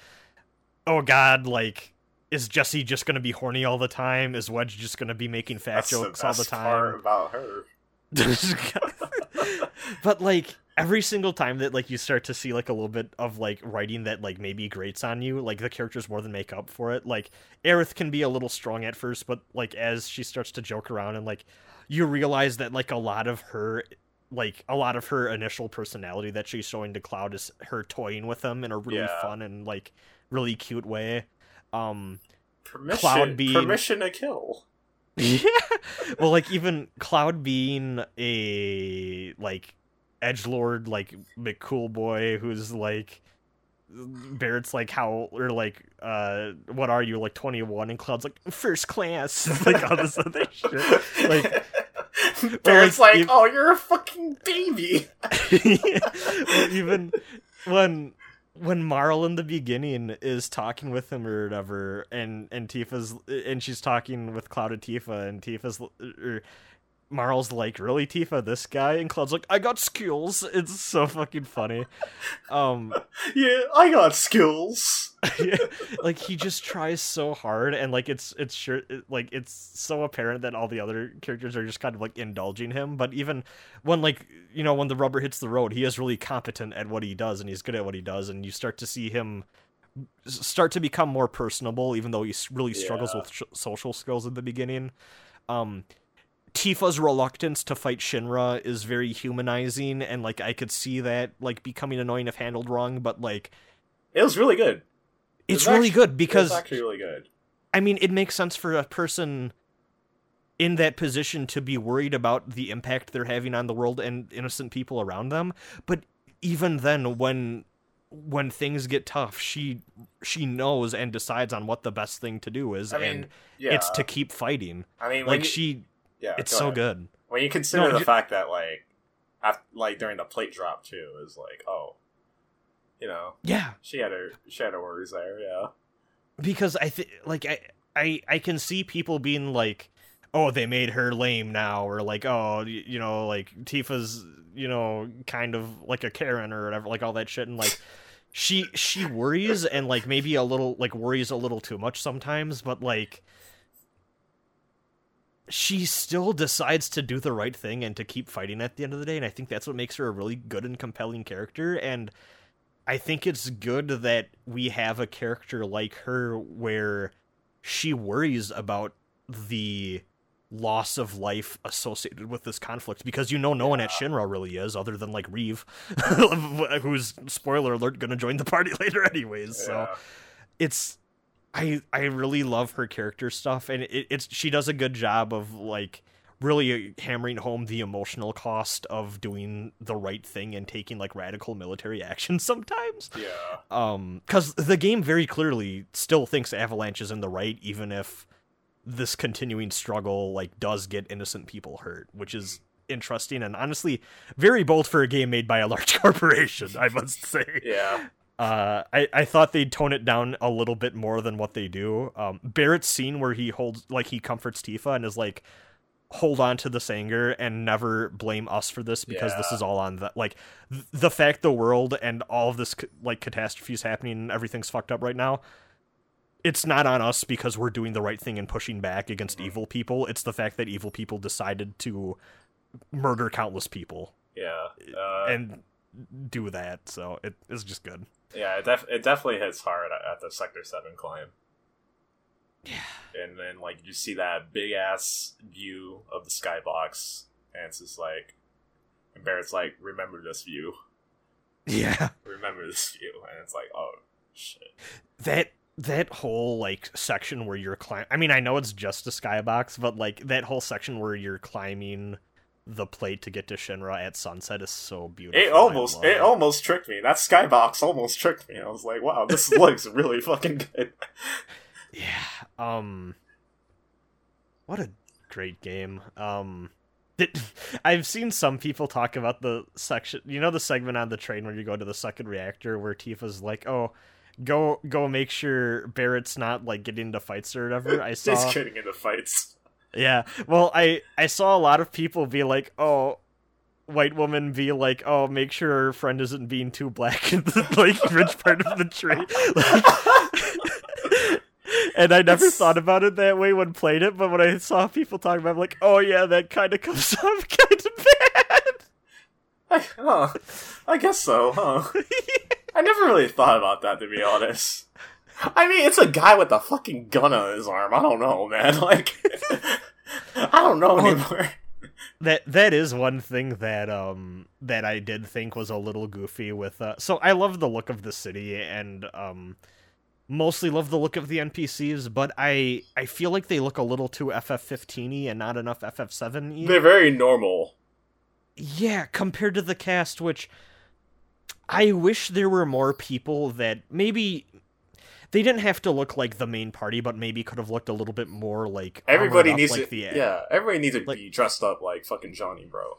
"Oh god, like is Jesse just going to be horny all the time? Is Wedge just going to be making fat That's jokes the all the time?" part about her. but like every single time that like you start to see like a little bit of like writing that like maybe grates on you like the characters more than make up for it like Aerith can be a little strong at first but like as she starts to joke around and like you realize that like a lot of her like a lot of her initial personality that she's showing to Cloud is her toying with him in a really Yeah. fun and like really cute way um Permission, Cloud being- permission to kill. yeah. Well, like even Cloud being a like edge lord, like McCool boy, who's like Barret's like how or like uh what are you like twenty one and Cloud's like first class. Like all this other shit. Like Barret's like, like, you- "Oh, you're a fucking baby." well, even when when Marl in the beginning is talking with him or whatever, and and Tifa's and she's talking with Cloud Tifa, and Tifa's or Marl's like, "Really, Tifa, this guy?" And Cloud's like, "I got skills." It's so fucking funny. Um, yeah, I got skills. yeah, like he just tries so hard, and like it's it's sure it- like it's so apparent that all the other characters are just kind of like indulging him. But even when like you know when the rubber hits the road, he is really competent at what he does, and he's good at what he does, and you start to see him start to become more personable, even though he really struggles Yeah. with sh- social skills in the beginning. Um, Tifa's reluctance to fight Shinra is very humanizing, and like I could see that like becoming annoying if handled wrong, but like It was really good. It it's really actu- good because actually really good. I mean, it makes sense for a person in that position to be worried about the impact they're having on the world and innocent people around them. But even then, when when things get tough, she she knows and decides on what the best thing to do is, I mean, and yeah. it's to keep fighting. I mean, Like you, she, yeah, it's go so ahead. good. When you consider No, the ju- fact that like, after, like during the plate drop too, is like, oh, you know, Yeah, she had her she had her worries there. Yeah, because I think like I I I can see people being like, oh, they made her lame now, or like, oh, y- you know, like Tifa's, you know, kind of like a Karen or whatever, like all that shit, and like. She she worries and like maybe a little like worries a little too much sometimes, but like she still decides to do the right thing and to keep fighting at the end of the day, and I think that's what makes her a really good and compelling character. And I think it's good that we have a character like her where she worries about the loss of life associated with this conflict because you know no one at Shinra really is other than like Reeve who's spoiler alert gonna join the party later anyways so it's I I really love her character stuff and it, it's she does a good job of like really hammering home the emotional cost of doing the right thing and taking like radical military action sometimes. Yeah. Um, because the game very clearly still thinks Avalanche is in the right, even if this continuing struggle like does get innocent people hurt, which is interesting and honestly very bold for a game made by a large corporation. I must say. Yeah. Uh, I, I thought they'd tone it down a little bit more than what they do. Um, Barret's scene where he holds, like, he comforts Tifa and is like, hold on to this anger and never blame us for this because this is all on the, like, th- the fact the world and all of this, like, catastrophes happening and everything's fucked up right now. It's not on us because we're doing the right thing and pushing back against Mhm. evil people. It's the fact that evil people decided to murder countless people Yeah. Uh, and do that. So it is just good. yeah. It, def- it definitely hits hard at, at the Sector Seven climb. Yeah. and then like you see that big ass view of the skybox, and it's just like, and Barret's like, "Remember this view, Yeah. remember this view," and it's like, "Oh shit." that that whole like section where you're climb I mean I know it's just a skybox but like that whole section where you're climbing the plate to get to Shinra at sunset is so beautiful. It almost, love it almost tricked me. That skybox almost tricked me. I was like, "Wow, this looks really fucking good." Yeah. Um what a great game. Um it, I've seen some people talk about the section, you know, the segment on the train where you go to the second reactor where Tifa's like, "Oh, go go make sure Barret's not like getting into fights or whatever." I saw He's getting into fights. Yeah. Well, I I saw a lot of people be like, "Oh, white woman be like, "Oh, make sure her friend isn't being too black in the like rich part of the tree." Like, and I never It's- thought about it that way when played it, but when I saw people talking about, it, I'm like, "Oh yeah, that kind of comes off kind of bad." I, huh. I guess so, huh? I never really thought about that to be honest. I mean, it's a guy with a fucking gun on his arm. I don't know, man. Like, I don't know Oh, anymore. that that is one thing that um that I did think was a little goofy with uh so I love the look of the city and um mostly love the look of the NPCs but I I feel like they look a little too FF15y and not enough FF7y. They're very normal. Yeah, compared to the cast which I wish there were more people that maybe they didn't have to look like the main party but maybe could have looked a little bit more like Everybody up needs like to, the yeah. Everybody needs to like- be dressed up like fucking Johnny, bro.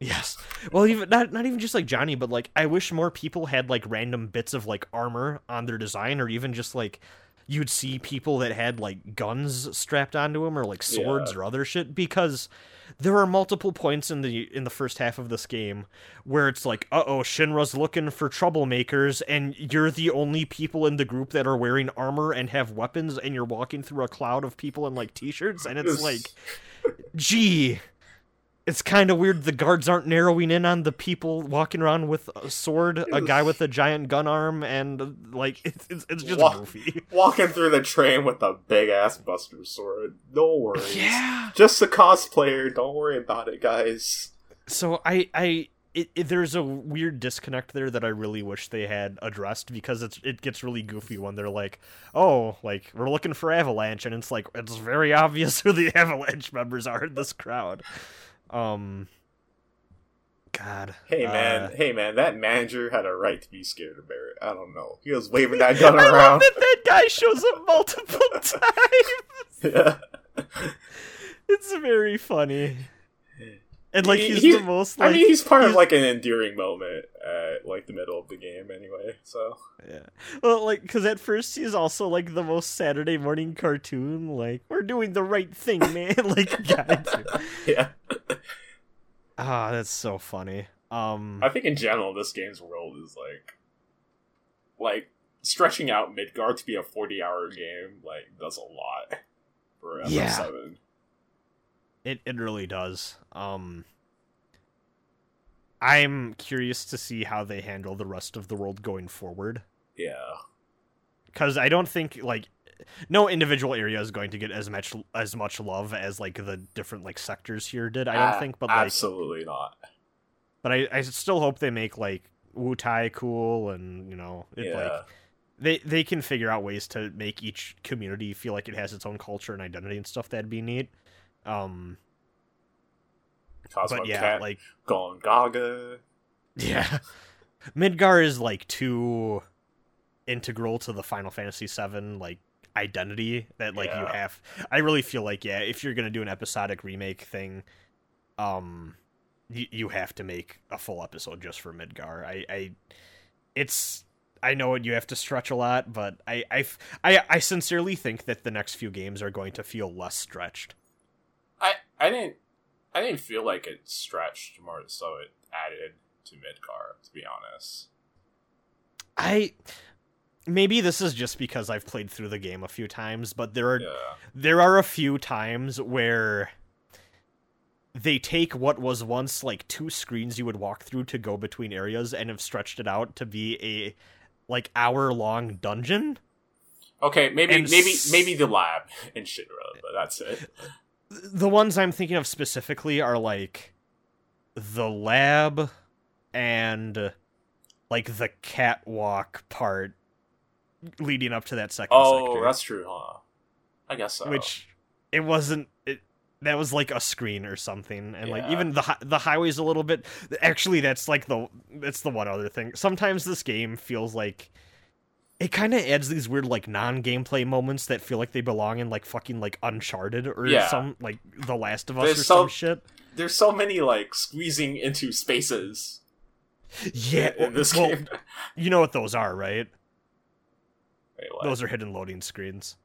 Yes. Well, even not not even just like Johnny, but like I wish more people had like random bits of like armor on their design, or even just like you'd see people that had like guns strapped onto them or like swords Yeah. or other shit because there are multiple points in the in the first half of this game where it's like uh-oh shinra's looking for troublemakers and you're the only people in the group that are wearing armor and have weapons and you're walking through a cloud of people in like t-shirts and it's like gee it's kind of weird the guards aren't narrowing in on the people walking around with a sword a guy with a giant gun arm and like it's, it's, it's just Wha- goofy walking through the train with a big ass Buster sword. No worries. yeah Just a cosplayer. Don't worry about it, guys. so i i it, it, there's a weird disconnect there that I really wish they had addressed because it's it gets really goofy when they're like, "Oh, like we're looking for Avalanche," and it's like it's very obvious who the Avalanche members are in this crowd. Um, God, Hey man, uh, hey man, that manager had a right to be scared of Barret. I don't know. He was waving that gun I love around. that that guy shows up multiple times. yeah. It's very funny, and like He- he's the most like I mean, he's part of like an endearing moment at like the middle of the game, anyway. So Yeah. Well, like, because at first he's also like the most Saturday morning cartoon. Like, we're doing the right thing, man. like, guy. yeah, Ah, that's so funny. Um, I think in general, this game's world is like, like stretching out Midgar to be a forty-hour game. Like, does a lot for FF7. Yeah. It it really does. Um, I'm curious to see how they handle the rest of the world going forward. Yeah. because I don't think like no individual area is going to get as much as much love as like the different like sectors here did. I don't A- think, but like, absolutely not. but I I still hope they make like Wutai cool and you know it yeah. like they they can figure out ways to make each community feel like it has its own culture and identity and stuff. That'd be neat. Um, Cosmo but yeah, Cat like going gaga. yeah, Midgar is like too integral to the Final Fantasy VII like identity that like you have. I really feel like yeah, if you're gonna do an episodic remake thing, um, you you have to make a full episode just for Midgar. I I, it's. I know you have to stretch a lot, but I, I, I, I sincerely think that the next few games are going to feel less stretched. I didn't I didn't feel like it stretched more so it added to Midgar, to be honest. I maybe this is just because I've played through the game a few times, but there are Yeah. there are a few times where they take what was once like two screens you would walk through to go between areas and have stretched it out to be a like hour long dungeon. Okay, maybe And maybe s- maybe the lab in Shinra, but that's it. The ones I'm thinking of specifically are like the lab and like the catwalk part leading up to that second Oh, sector. that's true, huh? I guess so. which it wasn't it that was like a screen or something and like even the the highway's a little bit actually that's like the that's the one other thing sometimes this game feels like it kind of adds these weird like non-gameplay moments that feel like they belong in like fucking like uncharted or Yeah. some like the last of us There's or so- some shit there's so many like squeezing into spaces yeah in this well, game. you know what those are right Wait, those are hidden loading screens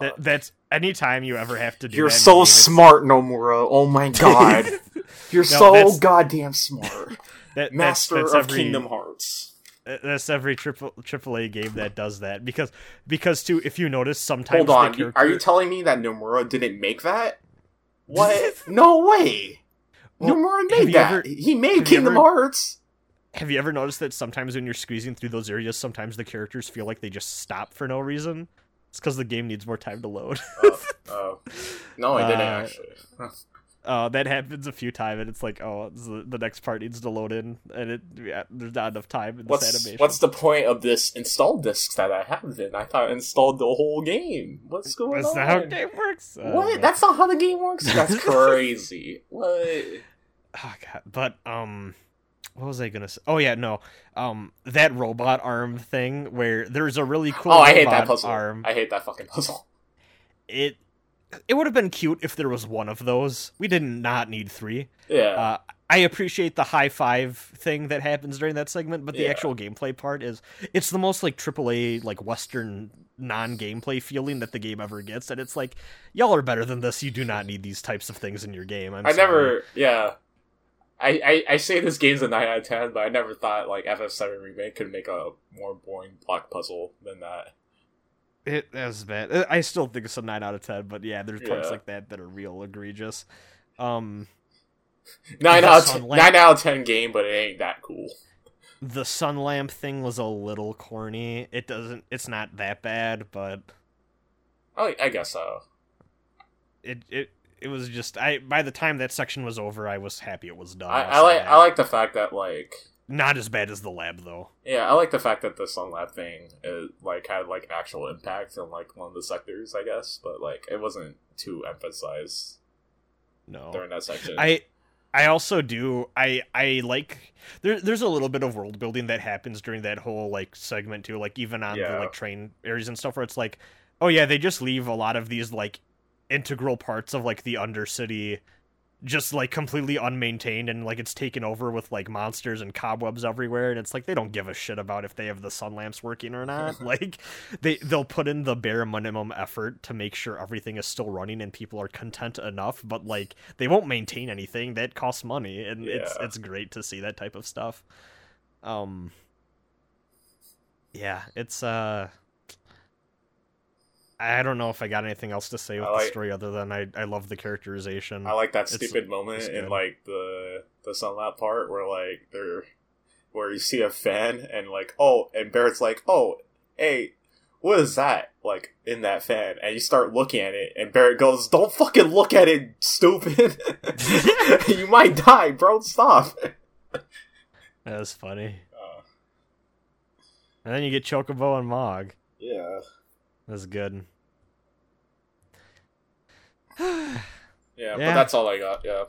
that, that's anytime you ever have to do You're so game, smart, Nomura. Oh my god. You're so goddamn smart. that, that's- Master that's of every- Kingdom Hearts. Uh, That's every triple AAA game that does that because because too if you notice sometimes Hold on. character, Are you telling me that Nomura didn't make that? What? no way. Well, Nomura made that. ever- he made Kingdom ever- Hearts. have you ever noticed that sometimes when you're squeezing through those areas sometimes the characters feel like they just stop for no reason it's because the game needs more time to load oh, oh. No, I didn't Uh, actually. Uh, that happens a few times and it's like oh the, next part needs to load in and it yeah, there's not enough time in this What's animation what's the point of this install disc that I have? Then I thought I installed the whole game. What's going That's on? not how the game works What? That's not how the game works. That's crazy. what? oh god but um what was i gonna say oh yeah no um that robot arm thing where there's a really cool oh, I hate that puzzle. arm I hate that fucking puzzle. it it would have been cute if there was one of those we did not need three Yeah. uh I appreciate the high five thing that happens during that segment, but the Yeah. actual gameplay part is it's the most like AAA like Western non gameplay feeling that the game ever gets, and it's like y'all are better than this. You do not need these types of things in your game. I'm I sorry. never, yeah. I, I, I say this game's a 9 out of 10, but I never thought like FF7 Remake could make a more boring block puzzle than that. It that's bad. Uh, I still think it's a nine out of ten, but yeah, there's parts Yeah. like that that are real egregious. Um, 9 out, of 10, lamp. 9 out of 10 game, but it ain't that cool. the sun lamp thing was a little corny. It doesn't. It's not that bad, but I, I guess so. it it it was just. I by the time that section was over, I was happy it was done. I, I like. I like the fact that like not as bad as the lab though. yeah I like the fact that the Sun Lab thing is, like had like actual impact on like one of the sectors I guess but like it wasn't too emphasized No, during that section. I I also do I I like there there's a little bit of world building that happens during that whole like segment too like even on Yeah. the like train areas and stuff where it's like oh yeah they just leave a lot of these like integral parts of like the undercity just like completely unmaintained and like it's taken over with like monsters and cobwebs everywhere and it's like they don't give a shit about if they have the sun lamps working or not. Like they they'll put in the bare minimum effort to make sure everything is still running and people are content enough but like they won't maintain anything. That costs money and it's it's great to see that type of stuff. Um yeah it's uh I don't know if I got anything else to say with I the story other than I, I love the characterization. I like that It's- stupid moment it's in like the the sunlight part where like they're where you see a fan and like oh and Barret's like oh hey what is that like in that fan? And you start looking at it and Barret goes don't fucking look at it stupid. You might die bro. Stop. That was funny. uh, And then you get Chocobo and Mog. yeah That's good. yeah Yeah, but that's all I got. Yeah.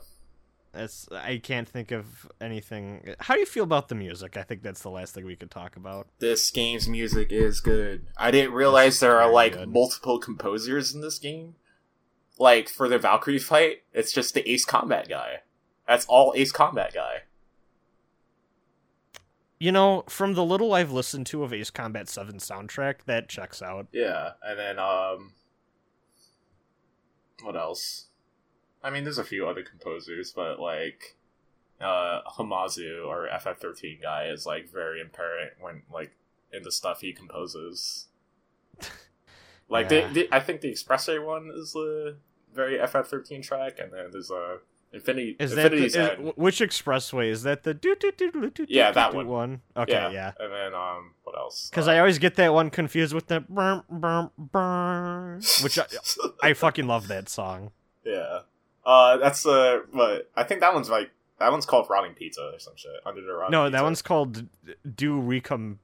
It's I can't think of anything. How do you feel about the music? I think that's the last thing we could talk about. This game's music is good. I didn't realize there are like good. multiple composers in this game. Like for the Valkyrie fight, it's just the Ace Combat guy. That's all Ace Combat guy. You know, from the little I've listened to of Ace Combat 7 soundtrack, that checks out. Yeah, and then um, what else? I mean, there's a few other composers, but like, uh, Hamauzu or FF13 guy is like very apparent when like in the stuff he composes. Like, Yeah. the, the, I think the Expressway one is the very FF13 track, and then there's a Infinity. Is that the, is- which expressway is that the do do do do do Yeah, do- that do one. one? Okay, yeah. yeah. and then um, what else? Because Uh, I always get that one confused with the burm, burm, burm, which I, I fucking love that song. Yeah. Uh, that's uh, what I think that one's like that one's called Rotting Pizza or some shit under the Rotting No, Pizza. that one's called do recom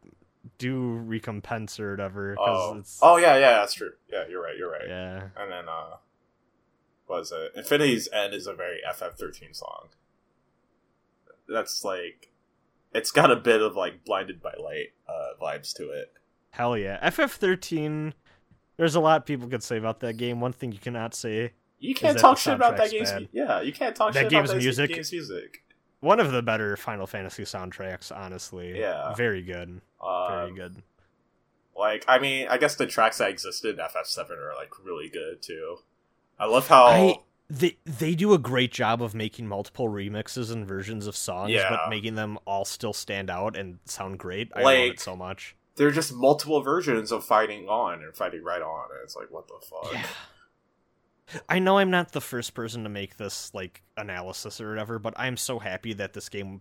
do recompense or whatever. 'cause Oh. it's, oh yeah, yeah, that's true. Yeah, you're right. You're right. yeah. And then uh, what is it? Infinity's End is a very FF13 song. That's like, it's got a bit of like Blinded by Light uh vibes to it. Hell yeah. FF13, there's a lot people could say about that game. One thing you cannot say, You can't talk shit about that game's bad? yeah. You can't talk That shit game's about that music- game's music. one of the better Final Fantasy soundtracks, honestly. Yeah. Very good. Very Um, good. Like, I mean, I guess the tracks that existed in FF7 are like really good too. I love how I they they do a great job of making multiple remixes and versions of songs, Yeah. but making them all still stand out and sound great. I love it so much. There are just multiple versions of fighting on and fighting right on, and it's like, what the fuck? Yeah. I know I'm not the first person to make this like analysis or whatever, but I'm so happy that this game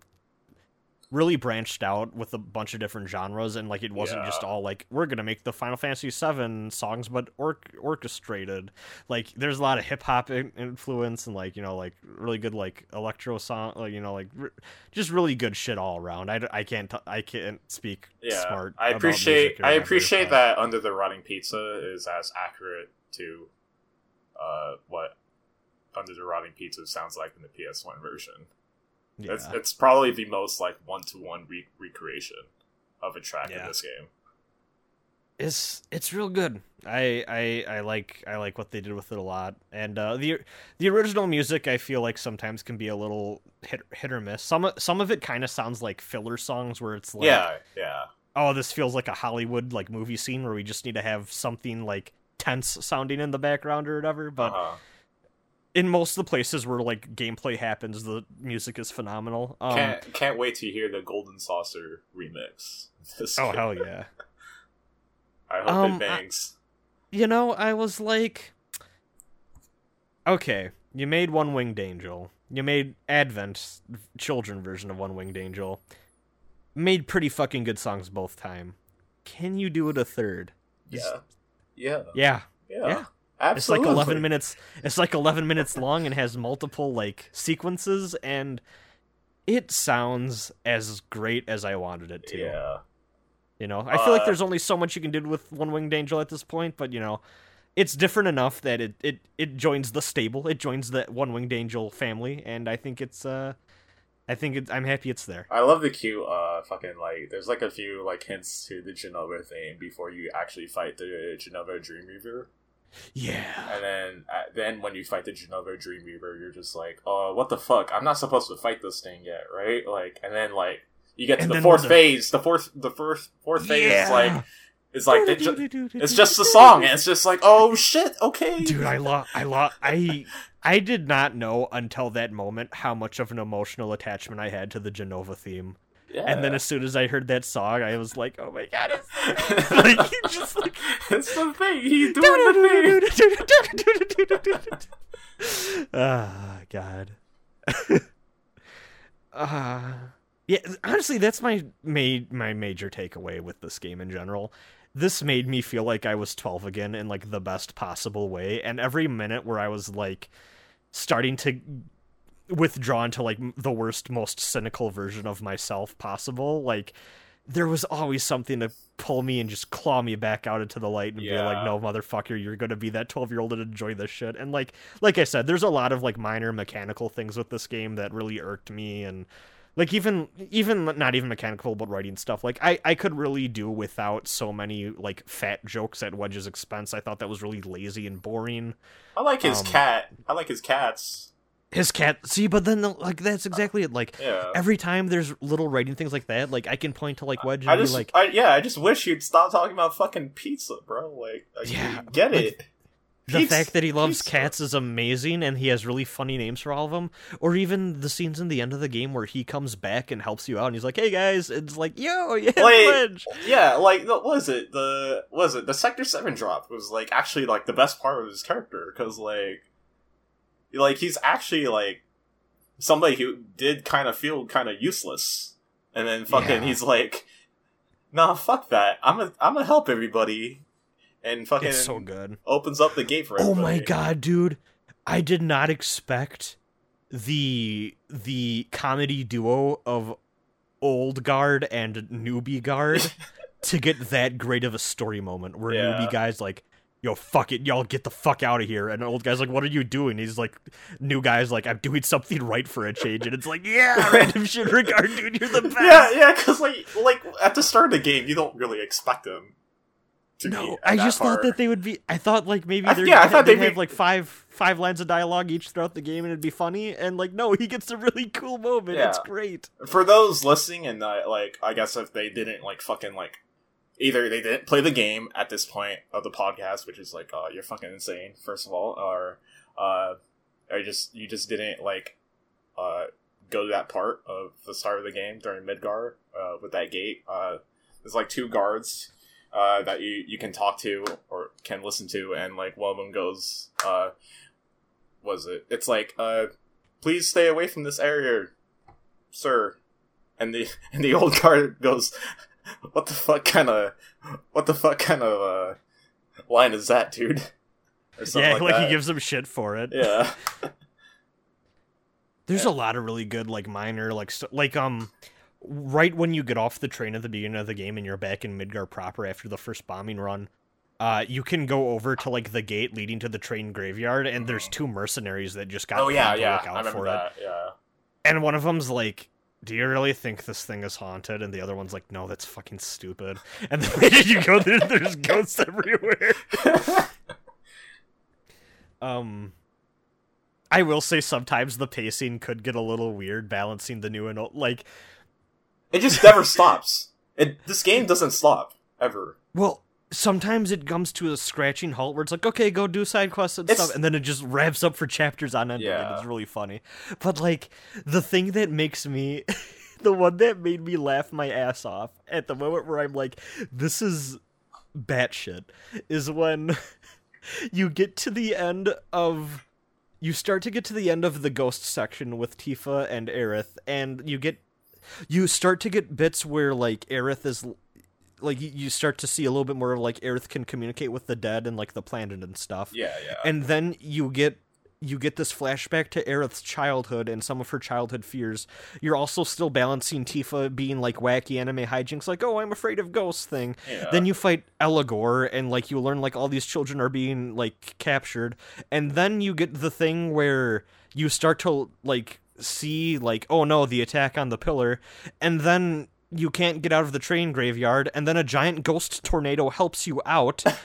really branched out with a bunch of different genres and like it wasn't just all like we're gonna make the Final Fantasy 7 songs, but or- orchestrated. Like there's a lot of hip hop in- influence and like you know like really good like electro song, like you know like r- just really good shit all around. I, d- I can't t- I can't speak Yeah, smart. I appreciate I appreciate that Under the Rotting Pizza is as accurate to uh, what Under the Rotting Pizza sounds like in the PS1 version. Yeah. It's it's probably the most like one to one recreation of a track Yeah. in this game. it's it's real good. I, I I like I like what they did with it a lot, and uh, the the original music I feel like sometimes can be a little hit hit or miss. Some some of it kind of sounds like filler songs where it's like, yeah, yeah, oh, this feels like a Hollywood like movie scene where we just need to have something like tense sounding in the background or whatever. But uh-huh. In most of the places where like gameplay happens, the music is phenomenal. Um, can't can't wait to hear the Golden Saucer remix. Oh hell yeah. I hope Um, it bangs. you know, I was like, okay, you made One Winged Angel. You made Advent, children version of One Winged Angel. Made pretty fucking good songs both time. Can you do it a third? yeah, yeah, Yeah. yeah, yeah. It's like 11 minutes. It's like 11 minutes long and has multiple like sequences and it sounds as great as I wanted it to. Yeah, You know, I feel like Uh, there's only so much you can do with One Winged Angel at this point, but you know, it's different enough that it it it joins the stable, it joins the One Winged Angel family, and I think it's uh, I think it's, I'm happy it's there. I love the cute, uh, fucking like. There's like a few like hints to the Jenova thing before you actually fight the Jenova Dreamweaver, Yeah, and then uh, then when you fight the Jenova Dreamweaver, you're just like, oh, what the fuck? I'm not supposed to fight this thing yet, right? Like, and then like you get to And the fourth the- phase. The fourth, the first fourth phase is like Yeah. it's like they ju- it's just a song, and it's just like, oh shit, okay, Dude, I love, I love, I, I did not know until that moment how much of an emotional attachment I had to the Jenova theme. Yeah. And then as soon as I heard that song, I was like, "Oh my god, it's the thing!" like he just like it's the thing. He's doing the thing. Ah, God. uh, yeah, honestly, that's my made my major takeaway with this game in general. This made me feel like I was 12 again in like the best possible way, and every minute where I was like starting to withdraw to like the worst, most cynical version of myself possible, like there was always something to pull me and just claw me back out into the light and be like, no, motherfucker, you're gonna be that 12 year old and enjoy this shit. And like, like I said, there's a lot of like minor mechanical things with this game that really irked me and. Like even even not even mechanical but writing stuff like I I could really do without so many like fat jokes at Wedge's expense. I thought that was really lazy and boring. I like his Um, cat. I like his cats. His cat see but then like that's uh, exactly it like Yeah. every time there's little writing things like that like I can point to like Wedge and I be just, like I, yeah, I just wish you'd stop talking about fucking pizza, bro. Like, I Yeah, get like, it. the Pizza- fact that he loves pizza. cats is amazing and he has really funny names for all of them or even the scenes in the end of the game where he comes back and helps you out and he's like hey guys it's like yo yeah. Wedge Yeah, like what was it? The what was it the Sector Seven drop was like actually like the best part of his character because like, like he's actually like somebody who did kind of feel kind of useless, and then fucking Yeah. he's like, nah, fuck that. I'm gonna I'm gonna help everybody, and fucking it's so good opens up the gate for Everybody. oh my god dude I did not expect the the comedy duo of old guard and newbie guard to get that great of a story moment where Yeah. newbie guy's like yo fuck it y'all get the fuck out of here. And old guy's like what are you doing? He's like new guy's like i'm doing something right for a change. And it's like yeah random shit regard dude you're the best. Yeah, yeah, because like like at the start of the game, you don't really expect them. To no i just thought that they would be i thought like maybe they're yeah, I thought they'd they'd have be- like five five lines of dialogue each throughout the game and it'd be funny. And like no he gets a really cool moment. It's great. For those listening and uh, like i guess if they didn't like fucking like either they didn't play the game at this point of the podcast which is like uh you're fucking insane first of all or uh or just you just didn't like uh go to that part of the start of the game during midgar uh with that gate. Uh there's like two guards uh that you you can talk to or can listen to and like one of them goes uh was it? It's like uh please stay away from this area sir. And the and the old guard goes, "What the fuck kind of, what the fuck kind of uh, line is that, dude?" Or yeah like, like, he gives him shit for it. Yeah, there's a lot of really good like minor like st- like um right when you get off the train at the beginning of the game and you're back in midgar proper after the first bombing run uh you can go over to like the gate leading to the train graveyard and there's two mercenaries that just got oh yeah, to yeah, look I out remember for it. that. Yeah, and one of them's like do you really think this thing is haunted? And the other one's like, no, that's fucking stupid. And the way you go there, there's ghosts everywhere. Um, I will say sometimes the pacing could get a little weird, balancing the new and old. Like, it just never stops. It this game doesn't stop ever. well, sometimes it comes to a scratching halt where it's like, okay, go do side quests and It's- stuff, and then it just wraps up for chapters on end. Yeah, it's really funny. But like, the thing that makes me. The one that made me laugh my ass off at the moment where I'm like, this is batshit, is when you get to the end of you start to get to the end of the ghost section with Tifa and Aerith, and you get you start to get bits where like Aerith is like you- start to see a little bit more of like Aerith can communicate with the dead and like the planet and stuff. Yeah, yeah. And then you get you get this flashback to Aerith's childhood and some of her childhood fears. You're also still balancing Tifa being like wacky anime hijinks, like "Oh, I'm afraid of ghosts" thing. Yeah. Then you fight Eligor, and like you learn like all these children are being like captured, and then you get the thing where you start to like see like oh no the attack on the pillar, and then you can't get out of the train graveyard, and then a giant ghost tornado helps you out.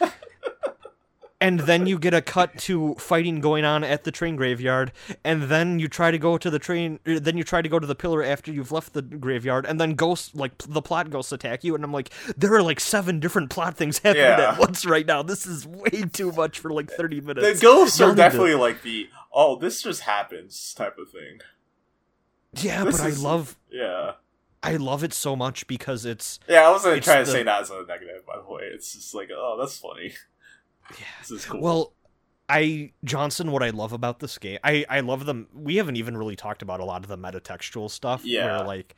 and then you get a cut to fighting going on at the train graveyard and then you try to go to the train er, then you try to go to the pillar after you've left the graveyard and then ghosts like the plot ghosts attack you and i'm like there are like seven different plot things happening Yeah. at once right now this is way too much for like 30 minutes. the ghosts Y'all are to- definitely like the oh this just happens type of thing. yeah this but is- i love Yeah, i love it so much because it's yeah. I wasn't trying to say that as a negative, by the way. It's just like oh that's funny. yeah This is cool. Well, I Johnson, what I love about this game, I I love them. We haven't even really talked about a lot of the metatextual stuff. Yeah. where like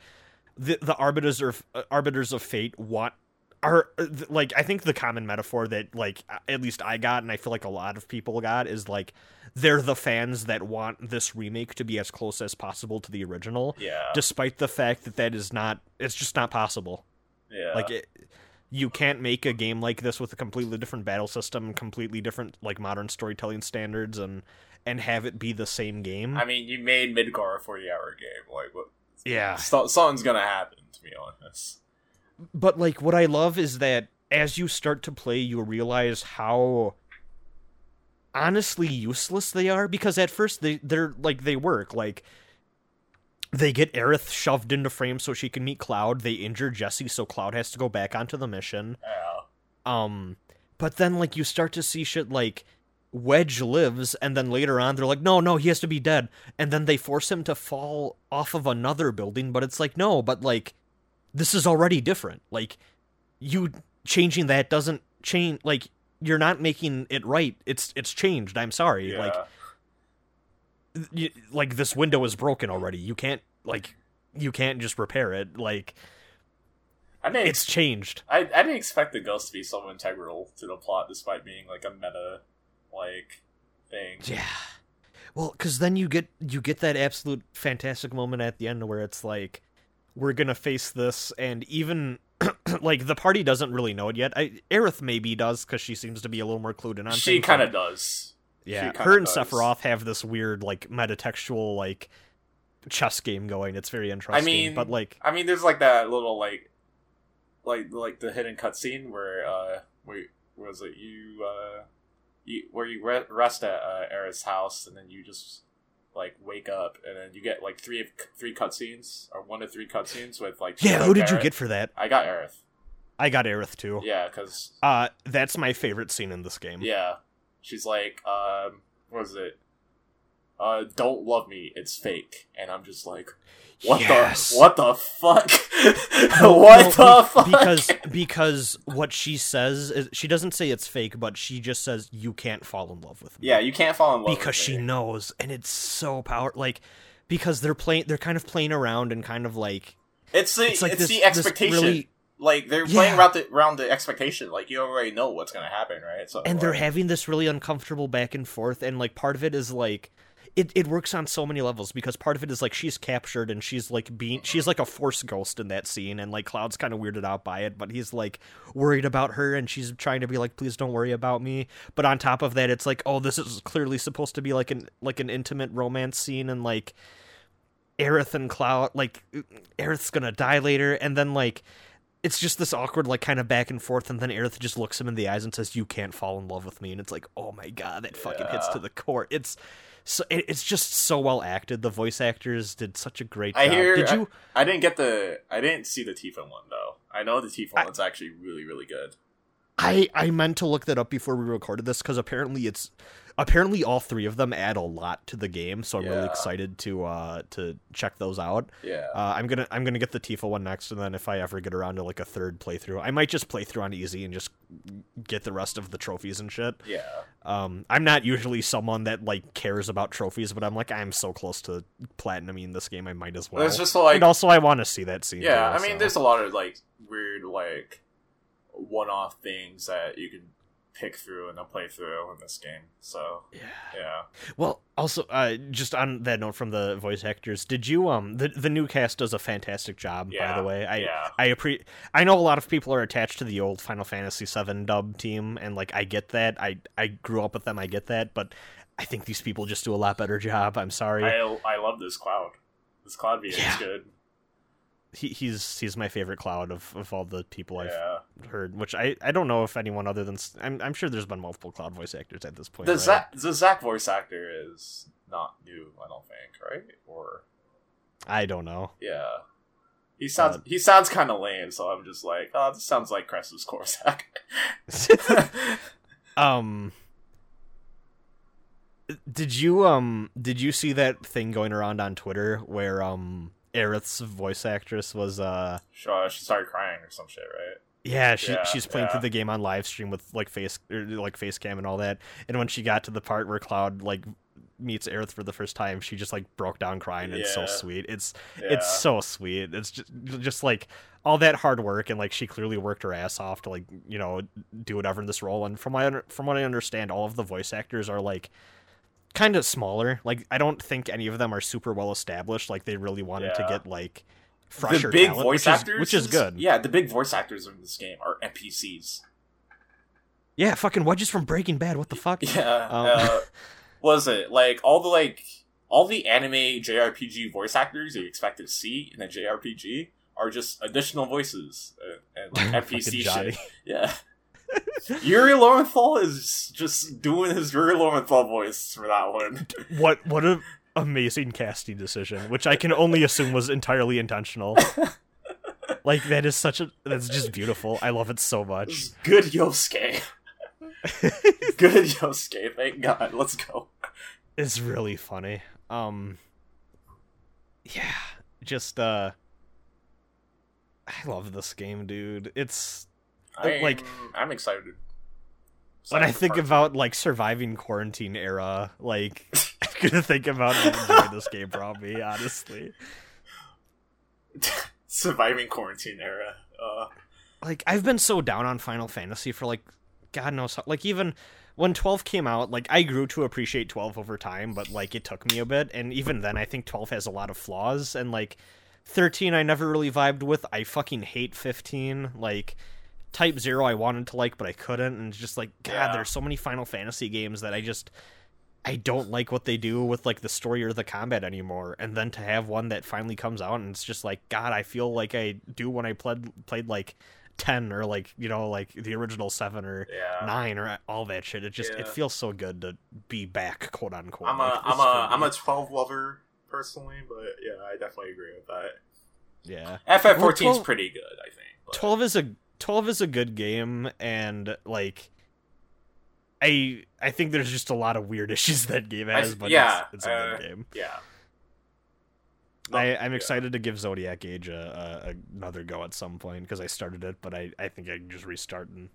the the arbiters of uh, arbiters of fate want are uh, like I think the common metaphor that like at least I got and I feel like a lot of people got is like they're the fans that want this remake to be as close as possible to the original, yeah, despite the fact that that is not. It's just not possible. yeah. Like it, you can't make a game like this with a completely different battle system, completely different like modern storytelling standards, and and have it be the same game. I mean, you made Midgar a forty-hour game. Like, what? yeah, something's gonna happen. To be honest. but like what I love is that as you start to play, you realize how honestly useless they are because at first they they're like they work like they get Aerith shoved into frame so she can meet Cloud. They injure Jesse so Cloud has to go back onto the mission. Um but then like you start to see shit like Wedge lives and then later on they're like no no he has to be dead and then they force him to fall off of another building but it's like no but like this is already different. Like you changing that doesn't change like you're not making it right. It's it's changed. I'm sorry. Yeah. Like you, like this window is broken already. You can't like you can't just repair it. Like I didn't. it's changed. I, I didn't expect the ghost to be so integral to the plot, despite being like a meta, like thing. Yeah. Well, because then you get you get that absolute fantastic moment at the end where it's like we're gonna face this, and even like the party doesn't really know it yet. I, Aerith maybe does because she seems to be a little more clued in on. She kind of does. Yeah, her and does. Sephiroth have this weird like metatextual like chess game going. It's very interesting. I mean- but like I mean, there's like that little like, like like the hidden cutscene where uh, where where was it you uh, you where you re- rest at uh, Aerith's house and then you just like wake up and then you get like three of three cutscenes or one to three cutscenes with like yeah, who did you get for that? I got Aerith. I got Aerith too. Yeah, because Uh, that's my favorite scene in this game. Yeah. She's like, um, what is it? Uh, don't love me, it's fake. And I'm just like, what Yes. the, what the fuck? No, what the fuck? Because because what she says is she doesn't say it's fake, but she just says you can't fall in love with me. yeah, you can't fall in love because she knows, and it's so power like because they're playing they're kind of playing around and kind of like It's the, it's it's, this the expectation. really like, they're playing Yeah. around the, around the expectation. Like, you already know what's gonna happen, right? So, and they're having this really uncomfortable back and forth and like part of it is like it, it works on so many levels because part of it is like she's captured and she's like being she's like a force ghost in that scene and like cloud's kind of weirded out by it but he's like worried about her and she's trying to be like please don't worry about me. But on top of that it's like oh this is clearly supposed to be like an like an intimate romance scene and like Aerith and Cloud like Aerith's gonna die later and then like it's just this awkward like kind of back and forth and then Aerith just looks him in the eyes and says you can't fall in love with me. And it's like oh my god that fucking hits to the core. It's so it, it's just so well acted the voice actors did such a great job I hear. did you I, I didn't get the. I didn't see the Tifa one though. I know the Tifa I- one's actually really, really good. I I meant to look that up before we recorded this because apparently it's apparently all three of them add a lot to the game so I'm really excited to uh to check those out Yeah. Uh, I'm gonna I'm gonna get the Tifa one next, and then if I ever get around to like a third playthrough, I might just play through on easy and just get the rest of the trophies and shit. yeah. Um, I'm not usually someone that like cares about trophies, but I'm like I'm so close to platinum in this game, I might as well. There's just like and also, I want to see that scene. Yeah, I mean, so. there's a lot of like weird, like one-off things that you can pick through and then play through in this game. So yeah. yeah, Well, also, uh, just on that note from the voice actors, did you um the the new cast does a fantastic job. yeah. by the way, I yeah, I appre- I know a lot of people are attached to the old Final Fantasy VII dub team, and like I get that. I I grew up with them. I get that, but I think these people just do a lot better job. I'm sorry. I I love this cloud. This cloud V Yeah. is good. He, he's he's my favorite cloud of, of all the people I've heard. Which I, I don't know if anyone other than I'm I'm sure there's been multiple cloud voice actors at this point. the right? Zack the Zack voice actor is not new. I don't think, right? Or I don't know. yeah, he sounds Uh, he sounds kind of lame. So I'm just like, oh, this sounds like Crisis Core Zack. um. Did you um did you see that thing going around on Twitter where um Aerith's voice actress was uh sure, she started crying or some shit, right? Yeah, she Yeah, she's playing yeah. through the game on live stream with like face or, like face cam and all that. And when she got to the part where Cloud like meets Aerith for the first time, she just like broke down crying. And It's so sweet. It's Yeah. it's so sweet. It's just just like all that hard work and like she clearly worked her ass off to like you know do whatever in this role. And from my from what I understand, all of the voice actors are like kind of smaller. Like I don't think any of them are super well established. Like they really wanted to get like fresher the big talent, voice which actors, is, which is good. Yeah, the big voice actors in this game are NPCs. Yeah, fucking Wedges from Breaking Bad. What the fuck? Yeah, Um, uh, was it like all the like all the anime JRPG voice actors you expect to see in a JRPG are just additional voices uh, and like NPC shit. Yeah. Yuri Lowenthal is just doing his Yuri Lowenthal voice for that one. What what a amazing casting decision, which I can only assume was entirely intentional. like that is such a that's just beautiful. I love it so much. Good Yosuke. Good Yosuke, thank God. Let's go. It's really funny. Um Yeah, just uh I love this game, dude. It's I'm, Like- I'm excited. when I think about like surviving quarantine era, like I'm gonna think about enjoying this game probably, honestly. surviving quarantine era. Uh, like I've been so down on Final Fantasy for like God knows how like even when 12 came out, like I grew to appreciate 12 over time, but like it took me a bit and even then I think 12 has a lot of flaws and like 13 I never really vibed with. I fucking hate 15. Like Type 0 I wanted to like but I couldn't and it's just like god, Yeah. there's so many Final Fantasy games that I just I don't like what they do with like the story or the combat anymore. And then to have one that finally comes out and it's just like God, I feel like I do when I played played like ten or like you know like the original seven or yeah. nine or all that shit. It just Yeah. it feels so good to be back, quote unquote. I'm a Like, I'm this a I'm a 12 lover personally, but yeah, I definitely agree with that. yeah. FF14 is pretty good, I think. but- Twelve is a twelve is a good game and like. I I think there's just a lot of weird issues that game I- has, but yeah, it's, it's a uh, good game. Yeah. I, I'm yeah. excited to give Zodiac Age a, a, another go at some point because I started it, but I, I think I can just restart and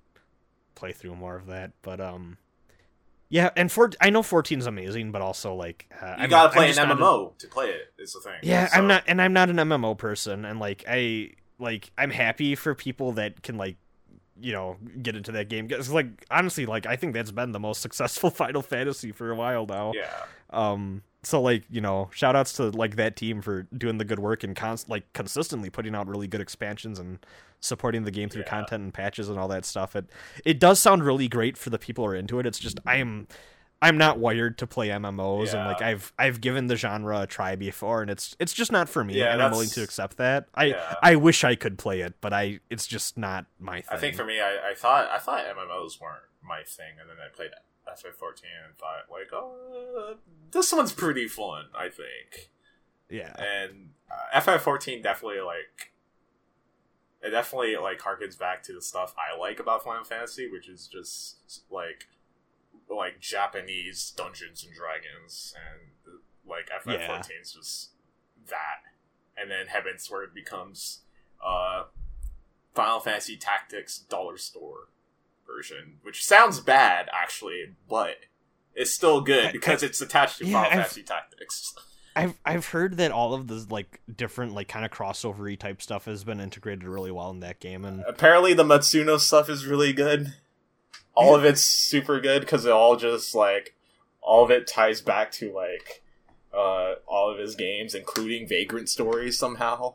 play through more of that. But um, yeah, and for I know 14 is amazing, but also like uh, You I'm, gotta I'm play an just not a- MMO to play it. Is the thing. yeah, So- I'm not, and I'm not an MMO person, and like I like I'm happy for people that can like you know get into that game. 'Cause, like honestly, like I think that's been the most successful Final Fantasy for a while now. Yeah. Um, so like you know, shout outs to like that team for doing the good work and const- like consistently putting out really good expansions and supporting the game through Yeah. content and patches and all that stuff. It it does sound really great for the people who are into it. It's just I am I'm not wired to play MMOs and like I've I've given the genre a try before and it's it's just not for me Yeah, and I'm willing to accept that. I Yeah. I wish I could play it, but I it's just not my thing. I think for me, I, I thought I thought MMOs weren't my thing, and then I played FF14 and thought like, oh, this one's pretty fun. I think, yeah. and uh, FF14 definitely like it definitely like harkens back to the stuff I like about Final Fantasy, which is just like like Japanese Dungeons and Dragons, and like FF14 Yeah. is just that, and then Heavensward becomes uh Final Fantasy Tactics Dollar Store version, which sounds bad actually, but it's still good because it's attached to yeah, Final I've- Fantasy Tactics. I've I've heard that all of the like different like kind of crossovery type stuff has been integrated really well in that game and Apparently, the Matsuno stuff is really good. All of it's super good because it all just like all of it ties back to like uh all of his games, including Vagrant Stories somehow.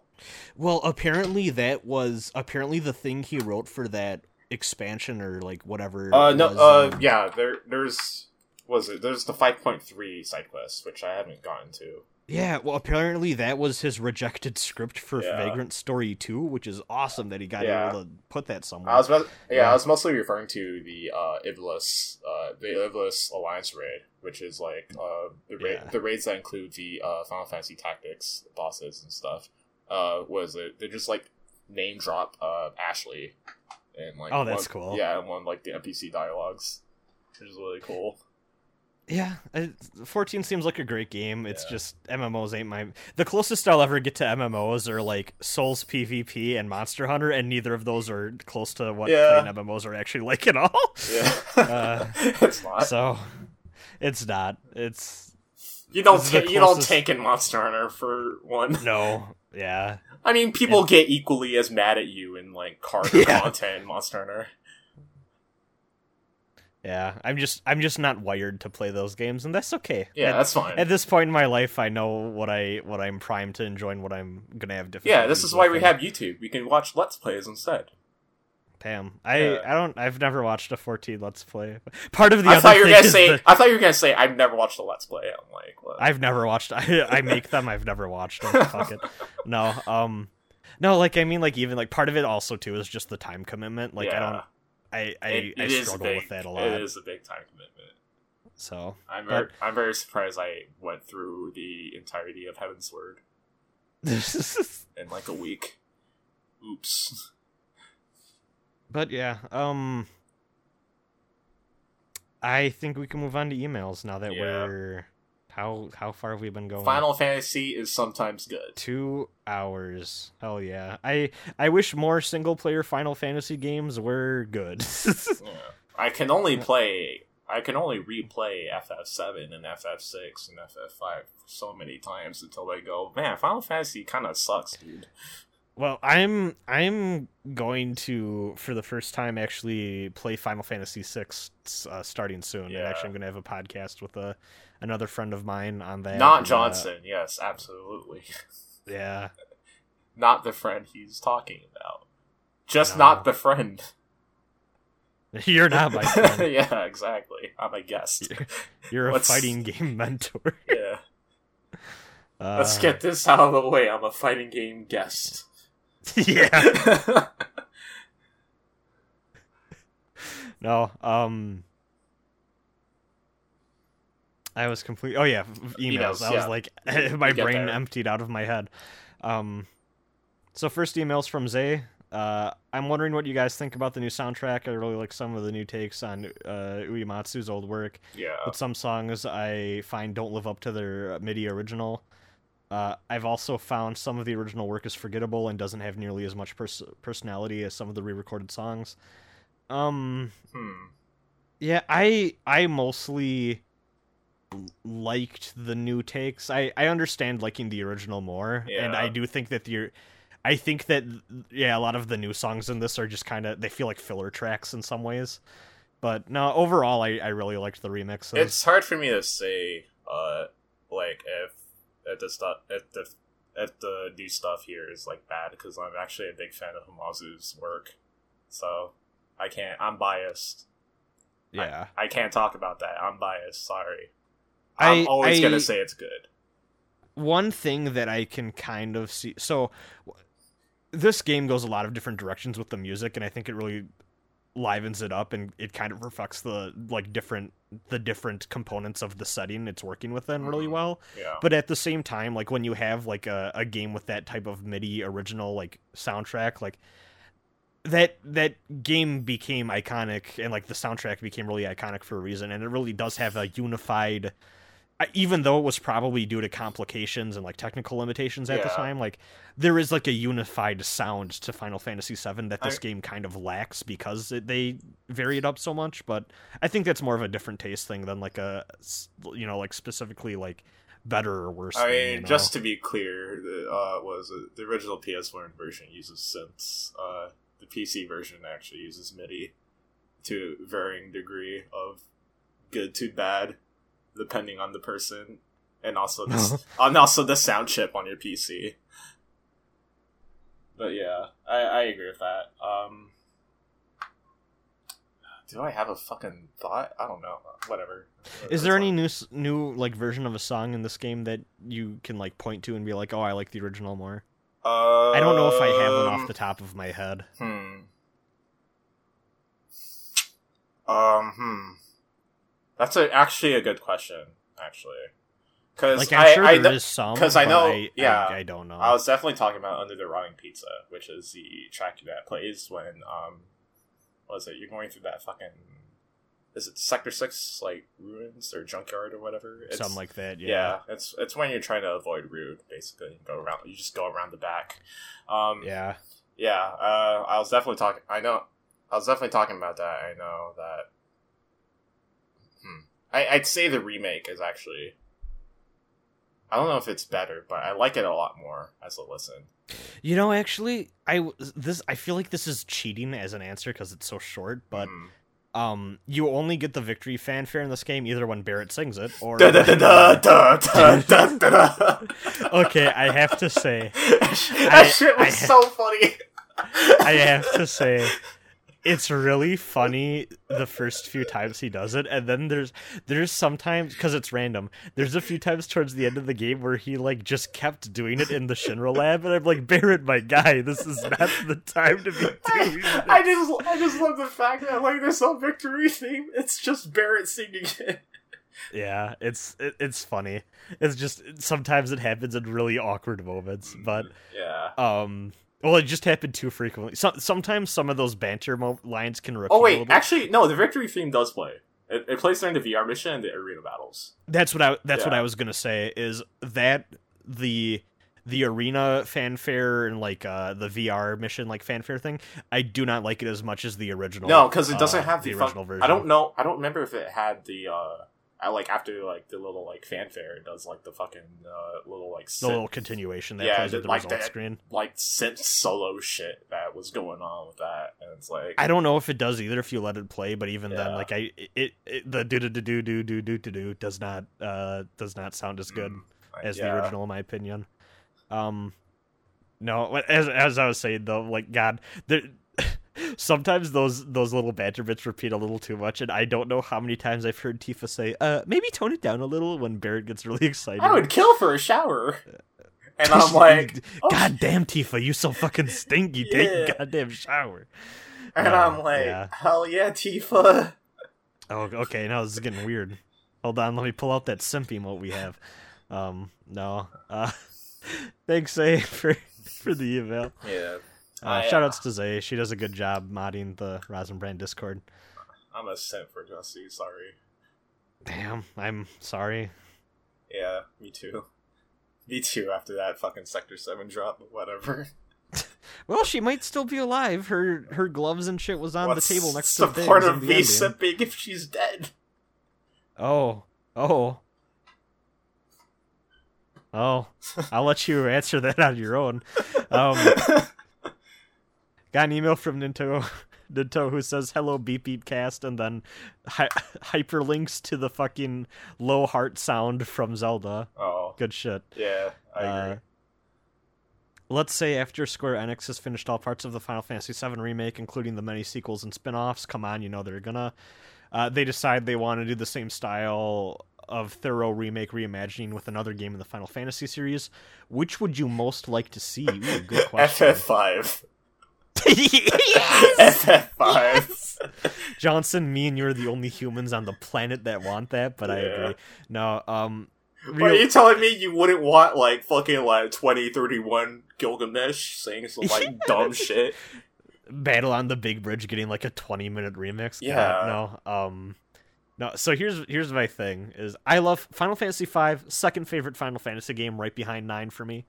well apparently that was apparently the thing he wrote for that expansion or like whatever Uh no, was, uh um, yeah, there there's was it there's the five point three side quest which I haven't gotten to. Yeah well apparently that was his rejected script for Yeah. Vagrant Story 2 which is awesome that he got Yeah. able to put that somewhere I was yeah, Yeah. I was mostly referring to the uh Ivalice uh the Ivalice Alliance raid, which is like uh the ra- the raids that include the uh Final Fantasy Tactics bosses and stuff. Uh was it they just like name drop uh Ashley and like Oh, that's one- cool. Yeah, and one like the NPC dialogues. Which is really cool. Yeah, 14 seems like a great game. It's Yeah. just MMOs ain't my. The closest I'll ever get to MMOs are like Souls PvP and Monster Hunter, and neither of those are close to what Yeah. playing MMOs are actually like at all. Yeah. Uh, it's not. so, it's not. It's you don't is the you don't tank in Monster Hunter for one. no, yeah, I mean, people get equally as mad at you in like card Yeah. content in Monster Hunter. Yeah, I'm just I'm just not wired to play those games, and that's okay. Yeah, At- that's fine. At this point in my life, I know what I what I'm primed to enjoy and what I'm gonna have different. yeah, this is why we have YouTube. We can watch Let's Plays instead. Damn, I Yeah. I don't I've never watched a 14 Let's Play. Part of the I other thought you were gonna say. that I thought you were gonna say. I've never watched a Let's Play. I'm like, what? I've never watched. I I make them. I've never watched them. Fuck it. No, um, no. Like I mean, like even like part of it also too is just the time commitment. Like I don't. I I, It- I struggle big. with that a lot. It is a big time commitment. So I'm But- very, I'm very surprised I went through the entirety of Heavensward in like a week. Oops. But yeah, um I think we can move on to emails now that Yeah. we're how how far have we been going? Final Fantasy is sometimes good. two hours. Hell yeah. I I wish more single player Final Fantasy games were good. Yeah. I can only play. I can only replay FF7 and FF6 and FF5 so many times until I go, man, Final Fantasy kind of sucks, dude. Well, I'm I'm going to for the first time actually play Final Fantasy VI uh, starting soon. And Yeah. actually I'm going to have a podcast with a another friend of mine on that. Not and, uh, Johnson. Yes, absolutely. yeah. Not the friend he's talking about. Just No. not the friend. You're not my friend. yeah, exactly. I'm a guest. You're a fighting game mentor. yeah. Uh, Let's get this out of the way. I'm a fighting game guest. yeah. No. Um. I was complete. Oh yeah, emails. Emails, I was yeah. like, my brain there. emptied out of my head. Um. So first emails from Zay. Uh, I'm wondering what you guys think about the new soundtrack. I really like some of the new takes on uh, Uematsu's old work, yeah. but some songs I find don't live up to their MIDI original. Uh, I've also found some of the original work is forgettable and doesn't have nearly as much pers- personality as some of the re-recorded songs. Um, Hmm. yeah, I I mostly liked the new takes. I I understand liking the original more, and I do think that the I think that yeah, a lot of the new songs in this are just kind of they feel like filler tracks in some ways. But no, overall, I, I really liked the remixes. It's hard for me to say, uh, like if if the stuff if the if the new stuff here is like bad because I'm actually a big fan of Hamauzu's work, so I can't. I'm biased. yeah. I can't talk about that. I'm biased. Sorry. I- I'm always I- gonna say it's good. one thing that I can kind of see so this game goes a lot of different directions with the music and I think it really livens it up and it kind of reflects the like different the different components of the setting it's working within really Mhm. well Yeah. but at the same time like when you have like a, a game with that type of midi original like soundtrack like that that game became iconic and like the soundtrack became really iconic for a reason and it really does have a unified even though it was probably due to complications and like technical limitations at the time like there is like a unified sound to final fantasy 7 that this I- game kind of lacks because it, they vary it up so much but i think that's more of a different taste thing than like a you know like specifically like better or worse I thing, mean, you know? just to be clear, the, uh, was the original PS1 version uses synths. Uh, the PC version actually uses MIDI to varying degree of good to bad, depending on the person, and also the, s- and also the sound chip on your PC. But yeah, I, I agree with that. Um, do I have a fucking thought? I don't know. Whatever. Is there any new new like version of a song in this game that you can like point to and be like, "Oh, I like the original more"? Uh, I don't know if I have one off the top of my head. Hmm. Um. Hmm. That's a, actually a good question. Actually, because Like I'm I, sure I, there is some, 'cause I know- I, yeah. I, I don't know. I was definitely talking about Under the Rotting Pizza, which is the track that plays when um, what is it? You're going through that fucking. Is it Sector Six like ruins or junkyard or whatever? It's, Something like that. yeah. Yeah. it's it's when you're trying to avoid rude, basically. You go around. You just go around the back. Um, Yeah. yeah, uh, I was definitely talking. I know, I was definitely talking about that. I know that. Hmm. I, I'd say the remake is actually. I don't know if it's better, but I like it a lot more as a listen. You know, actually, I this I feel like this is cheating as an answer because it's so short, but. Mm. Um, you only get the victory fanfare in this game either when Barret sings it or. okay, I have to say, that shit was I, so funny. I have to say, it's really funny the first few times he does it, and then there's there's sometimes because it's random. There's a few times towards the end of the game where he like just kept doing it in the Shinra lab, and I'm like, barret my guy, this is not the time to be doing I. I just, I just love the fact that like this whole victory theme, it's just Barret singing it. Yeah, it's it, it's funny. It's just sometimes it happens in really awkward moments, but Yeah. um. Well, it just happened too frequently. So, sometimes some of those banter mo- lines can repeat. Oh wait, actually, no. The victory theme does play. It, it plays during the VR mission and the arena battles. That's what I that's what I was gonna say is that the the arena fanfare and like uh the VR mission like fanfare thing. I do not like it as much as the original. No, because it doesn't uh, have the, the original version. I don't know. I don't remember if it had the. uh I like after like the little like fanfare, it does like the fucking uh, little like the little continuation that Yeah, plays the- with the like result that- screen. like synth solo shit that was going on with that, and it's like I don't know if it does either if you let it play, but even then, like I it, it the do do do do do do do do do does not uh does not sound as good. mm, as yeah. the original, in my opinion. Um, no, as as I was saying though, like God, there. Sometimes those those little banter bits repeat a little too much, and I don't know how many times I've heard Tifa say, "Uh, maybe tone it down a little" when Barret gets really excited. I would kill for a shower, and I'm like, oh, God damn, Tifa, you so fucking stinky. Take Yeah. a goddamn shower. and uh, I'm like, yeah. hell yeah, Tifa. Oh, okay. Now this is getting weird. Hold on, let me pull out that simp emote we have. Um, no. Uh, thanks, A, for for the email. Yeah, Uh, I, shout outs to Zay. She does a good job modding the Rosenbrand Discord. I'm a simp for Jesse. Sorry. Damn, I'm sorry. Yeah, me too. Me too. After that fucking Sector Seven drop, but whatever. Well, she might still be alive. Her her gloves and shit was on What's the table next to Biggs part of the me simping if she's dead? Oh, oh, oh! I'll let you answer that on your own. Um, got an email from Ninto, Ninto who says "Hello, beep beep cast," and then hi- hyperlinks to the fucking low heart sound from Zelda. oh, Good shit. yeah, I agree. Uh, let's say after Square Enix has finished all parts of the Final Fantasy VII remake, including the many sequels and spin-offs, come on, you know they're gonna. Uh, they decide they want to do the same style of thorough remake reimagining with another game in the Final Fantasy series. Which would you most like to see? Ooh, good question. FF5. Yes! FF5. Johnson, me and you're the only humans on the planet that want that, but I agree. No, um, What are you telling me you wouldn't want like fucking like 2031 Gilgamesh saying some like dumb shit? battle on the big bridge getting like a 20 minute remix God, Yeah. no um no so here's here's my thing is i love final fantasy 5 second favorite final fantasy game right behind 9 for me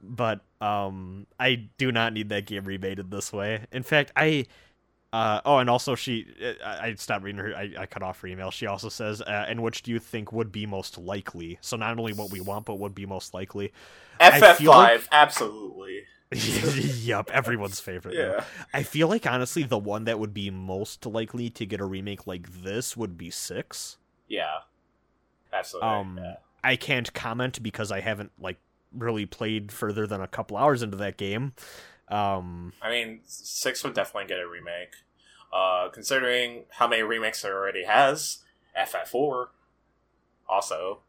but um i do not need that game remade this way in fact i uh, oh, and also she, I, I stopped reading her. I, I cut off her email. She also says, uh, "And which do you think would be most likely?" So not only what we want, but would be most likely. I FF5, like- absolutely. yep, everyone's favorite. Yeah. I feel like honestly the one that would be most likely to get a remake like this would be 6. Yeah. Absolutely. Um yeah. I can't comment because I haven't like really played further than a couple hours into that game. Um I mean, six would definitely get a remake. Uh, considering how many remakes it already has, FF4 also.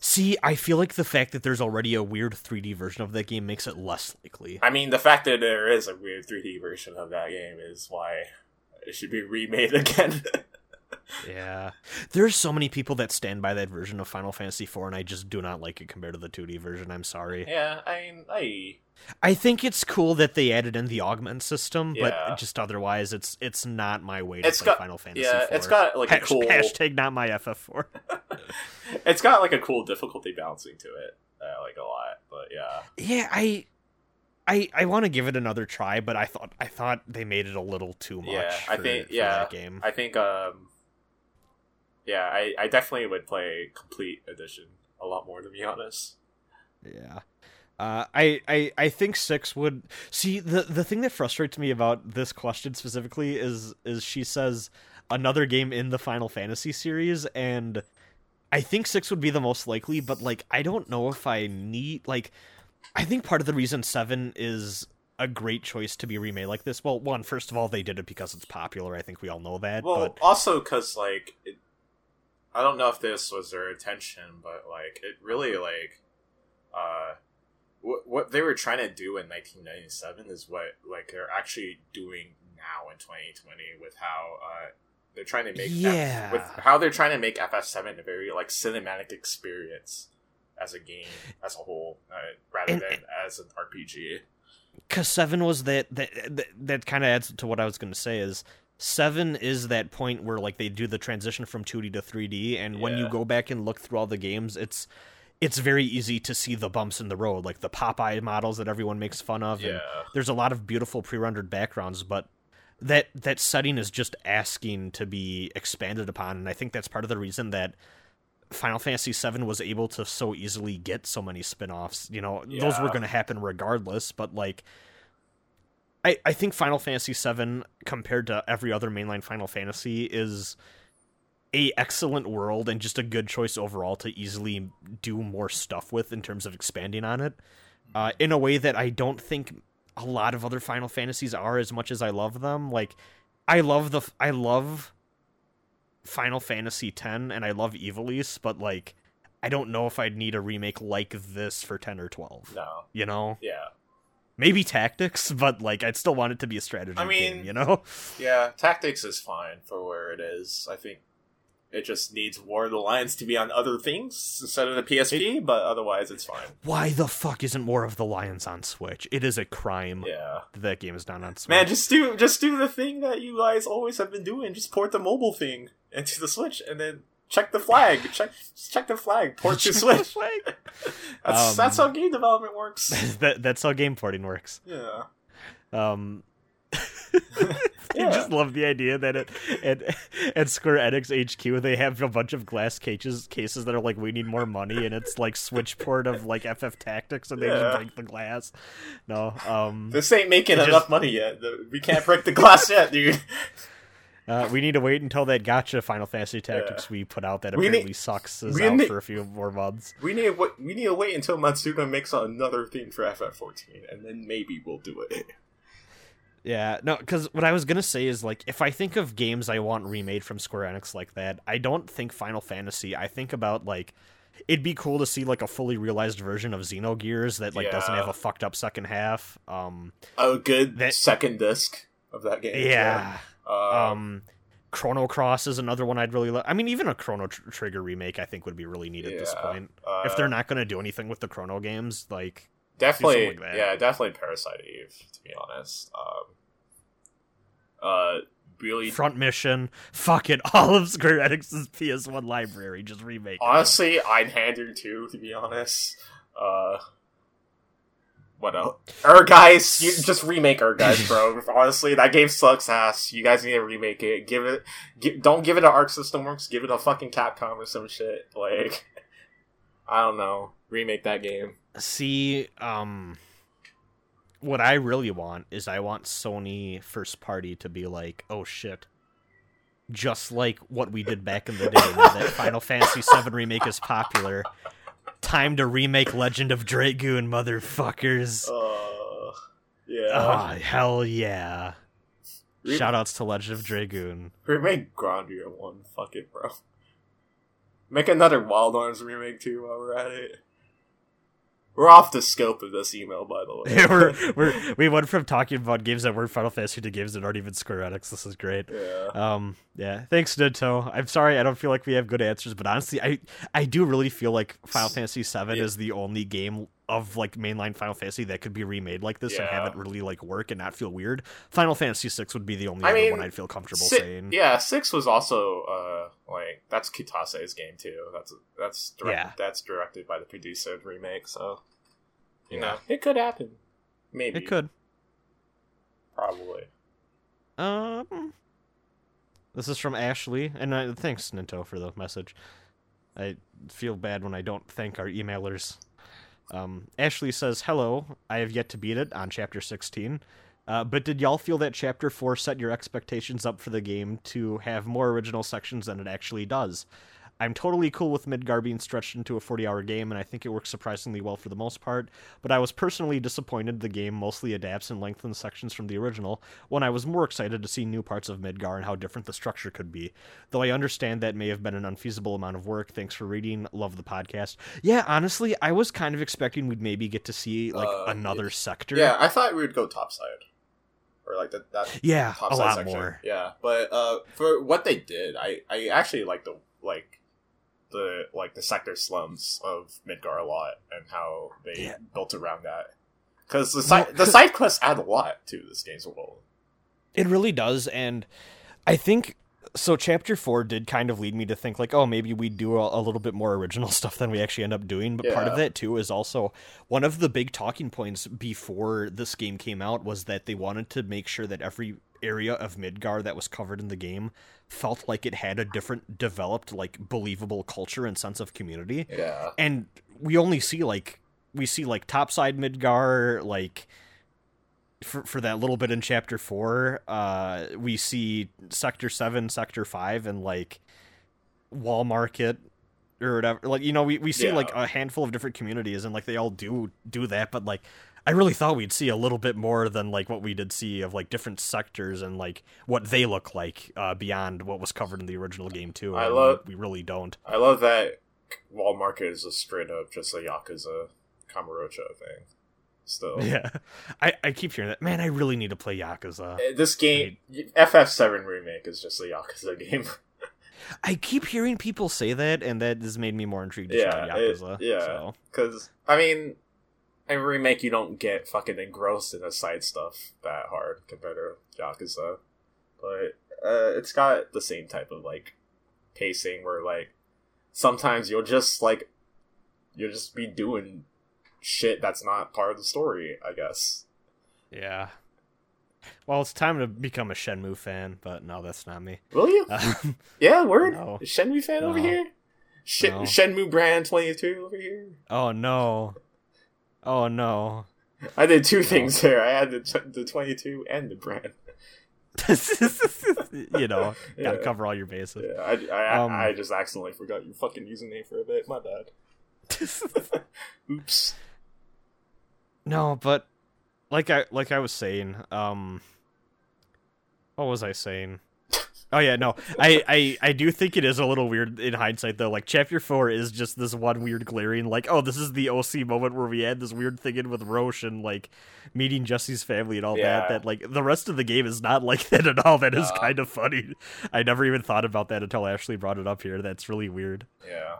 see, I feel like the fact that there's already a weird 3D version of that game makes it less likely. I mean, the fact that there is a weird 3D version of that game is why it should be remade again. Yeah. There's so many people that stand by that version of Final Fantasy IV and I just do not like it compared to the 2D version. I'm sorry. yeah, I mean, I I think it's cool that they added in the augment system, Yeah. but just otherwise, it's it's not my way to It's play got- Final Fantasy. yeah, IV. it's got like a cool. hashtag not my FF4. it's got like a cool difficulty balancing to it. I like a lot, but yeah. yeah, I I I want to give it another try, but I thought I thought they made it a little too much. Yeah, I for- think- for yeah, that game. I think, um, yeah, I, I definitely would play complete edition a lot more, to be honest. Yeah. Uh, I, I I think six would see the the thing that frustrates me about this question specifically is is she says another game in the Final Fantasy series, and I think six would be the most likely. But like, I don't know if I need like. I think part of the reason seven is a great choice to be remade like this. Well, one, first of all, they did it because it's popular. I think we all know that. Well, but also because like, it, I don't know if this was their intention, but like, it really like, uh, what what they were trying to do in 1997 is what like they're actually doing now in 2020 with how uh they're trying to make F- Yeah. with how they're trying to make FF7 a very like cinematic experience as a game as a whole, uh, rather And- than as an RPG. because seven was that that that, that kind of adds to what I was going to say is seven is that point where like they do the transition from 2D to 3D, and when you go back and look through all the games, it's it's very easy to see the bumps in the road, like the Popeye models that everyone makes fun of. and Yeah. there's a lot of beautiful pre-rendered backgrounds, but that that setting is just asking to be expanded upon, and I think that's part of the reason that. Final Fantasy VII was able to so easily get so many spin-offs. You know, those were going to happen regardless, but like I, I think Final Fantasy VII compared to every other mainline Final Fantasy is a excellent world and just a good choice overall to easily do more stuff with in terms of expanding on it uh, in a way that I don't think a lot of other Final Fantasies are as much as I love them. Like I love the I love Final Fantasy X and I love Ivalice, but like I don't know if I'd need a remake like this for 10 or 12. No. You know? Yeah. Maybe tactics, but like I'd still want it to be a strategy I mean- game, you know? Yeah, tactics is fine for where it is. I think it just needs War of the Lions to be on other things instead of the PSP, but otherwise it's fine. Why the fuck isn't War of the Lions on Switch? It is a crime Yeah. that that game is not on Switch. Man, just do just do the thing that you guys always have been doing. Just port the mobile thing into the Switch and then check the flag. check check the flag. Port to Switch. That's Um, that's how game development works. that, that's how game porting works. Yeah. Um, Yeah. I just love the idea that at, at at Square Enix HQ they have a bunch of glass cases cases that are like we need more money and it's like switch port of like FF Tactics and they Yeah. just break the glass. No, um, This ain't making It just- enough money yet. We can't break the glass yet, dude. Uh, we need to wait until that gacha Final Fantasy Tactics we put out that We apparently need- sucks is out need- for a few more months. We need to wait, we need to wait until Matsuda makes another theme for FF14, and then maybe we'll do it. Yeah, no, because what I was gonna say is like, if I think of games I want remade from Square Enix like that, I don't think Final Fantasy. I think about like, it'd be cool to see like a fully realized version of Xenogears that like doesn't have a fucked up second half. Um, A good That- second disc of that game. yeah. Uh, Um, Chrono Cross is another one I'd really. Lo- I mean, even a Chrono Tr- Trigger remake I think would be really neat at this point. uh, if they're not gonna do anything with the Chrono games, like, definitely, like yeah, definitely Parasite Eve. To be honest, um, uh, really, front mission, fuck it, all of Square Enix's PS1 library, just remake. Honestly, it. Honestly, Einhander too. To be honest, uh. What else? Er, guys, you just remake Er, guys, bro. Honestly, that game sucks ass. You guys need to remake it. Give it, gi- don't give it a Arc System Works. Give it a fucking Capcom or some shit. Like, I don't know. Remake that game. See, um, what I really want is I want Sony first party to be like, oh shit. Just like what we did back in the day, that Final Fantasy VII remake is popular. Time to remake Legend of Dragoon, motherfuckers. Uh, yeah. Ah, hell yeah. Re- Shoutouts to Legend of Dragoon. Remake Grandia one. Fuck it, bro. Make another Wild Arms remake too while we're at it. We're off the scope of this email, by the way. we're, we're, we went from talking about games that weren't Final Fantasy to games that aren't even Square Enix. This is great. yeah. Um, yeah. Thanks, Nintendo. I'm sorry, I don't feel like we have good answers, but honestly, I I do really feel like Final Fantasy VII Yeah. is the only game of like mainline Final Fantasy that could be remade like this and have it really like work and not feel weird. Final Fantasy VI would be the only I other mean, one I'd feel comfortable Si- saying. Yeah, six was also uh like that's Kitase's game too. That's that's direct, Yeah. that's directed by the producer of the remake, so you Yeah. know it could happen. Maybe It could. probably. Um, this is from Ashley, and uh, thanks Ninto for the message. I feel bad when I don't thank our emailers. Um, Ashley says, "Hello, I have yet to beat it on chapter 16. Uh, but did y'all feel that Chapter 4 set your expectations up for the game to have more original sections than it actually does? I'm totally cool with Midgar being stretched into a 40 hour game, and I think it works surprisingly well for the most part, but I was personally disappointed the game mostly adapts and lengthens sections from the original, when I was more excited to see new parts of Midgar and how different the structure could be. Though I understand that may have been an unfeasible amount of work. Thanks for reading. Love the podcast. Yeah, honestly, I was kind of expecting we'd maybe get to see like Uh, another sector. Yeah, I thought we would go topside. Or like that, that Yeah, top a side lot section. more. Yeah, but uh, for what they did, I I actually like the like the like the sector slums of Midgar a lot and how they Yeah. built around that. Because the side Well, the side quests add a lot to this game's world. It really does, and I think so. Chapter four did kind of lead me to think like, oh, maybe we do a, a little bit more original stuff than we actually end up doing. But part of that too is also one of the big talking points before this game came out was that they wanted to make sure that every area of Midgar that was covered in the game felt like it had a different developed like believable culture and sense of community. Yeah, and we only see like we see like topside midgar like for for that little bit in chapter 4 uh we see sector 7 sector 5 and like wall market or whatever. Like you know we, we see Yeah. like a handful of different communities and like they all do do that but like I really thought we'd see a little bit more than like what we did see of like different sectors and like what they look like uh, beyond what was covered in the original game too. I love- we really don't. I love that Wall Market is a straight up just a Yakuza Kamurocho thing. Still, Yeah, I, I keep hearing that. Man, I really need to play Yakuza. Uh, this game FF7 remake is just a Yakuza game. I keep hearing people say that, and that has made me more intrigued Yeah, it- Yakuza. yeah. so. Because, I mean, in remake, you don't get fucking engrossed in the side stuff that hard compared to Yakuza. But uh, it's got the same type of, like, pacing where, like, sometimes you'll just, like, you'll just be doing shit that's not part of the story, I guess. yeah. Well, it's time to become a Shenmue fan, but no, that's not me. Will you? Um, yeah, word? no. Shenmue fan over here? Sh- No. Shenmue brand 22 over here? oh no. Oh no. I did two things there. I had the, t- the 22 and the brand. you know, gotta Yeah. cover all your bases. Yeah, I, I, Um, I just accidentally forgot your fucking username for a bit. My bad. Oops. no, but like I like I was saying, um what was I saying? Oh yeah, no. I, I I do think it is a little weird in hindsight though. Like chapter 4 is just this one weird glaring like, oh, this is the OC moment where we had this weird thing in with Roche and like meeting Jesse's family and all Yeah. that that like the rest of the game is not like that at all. That is No. kind of funny. I never even thought about that until Ashley brought it up here. That's really weird. Yeah.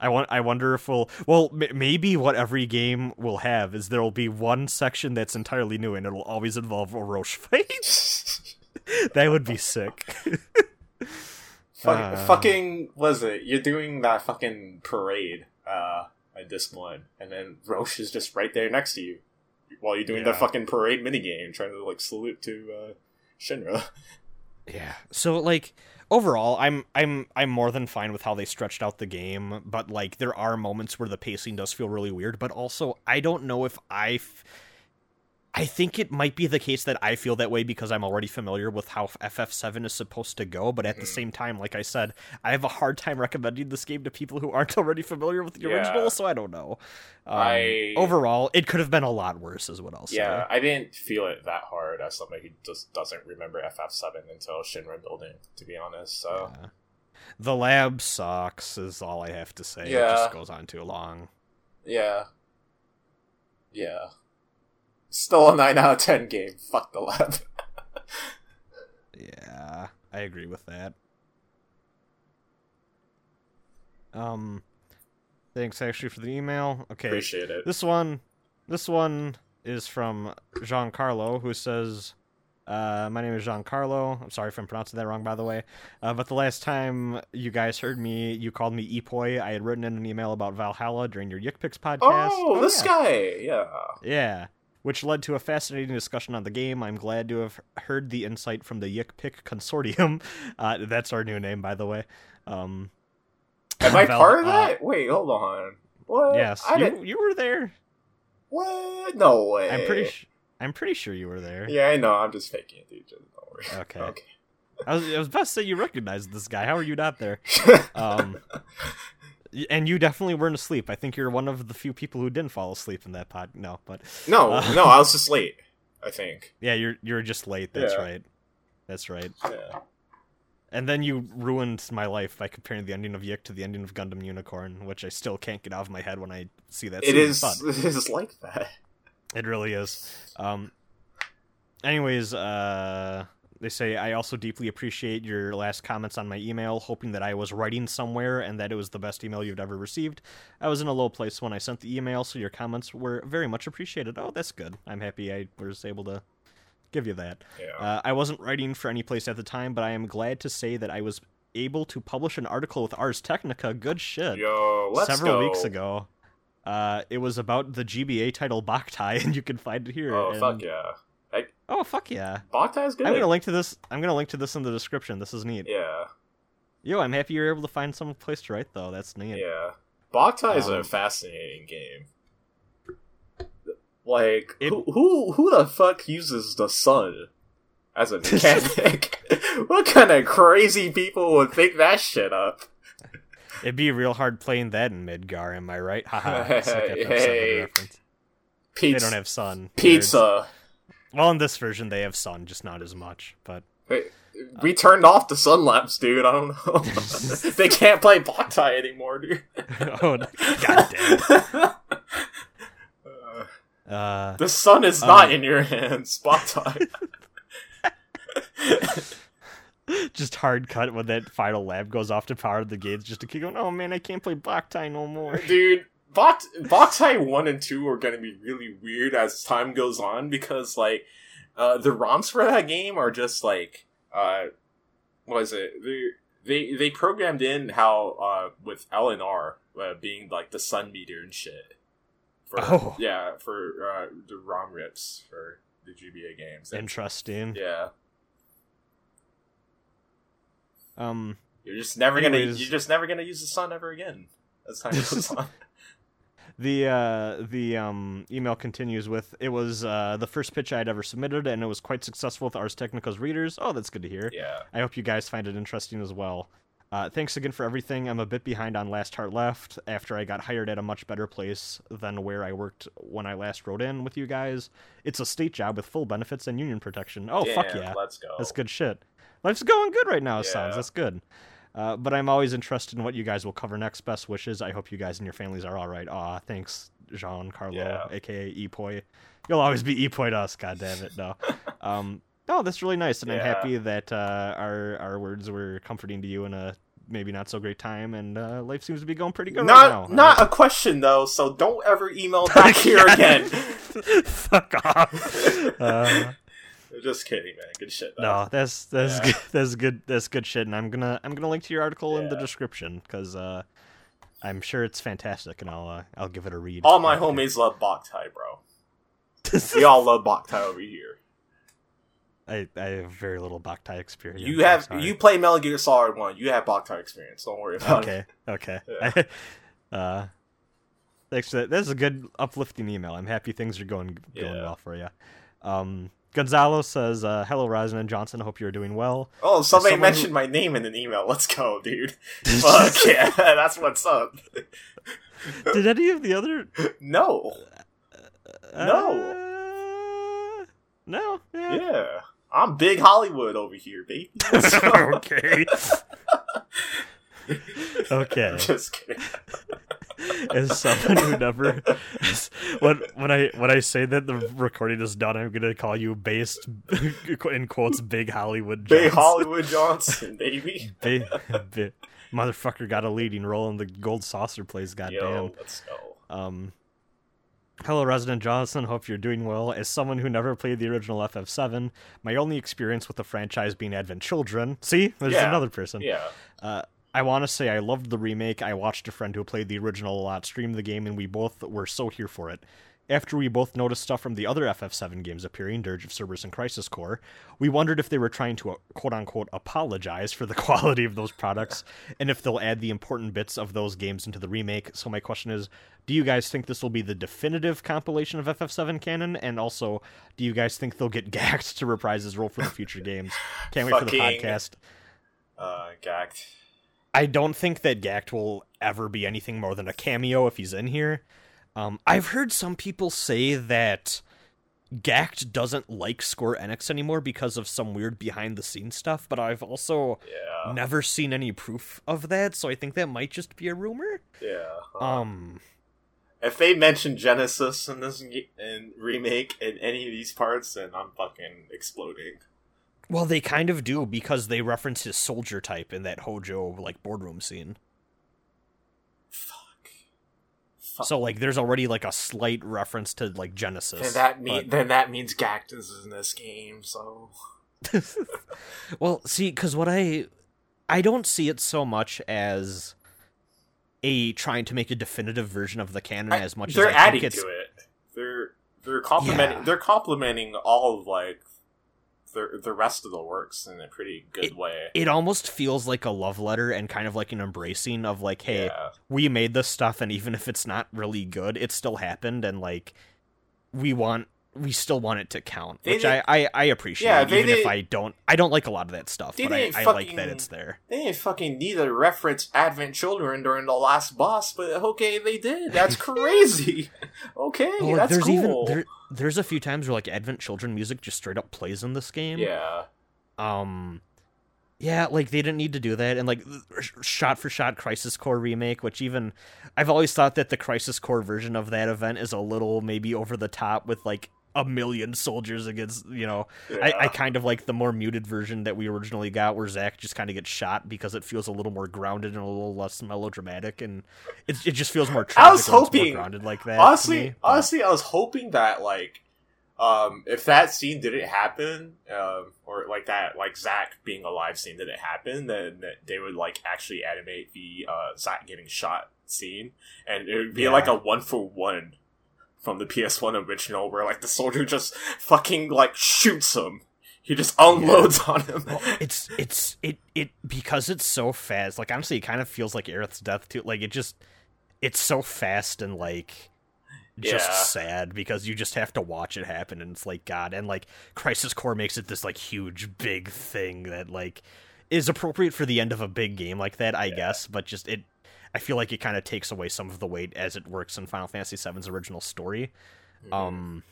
I want. I wonder if we'll. Well, m- maybe what every game will have is there will be one section that's entirely new, and it'll always involve a Roche fight. that would be sick. Fuck, Uh. fucking was it? You're doing that fucking parade uh, at this one, and then Roche is just right there next to you while you're doing the fucking parade minigame, trying to like salute to uh, Shinra. yeah. So like overall, I'm I'm I'm more than fine with how they stretched out the game, but like there are moments where the pacing does feel really weird. But also, I don't know if I. F- I think it might be the case that I feel that way because I'm already familiar with how FF7 is supposed to go, but at the Mhm. same time, like I said, I have a hard time recommending this game to people who aren't already familiar with the Yeah. original, so I don't know. Um, I- Overall, it could have been a lot worse, is what I'll say. Yeah, I didn't feel it that hard as somebody who just doesn't remember FF7 until Shinra building, to be honest. So Yeah. The lab sucks, is all I have to say. It Yeah. just goes on too long. yeah, yeah. Still a nine out of ten game. Fuck the lab. Yeah, I agree with that. Um, thanks actually for the email. Okay, Appreciate it. this one, this one is from Giancarlo, who says, uh, "My name is Giancarlo. I'm sorry if I'm pronouncing that wrong, by the way. Uh, but the last time you guys heard me, you called me Epoi. I had written in an email about Valhalla during your Yick Picks podcast. Oh, this yeah. guy. Yeah. Yeah, which led to a fascinating discussion on the game. I'm glad to have heard the insight from the Yick Pick Consortium. Uh, that's our new name, by the way. Um, Am I Val- part of uh, that? Wait, hold on. What? yes, I you, didn't. you were there. What? No way. I'm pretty. Sh- I'm pretty sure you were there. Yeah, I know. I'm just faking it, dude. Don't worry. Okay. Okay. I was, I was about to say you recognized this guy. How are you not there? Um, and you definitely weren't asleep. I think you're one of the few people who didn't fall asleep in that pod. No, but no, Uh, no, I was just late. I think. yeah, you're you're just late. That's Yeah. right. That's right. Yeah. And then you ruined my life by comparing the ending of YIIK to the ending of Gundam Unicorn, which I still can't get out of my head when I see that. It scene, is. It is like that. It really is. Um. Anyways, uh, they say I also deeply appreciate your last comments on my email, hoping that I was writing somewhere and that it was the best email you've ever received. I was in a low place when I sent the email, so your comments were very much appreciated. Oh, that's good. I'm happy I was able to give you that. Yeah. Uh, I wasn't writing for any place at the time, but I am glad to say that I was able to publish an article with Ars Technica. Good shit. Yo, let's Several go. weeks ago. Uh, it was about the GBA title Boktai, and you can find it here. Oh and- fuck yeah. Oh fuck yeah! Boktai is good. I'm gonna link to this. I'm gonna link to this in the description. This is neat. Yeah. Yo, I'm happy you're able to find some place to write though. That's neat. Yeah. Boktai is a Um, fascinating game. Like It- who, who who the fuck uses the sun as a mechanic? what kind of crazy people would think that shit up? It'd be real hard playing that in Midgar. Am I right? Haha. like Hey. F7. They don't have sun. pizza. Well, in this version, they have sun, just not as much. But Hey, We turned off the sun lamps, dude. I don't know. they can't play Boktai anymore, dude. oh, god damn. Uh, Uh, the sun is not Um, in your hands, Boktai. just hard cut when that final lab goes off to power the gates, just to keep going. Oh man, I can't play Boktai no more. dude Bok Boktai 1 and 2 are going to be really weird as time goes on because like uh the ROMs for that game are just like uh what is it? They they they programmed in how uh with LNR uh, being like the sun meter and shit for Oh. yeah for uh the ROM rips for the GBA games. Interesting. yeah. Um, you're just never gonna you're just never gonna use the sun ever again as time goes on the uh, the um, email continues with it was uh, the first pitch I'd ever submitted, and it was quite successful with Ars Technica's readers. Oh, that's good to hear. yeah I hope you guys find it interesting as well. Uh, thanks again for everything. I'm a bit behind on Last Heart Left after I got hired at a much better place than where I worked when I last wrote in with you guys. It's a state job with full benefits and union protection. Oh, fuck yeah. let's go That's good shit. Life's going good right now, it sounds. That's good. Uh, but I'm always interested in what you guys will cover next. Best wishes. I hope you guys and your families are all right. Aw, thanks, Jean Carlo, Yeah. aka Epoy. You'll always be Epoy to us, God damn it. No. um, no, that's really nice, and I'm happy that uh, our our words were comforting to you in a maybe not so great time, and uh, life seems to be going pretty good not right now. not a question though so don't ever email back here again Fuck off. Just kidding man good shit though. No, that's that's Yeah. good. That's good. That's good shit. And I'm gonna I'm gonna link to your article in the description because uh, I'm sure it's fantastic, and I'll uh, I'll give it a read. all my after. homies love Boktai bro we all love Boktai over here I, I have very little Boktai experience. you have you play Metal Gear Solid 1 you have Boktai experience don't worry about that. okay okay. Yeah. uh, thanks. For that. That's a good uplifting email. I'm happy things are going going Yeah. well for you. Um, Gonzalo says, uh, "Hello, Rosin and Johnson. Hope you're doing well." oh somebody someone who- mentioned my name in an email let's go dude fuck yeah that's what's up Did any of the other no Uh, no. Yeah. yeah I'm big Hollywood over here baby okay. okay. just kidding As someone who never, when when I when I say that the recording is done, I'm gonna call you based in quotes big Hollywood. big Johnson. Hollywood Johnson baby Ba- ba- motherfucker got a leading role in the Gold Saucer plays. Goddamn. Yo, let's go. Um, hello, Resident Johnson. Hope you're doing well. As someone who never played the original FF7, my only experience with the franchise being Advent Children. See, there's Yeah. another person. Yeah. Uh, I want to say I loved the remake. I watched a friend who played the original a lot stream the game, and we both were so here for it. after we both noticed stuff from the other FF7 games appearing, Dirge of Cerberus and Crisis Core, we wondered if they were trying to uh, quote unquote apologize for the quality of those products and if they'll add the important bits of those games into the remake. So my question is, do you guys think this will be the definitive compilation of FF7 canon? And also, do you guys think they'll get Gackt to reprise his role for the future games? Can't wait for the podcast. Uh, gagged. I don't think that Gackt will ever be anything more than a cameo if he's in here. Um, I've heard some people say that Gackt doesn't like Square Enix anymore because of some weird behind the scenes stuff, but I've also Yeah. never seen any proof of that, so I think that might just be a rumor. Yeah. Um, if they mention Genesis in this in remake in any of these parts, then I'm fucking exploding. Well, they kind of do because they reference his soldier type in that Hojo like boardroom scene. Fuck. Fuck. So like, there's already like a slight reference to like Genesis. then that mean but- then that means Gactus is in this game. So well, see, because what I I don't see it so much as a trying to make a definitive version of the canon I- as much they're as I adding to it. They're they're complimenting Yeah. they're complimenting all of like the the rest of the works in a pretty good way. it almost feels like a love letter and kind of like an embracing of like, hey, yeah. we made this stuff, and even if it's not really good, it still happened, and like we want we still want it to count, They which I, I I appreciate, Yeah, even if I don't I don't like a lot of that stuff, but I, didn't I like that it's there. They didn't fucking need to reference Advent Children during the last boss, but okay, they did. That's crazy. okay, Oh, that's there's cool. even there, there's a few times where like Advent Children music just straight up plays in this game. yeah. um yeah like they didn't need to do that and like shot for shot crisis core remake which even i've always thought that the crisis core version of that event is a little maybe over the top with like a million soldiers against you know. I, I kind of like the more muted version that we originally got where Zack just kind of gets shot because it feels a little more grounded and a little less melodramatic and it, it just feels more tragic I was hoping- grounded like that honestly, honestly, I was hoping that like, um, if that scene didn't happen, um, or like that, like Zack being alive scene didn't happen, then they would like actually animate the uh Zack getting shot scene, and it would be Yeah. like a one for one from the PS1 original, where like the soldier just fucking like shoots him. He just unloads on him. it's it's it it because it's so fast like honestly it kind of feels like aerith's death too like it just it's so fast and like just Yeah. sad because you just have to watch it happen and it's like god and like crisis core makes it this like huge big thing that like is appropriate for the end of a big game like that i Yeah. guess but just it i feel like it kind of takes away some of the weight as it works in final fantasy VII's original story. Mm-hmm. um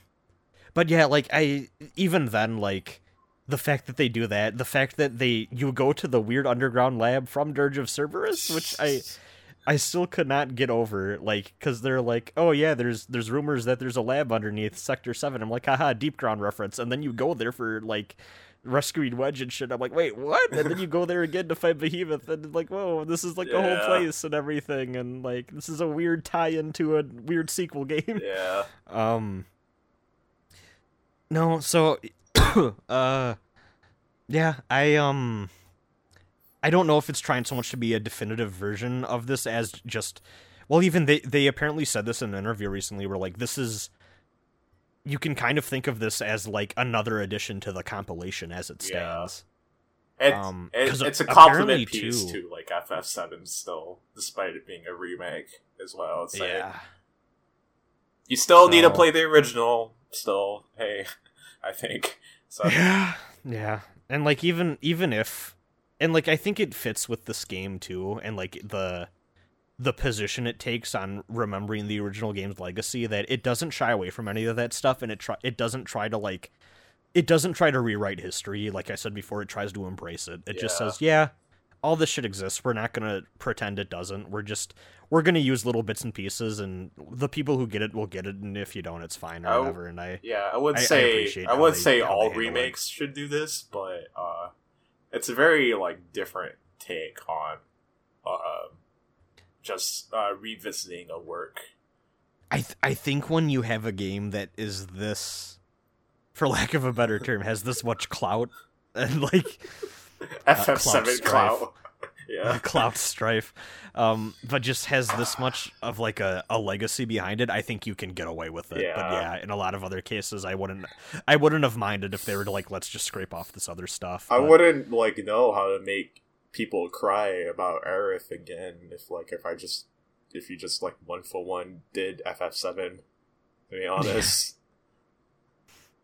but yeah like i even then like the fact that they do that the fact that they you go to the weird underground lab from dirge of cerberus which i i still could not get over like because they're like oh yeah there's there's rumors that there's a lab underneath sector 7 i'm like haha Deepground reference. And then you go there for like rescuing wedge and shit. I'm like wait what? And then you go there again to fight behemoth and like whoa this is like a whole place and everything and like this is a weird tie-in to a weird sequel game. Yeah. um no so uh yeah i um i don't know if it's trying so much to be a definitive version of this as just well even they they apparently said this in an interview recently where like this is you can kind of think of this as like another addition to the compilation as it Yeah. stands It's, Um, it- it's a compliment piece too- to like FF7 still, despite it being a remake as well. It's like, yeah you still need to play the original. Still, hey, I think so. Yeah, yeah, and like even even if, and like I think it fits with this game too, and like the the position it takes on remembering the original game's legacy that it doesn't shy away from any of that stuff, and it try it doesn't try to like it doesn't try to rewrite history. Like I said before, it tries to embrace it. It just says, yeah. All this shit exists. We're not gonna pretend it doesn't. We're just we're gonna use little bits and pieces, and the people who get it will get it, and if you don't, it's fine or Oh. whatever. And I Yeah, I would I- I say appreciate I, would they- say all handle it. remakes should do this, but uh, it's a very like different take on uh, just uh, revisiting a work. I th- I think when you have a game that is this, for lack of a better term, has this much clout and like FF7 Clout clout. yeah. Cloud Strife, um, but just has this much of like a, a legacy behind it. I think you can get away with it. But Yeah. yeah, in a lot of other cases, I wouldn't. I wouldn't have minded if they were to like let's just scrape off this other stuff. I wouldn't like know how to make people cry about Aerith again if like if I just if you just like one for one did FF7. To be honest.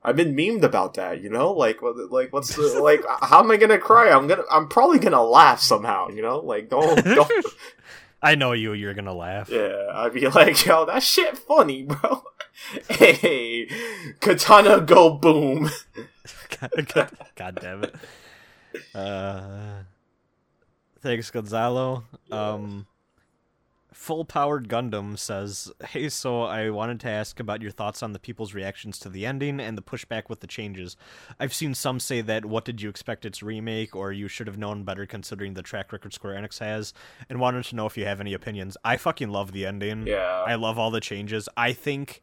I've been memed about that, you know. Like, what- like, what's the like? How am I gonna cry? I'm gonna, I'm probably gonna laugh somehow, you know. Like, don't, don't. I know you. You're gonna laugh. Yeah, I'd be like, yo, that shit funny, bro. hey, katana go boom. God, God, God damn it. Uh, thanks, Gonzalo. Um, Full Powered Gundam says, Hey, so I wanted to ask about your thoughts on the people's reactions to the ending and the pushback with the changes. I've seen some say that what did you expect its remake, or you should have known better considering the track record Square Enix has, and wanted to know if you have any opinions. I fucking love the ending. Yeah, I love all the changes. I think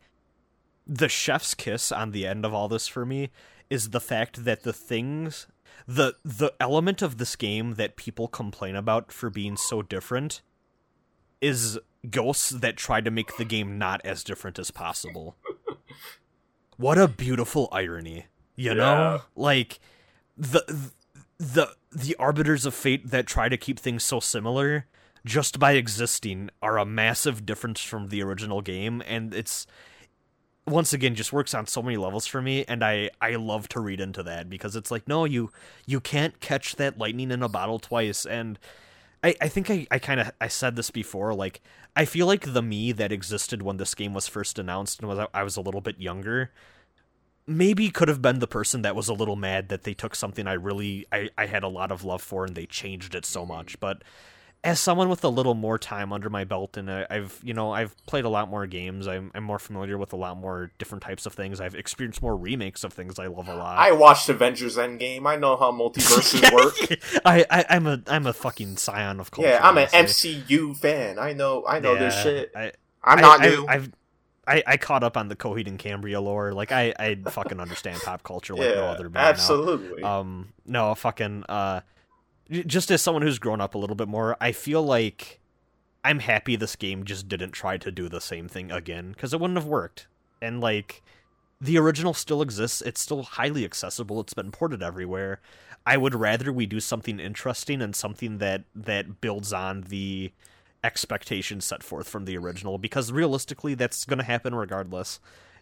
the chef's kiss on the end of all this for me is the fact that the things the the element of this game that people complain about for being so different is ghosts that try to make the game not as different as possible. what a beautiful irony, you Yeah. know? Like the the the arbiters of fate that try to keep things so similar just by existing are a massive difference from the original game and it's once again just works on so many levels for me and I I love to read into that because it's like no you you can't catch that lightning in a bottle twice. And I, I think I, I kind of I said this before like I feel like the me that existed when this game was first announced and was I was a little bit younger maybe could have been the person that was a little mad that they took something I really I, I had a lot of love for and they changed it so much. But as someone with a little more time under my belt and I, I've you know I've played a lot more games I'm, I'm more familiar with a lot more different types of things I've experienced more remakes of things I love a lot I watched Avengers Endgame. I know how multiverses work. I, I I'm a I'm a fucking scion of culture Yeah, I'm an. MCU fan. I know, I know this shit. I, I'm not I, new. I've I, I caught up on the Coheed and Cambria lore. Like I, I fucking understand pop culture like yeah, no other now. absolutely. Um, no, fucking, uh, just as someone who's grown up a little bit more, I feel like I'm happy this game just didn't try to do the same thing again because it wouldn't have worked. And like, the original still exists. It's still highly accessible. It's been ported everywhere. I would rather we do something interesting and something that that builds on the expectations set forth from the original because realistically that's going to happen regardless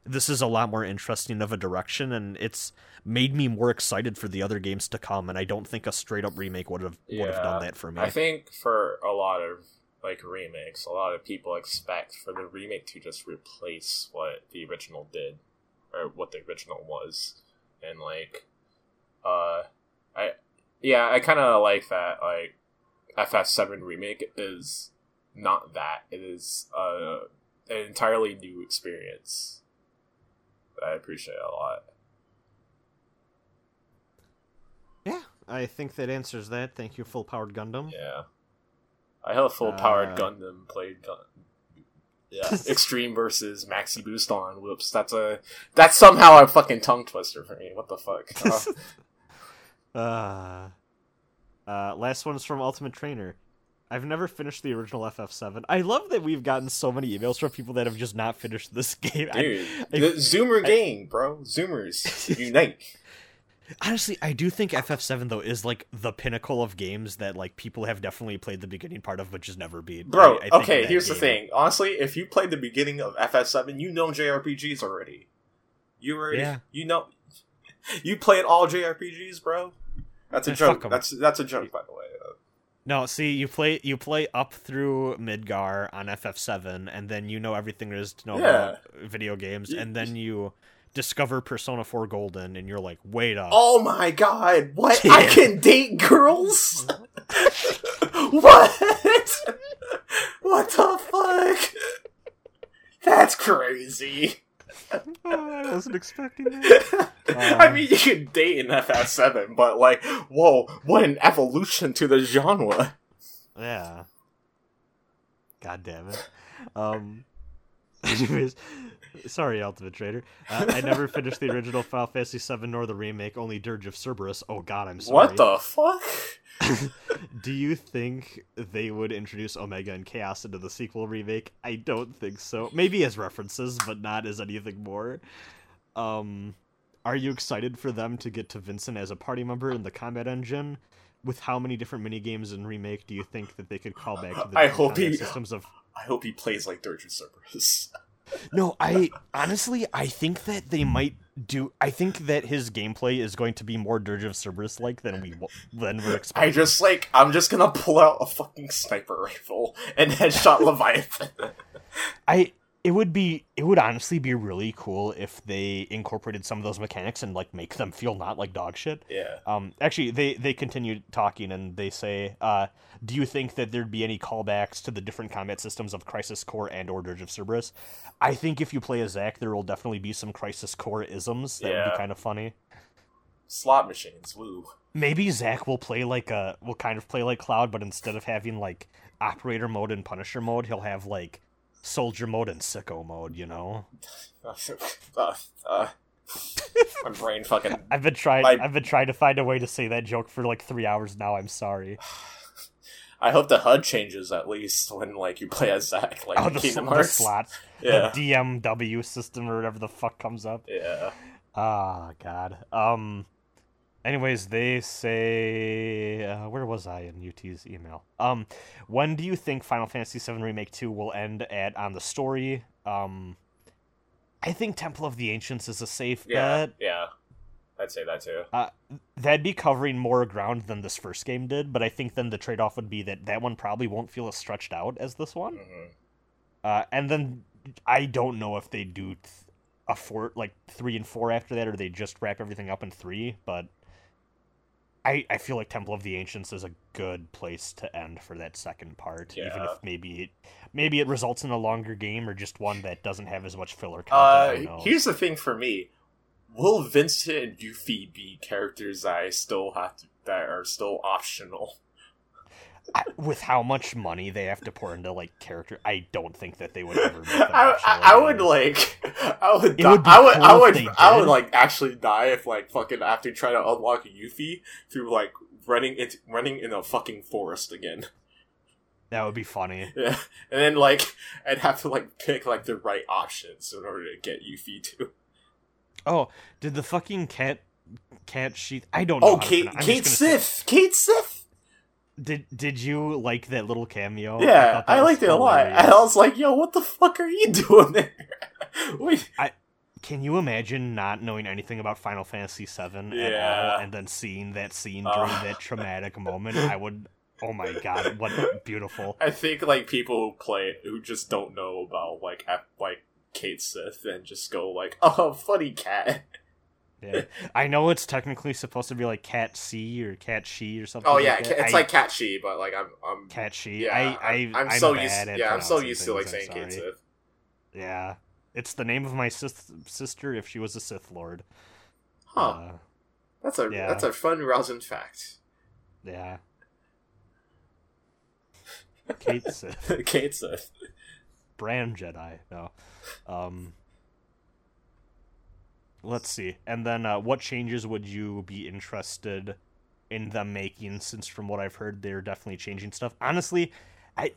this is a lot more interesting of a direction and it's made me more excited for the other games to come and i don't think a straight up remake would have would have done that for me I think for a lot of like remakes, a lot of people expect for the remake to just replace what the original did or what the original was. And like uh I yeah, I kind of like that like FF7 remake is not that. It is uh an entirely new experience. I appreciate it a lot. yeah i think that answers that thank you full powered gundam Yeah. I have a full powered Uh, Gundam played gun. Yeah, Extreme versus Maxi Boost on. Whoops, that's a that's somehow a fucking tongue twister for me. What the fuck? Uh, uh, uh, last one is from ultimate trainer I've never finished the original FF7. I love that we've gotten so many emails from people that have just not finished this game. Dude, I- the Zoomer gang, bro. Zoomers unite. Honestly, I do think FF7 though is like the pinnacle of games that like people have definitely played the beginning part of, but just never beat. Bro, I- I okay, here's the thing. Honestly, if you played the beginning of FF7, you know JRPGs already. You already, Yeah. you know, you played all JRPGs, bro. That's a Eh, fuck That's that's a joke, by the way. No, see, you play you play up through Midgar on FF7, and then you know everything there is to know Yeah. about video games, and then you discover Persona 4 Golden, and you're like, wait up. Oh my god, what? Yeah. I can date girls? what? what the fuck? That's crazy. Oh, I wasn't expecting that. I mean, you can date in FF7, but like, whoa, what an evolution to the genre. Yeah. God damn it. Um. Anyways, sorry, Ultimate Trader. Uh, I never finished the original Final Fantasy VII nor the remake, only Dirge of Cerberus. Oh God, I'm sorry. What the fuck? Do you think they would introduce Omega and Chaos into the sequel remake? I don't think so. Maybe as references, but not as anything more. Um, are you excited for them to get to Vincent as a party member in the combat engine? With how many different mini games in remake do you think that they could call back to the I hope he- systems of I hope he plays like Dirge of Cerberus. No, I honestly I think that they might do. I think that his gameplay is going to be more Dirge of Cerberus like than we than we're expecting. I just like I'm just gonna pull out a fucking sniper rifle and headshot Leviathan. I it would be it would honestly be really cool if they incorporated some of those mechanics and like make them feel not like dog shit. yeah. Um, actually, they they continue talking and they say, uh, "Do you think that there'd be any callbacks to the different combat systems of Crisis Core and or Dirge of Cerberus?" I think if you play as Zack, there will definitely be some Crisis Core isms that would be kind of funny. Slot machines, woo. Maybe Zack will play like a will kind of play like Cloud, but instead of having like operator mode and Punisher mode, he'll have like soldier mode and sicko mode. You know, uh, uh, my brain fucking. I've been trying. My- I've been trying to find a way to say that joke for like three hours now. I'm sorry. I hope the HUD changes at least when like you play as Zack, like Oh, the, Kingdom sl- Hearts. slot, Yeah, the DMW system or whatever the fuck comes up. yeah. Ah, God. Um. Anyways, they say uh, where was I in UT's email? Um, when do you think Final Fantasy VII Remake Two will end at on the story? Um, I think Temple of the Ancients is a safe Yeah, bet. yeah. I'd say that too. That'd be covering more ground than this first game did, but I think then the trade off would be that that one probably won't feel as stretched out as this one. hmm Uh, and then I don't know if they do th- a four, like three and four after that, or they just wrap everything up in three. But I I feel like Temple of the Ancients is a good place to end for that second part, even if maybe it maybe it results in a longer game or just one that doesn't have as much filler Uh, content. knows? here's the thing for me: Will Vincent and Yuffie be characters I still have to that are still optional? I, with how much money they have to pour into like character, I don't think that they would ever. Make I, I, I would like I would It die, would I would cool I would I would like actually die if like fucking after trying to unlock Yuffie through like running into running in a fucking forest again. that would be funny. Yeah, and then like I'd have to like pick like the right options in order to get Yuffie to. Oh, did the fucking cat cat she? I don't know. Oh, to Kate Kate just gonna say- Sith, Kate Sith. Did Did you like that little cameo? Yeah, I, was liked it a lot. And I was like, "Yo, what the fuck are you doing there?" Wait, Can you imagine not knowing anything about Final Fantasy VII at all, and then seeing that scene during Uh. that traumatic moment? I would. Oh my god, what beautiful! I think like people who play it who just don't know about like like Kate Sith and just go like, "Oh, funny cat." Yeah. I know it's technically supposed to be like Cat C or Cat She or something. Oh yeah, like it's I- like Cat She, but like I'm I'm Cat She. yeah, I, I'm, I, I'm I'm so used at yeah I'm so used to like saying Kate. Sith. Yeah, it's the name of my sis- sister if she was a Sith Lord. Huh? Uh, that's a yeah. that's a fun rousing fact. yeah. Kate Sith. Kate Sith. Brand Jedi. No. Um. Let's see. And then, uh, what changes would you be interested in them making? Since, from what I've heard, they're definitely changing stuff. Honestly, I,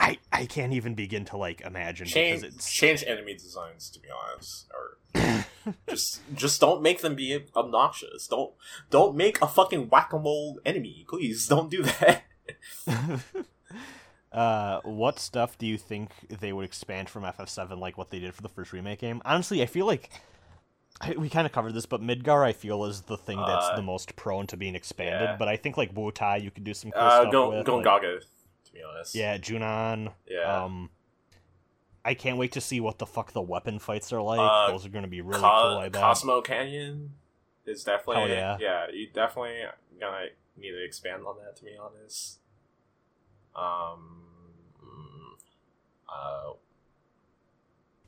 I, I can't even begin to like imagine Change because it's change enemy designs to be honest, or just just don't make them be obnoxious. Don't don't make a fucking whack a mole enemy, please. Don't do that. uh, what stuff do you think they would expand from FF7 like what they did for the first remake game? Honestly, I feel like we kind of covered this, but Midgar I feel is the thing that's Uh, the most prone to being expanded. yeah. But I think like Wutai you could do some cool Uh, stuff go with. go like- Gaga, to be honest. yeah, Junon. yeah. Um, I can't wait to see what the fuck the weapon fights are like. Uh, Those are going to be really Co- cool. I bet. Cosmo Canyon is definitely Hell yeah. You definitely gonna need to expand on that. To be honest. Um. mm, Uh,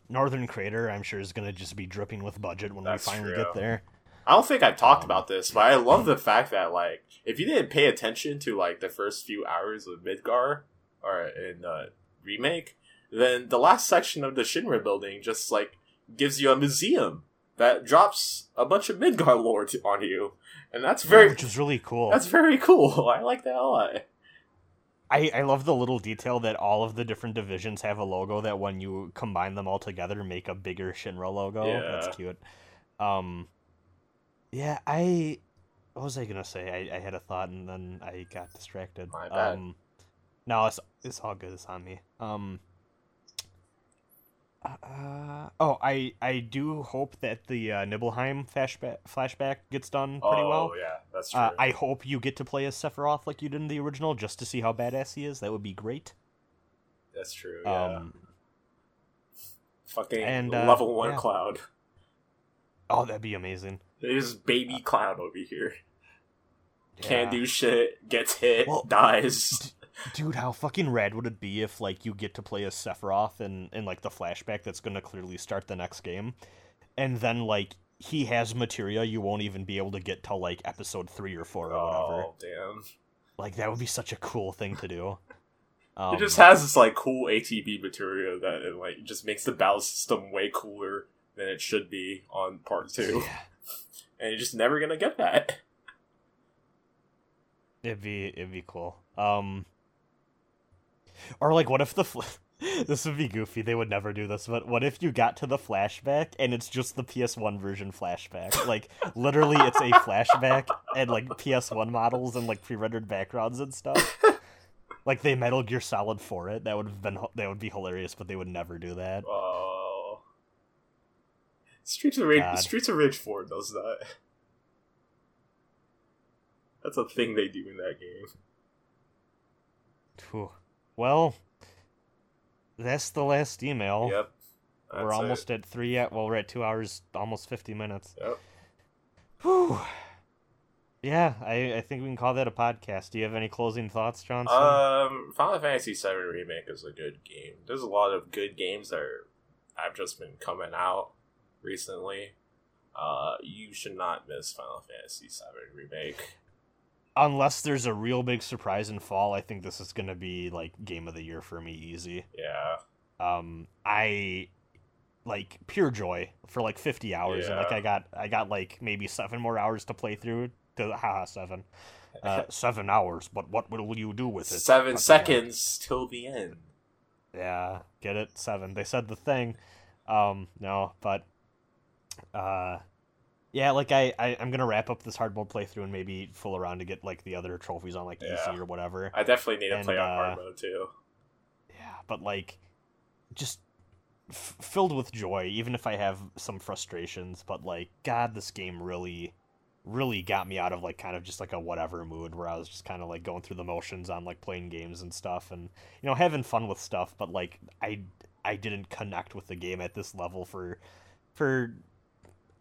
Northern Crater, I'm sure, is going to just be dripping with budget when That's we finally true. get there. I don't think I've talked Um, about this, but I love the fact that like if you didn't pay attention to like the first few hours of Midgar or in uh, remake, then the last section of the Shinra building just like gives you a museum that drops a bunch of Midgar lore to, on you, and that's very which is really cool. that's very cool. I like that a lot. I, I love the little detail that all of the different divisions have a logo that when you combine them all together make a bigger Shinra logo. Yeah. That's cute. Um Yeah, I what was I gonna say? I, I had a thought and then I got distracted. My bad. Um no, it's it's all good, it's on me. Um uh, oh, I I do hope that the uh, Nibelheim flashback flashback gets done pretty oh well. yeah, that's true. Uh, I hope you get to play as Sephiroth like you did in the original, just to see how badass he is. That would be great. that's true. Yeah. Um, Fucking and, uh, level one yeah. cloud. oh, that'd be amazing. There's baby cloud over here. Can't do shit. Gets hit. Well, dies. Dude, how fucking rad would it be if like you get to play as Sephiroth in, in like the flashback that's gonna clearly start the next game, and then like he has materia you won't even be able to get till like episode three or four or whatever. Oh damn! Like that would be such a cool thing to do. Um, it just has this like cool ATB material that it like just makes the battle system way cooler than it should be on part two, yeah, and you're just never gonna get that. it'd be it'd be cool. Um, or like, what if the fl- this would be goofy? They would never do this, but what if you got to the flashback and it's just the PS1 version flashback? Like, literally, it's a flashback and like PS1 models and like pre-rendered backgrounds and stuff. Like they Metal Gear Solid for it. That would have been that would be hilarious, but they would never do that. Oh, Streets of Rage. God. Streets of Rage Four does that. That's a thing they do in that game. Phew. Well, that's the last email. Yep. We're almost it. at three. Yet. well, we're at two hours, almost fifty minutes. Yep. Whew. Yeah, I, I think we can call that a podcast. Do you have any closing thoughts, Johnson? Um, Final Fantasy VII Remake is a good game. There's a lot of good games that are, have just been coming out recently. Uh, you should not miss Final Fantasy VII Remake. Unless there's a real big surprise in fall, I think this is gonna be like game of the year for me, easy. Yeah, Um, I like pure joy for like fifty hours, and like I got I got like maybe seven more hours to play through. To the, haha seven, uh, seven hours. But what will you do with it? seven Fucking seconds till the end. Yeah, get it? Seven. They said the thing. Um, no, but uh yeah, like I, I I'm gonna wrap up this hard mode playthrough and maybe fool around to get like the other trophies on like Yeah. EC or whatever. I definitely need to And, play on uh, hard mode too. Yeah, but like just f- filled with joy even if I have some frustrations, but like god this game really really got me out of like kind of just like a whatever mood where I was just kind of like going through the motions on like playing games and stuff and you know having fun with stuff but like I I didn't connect with the game at this level for for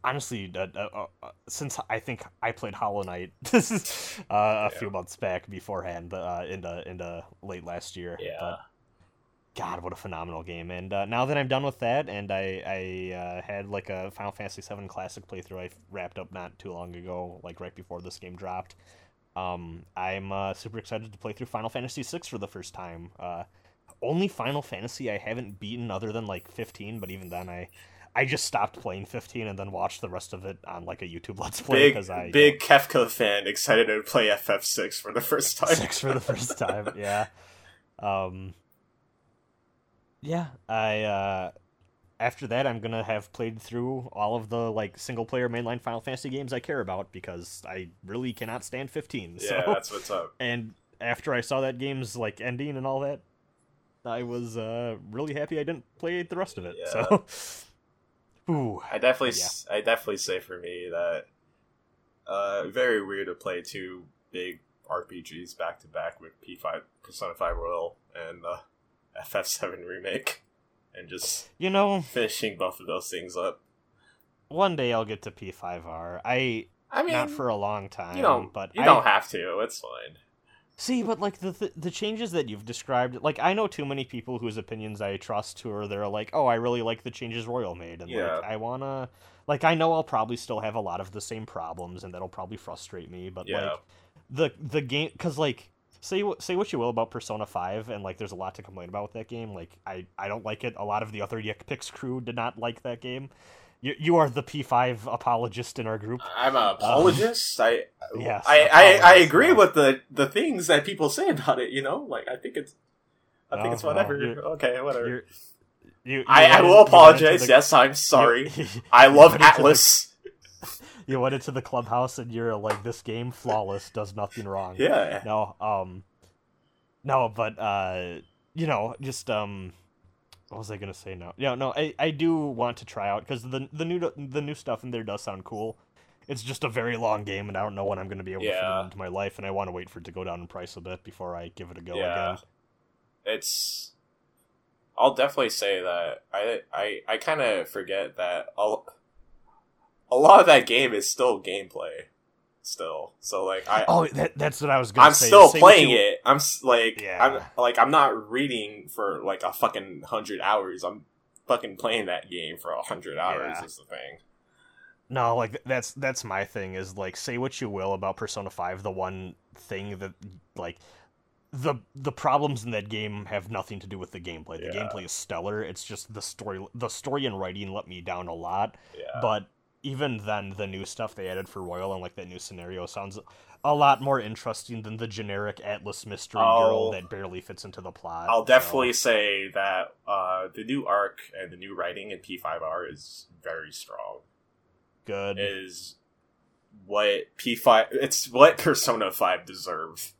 honestly uh, uh, uh, since I think I played Hollow Knight this uh, a Yeah. few months back beforehand uh, into into late last year Yeah. but God, what a phenomenal game! And uh, now that I'm done with that, and I I uh, had like a Final Fantasy VII Classic playthrough I wrapped up not too long ago, like right before this game dropped. Um, I'm uh, super excited to play through Final Fantasy VI for the first time. Uh, only Final Fantasy I haven't beaten other than like 15, but even then I I just stopped playing 15 and then watched the rest of it on like a YouTube Let's Play because I big Kefka fan, excited to play FF6 for the first time. six for the first time. Yeah. Um. Yeah, I. uh After that, I'm gonna have played through all of the like single player mainline Final Fantasy games I care about because I really cannot stand 15. yeah, so. that's what's up. And after I saw that game's like ending and all that, I was uh really happy I didn't play the rest of it. So. Ooh. I definitely, Yeah. I definitely say for me that uh, very weird to play two big RPGs back to back with P5 Persona 5 Royal and uh, FF7 remake, and just You know, finishing both of those things up. one day I'll get to P5R. I I mean, not for a long time, you but you I, don't have to. It's fine. See, but like the, the the changes that you've described, like I know too many people whose opinions I trust who are they're like, oh, I really like the changes Royal made, and Yeah. like I wanna, like I know I'll probably still have a lot of the same problems, and that'll probably frustrate me, but Yeah. like the the game, because like say say what you will about Persona Five, and like there's a lot to complain about with that game. Like I I don't like it. A lot of the other Yick Pix crew did not like that game, You, you are the P5 apologist in our group. I'm an apologist. I yes, I, I, I agree with the the things that people say about it. You know, like I think it's I think Oh, it's well, whatever. you're- okay, whatever. You, you I, I will in- you went into apologize. the- yes, I'm sorry. you- I love into the- Atlus. you went into the clubhouse and you're like, this game flawless, does nothing wrong. Yeah. No, um, no, but uh, you know, just um, what was I gonna say? No, yeah, no, I I do want to try out because the the new the new stuff in there does sound cool. It's just a very long game, and I don't know when I'm gonna be able to fit it into my life, and I want to wait for it to go down in price a bit before I give it a go Yeah. again. It's. I'll definitely say that I I I kind of forget that a, a lot of that game is still gameplay, still. So like I Oh, that, that's what I was gonna I'm say. still playing you- it. I'm like Yeah. I'm like I'm not reading for like a fucking hundred hours. I'm fucking playing that game for a hundred hours. Yeah. Is the thing. No, like that's that's my thing is like say what you will about Persona 5, the one thing that like the the problems in that game have nothing to do with the gameplay. The Yeah. gameplay is stellar. It's just the story the story and writing let me down a lot. Yeah. But even then the new stuff they added for Royal and like that new scenario sounds a lot more interesting than the generic Atlus mystery I'll- girl that barely fits into the plot. I'll so- definitely say that uh, the new arc and the new writing in P5R is very strong. good. Is what P5 it's what Persona 5 deserves.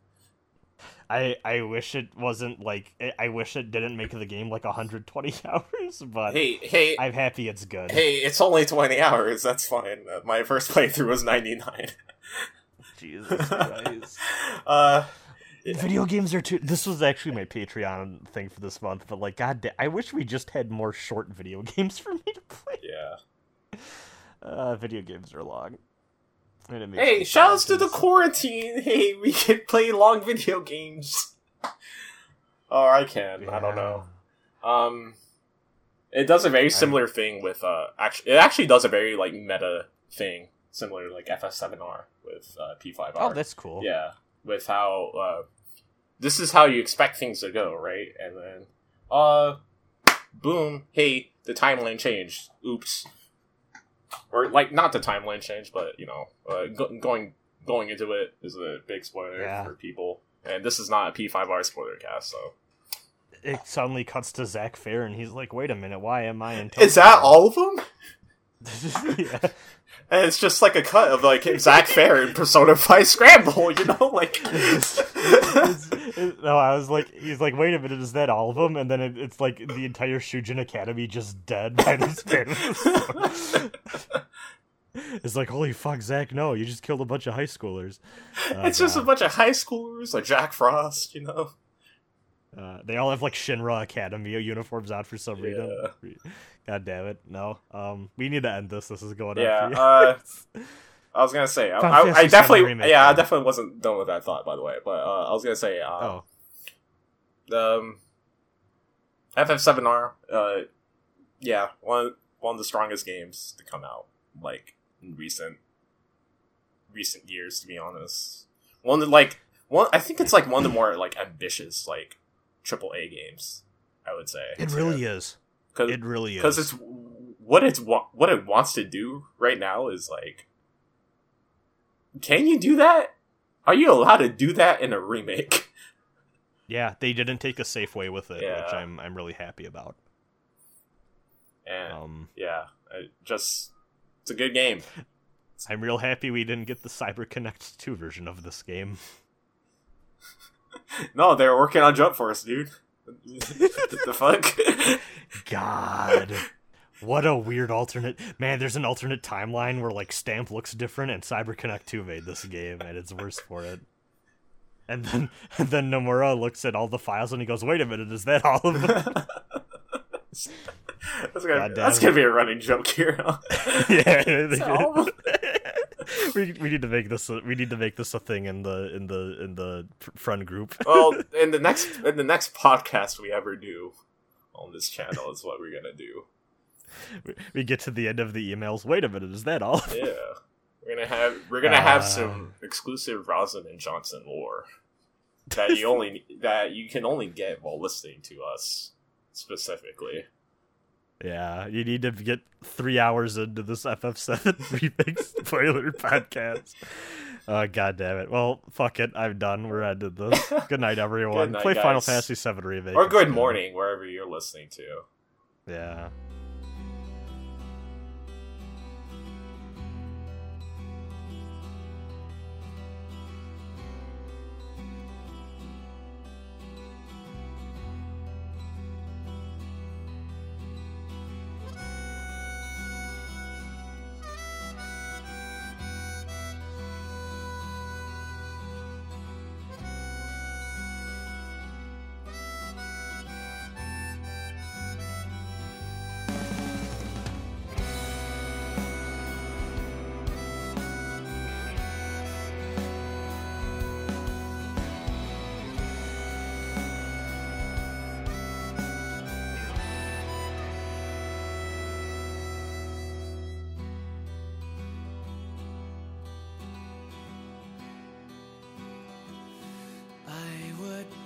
I I wish it wasn't like I- wish it didn't make the game like 120 hours, but Hey, hey, I'm happy it's good. hey, it's only 20 hours. That's fine. Uh, my first playthrough was 99. Jesus Christ. uh Video games are too. This was actually my Patreon thing for this month, but like, god, da- I wish we just had more short video games for me to play. yeah. Uh, video games are long. And it makes Hey, me shoutouts to the quarantine. Hey, we can play long video games. Or I can. I don't know. Um, it does a very similar thing with uh. Actually, it actually does a very like meta thing, similar to like FF7R with uh, P5R. Oh, that's cool. yeah, with how uh, this is how you expect things to go, right? And then, uh, boom, hey, the timeline changed. Oops. Or like not the timeline change, but you know, uh, go- going going into it is a big spoiler Yeah. for people. And this is not a P5R spoiler cast, so It suddenly cuts to Zack Fair, and he's like, "Wait a minute, why am I in?" is that all of them? yeah. And it's just like a cut of like Zack Fair and Persona Five Scramble, you know, like. It's- it's- it- no, I was like, he's like, wait a minute, is that all of them? And then it, it's like the entire Shujin Academy just dead by this it's like, holy fuck, Zach, no, you just killed a bunch of high schoolers. Oh, it's just a bunch of high schoolers, like Jack Frost, you know. Uh, they all have like Shinra Academy uniforms on for some reason. God damn it, no. Um, we need to end this. This is going Yeah, uh, I was gonna say, I, I, I definitely, remake, yeah, I definitely wasn't done with that thought, by the way. But uh, I was gonna say, uh, oh, um, FF7R, uh, yeah, one one of the strongest games to come out, like in recent recent years, to be honest. One that like one, I think it's like one of the more like ambitious like triple A games. I would say it really is. because It really is. because it's what it's what it wants to do right now is like can you do that are you allowed to do that in a remake Yeah, they didn't take a safe way with it, which I'm I'm really happy about. and Um, yeah it just it's a good game I'm real happy we didn't get the Cyber Connect 2 version of this game. no they're working on jump force dude the fuck God. What a weird alternate man, there's an alternate timeline where like Stamp looks different and Cyber Connect 2 made this game and it's worse for it. And then and then Nomura looks at all the files and he goes, Wait a minute, is that all of them? that's, gonna, that's gonna be a running joke here huh? yeah. we, we need to make this a, we need to make this a thing in the in the in the fr- front group. well in the next in the next podcast we ever do on this channel is what we're gonna do We- we get to the end of the emails. Wait a minute, is that all? Yeah, we're gonna have we're gonna have Uh. some exclusive Rosin and Johnson lore that you only that you can only get while listening to us specifically. Yeah, you need to get three hours into this FF7 remix spoiler podcast. Oh god damn it! Well, fuck it, I'm done. We're ended this. Good night, everyone. Good night, Play Final. Fantasy VII remake Or good morning, wherever you're listening to. Yeah.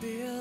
Would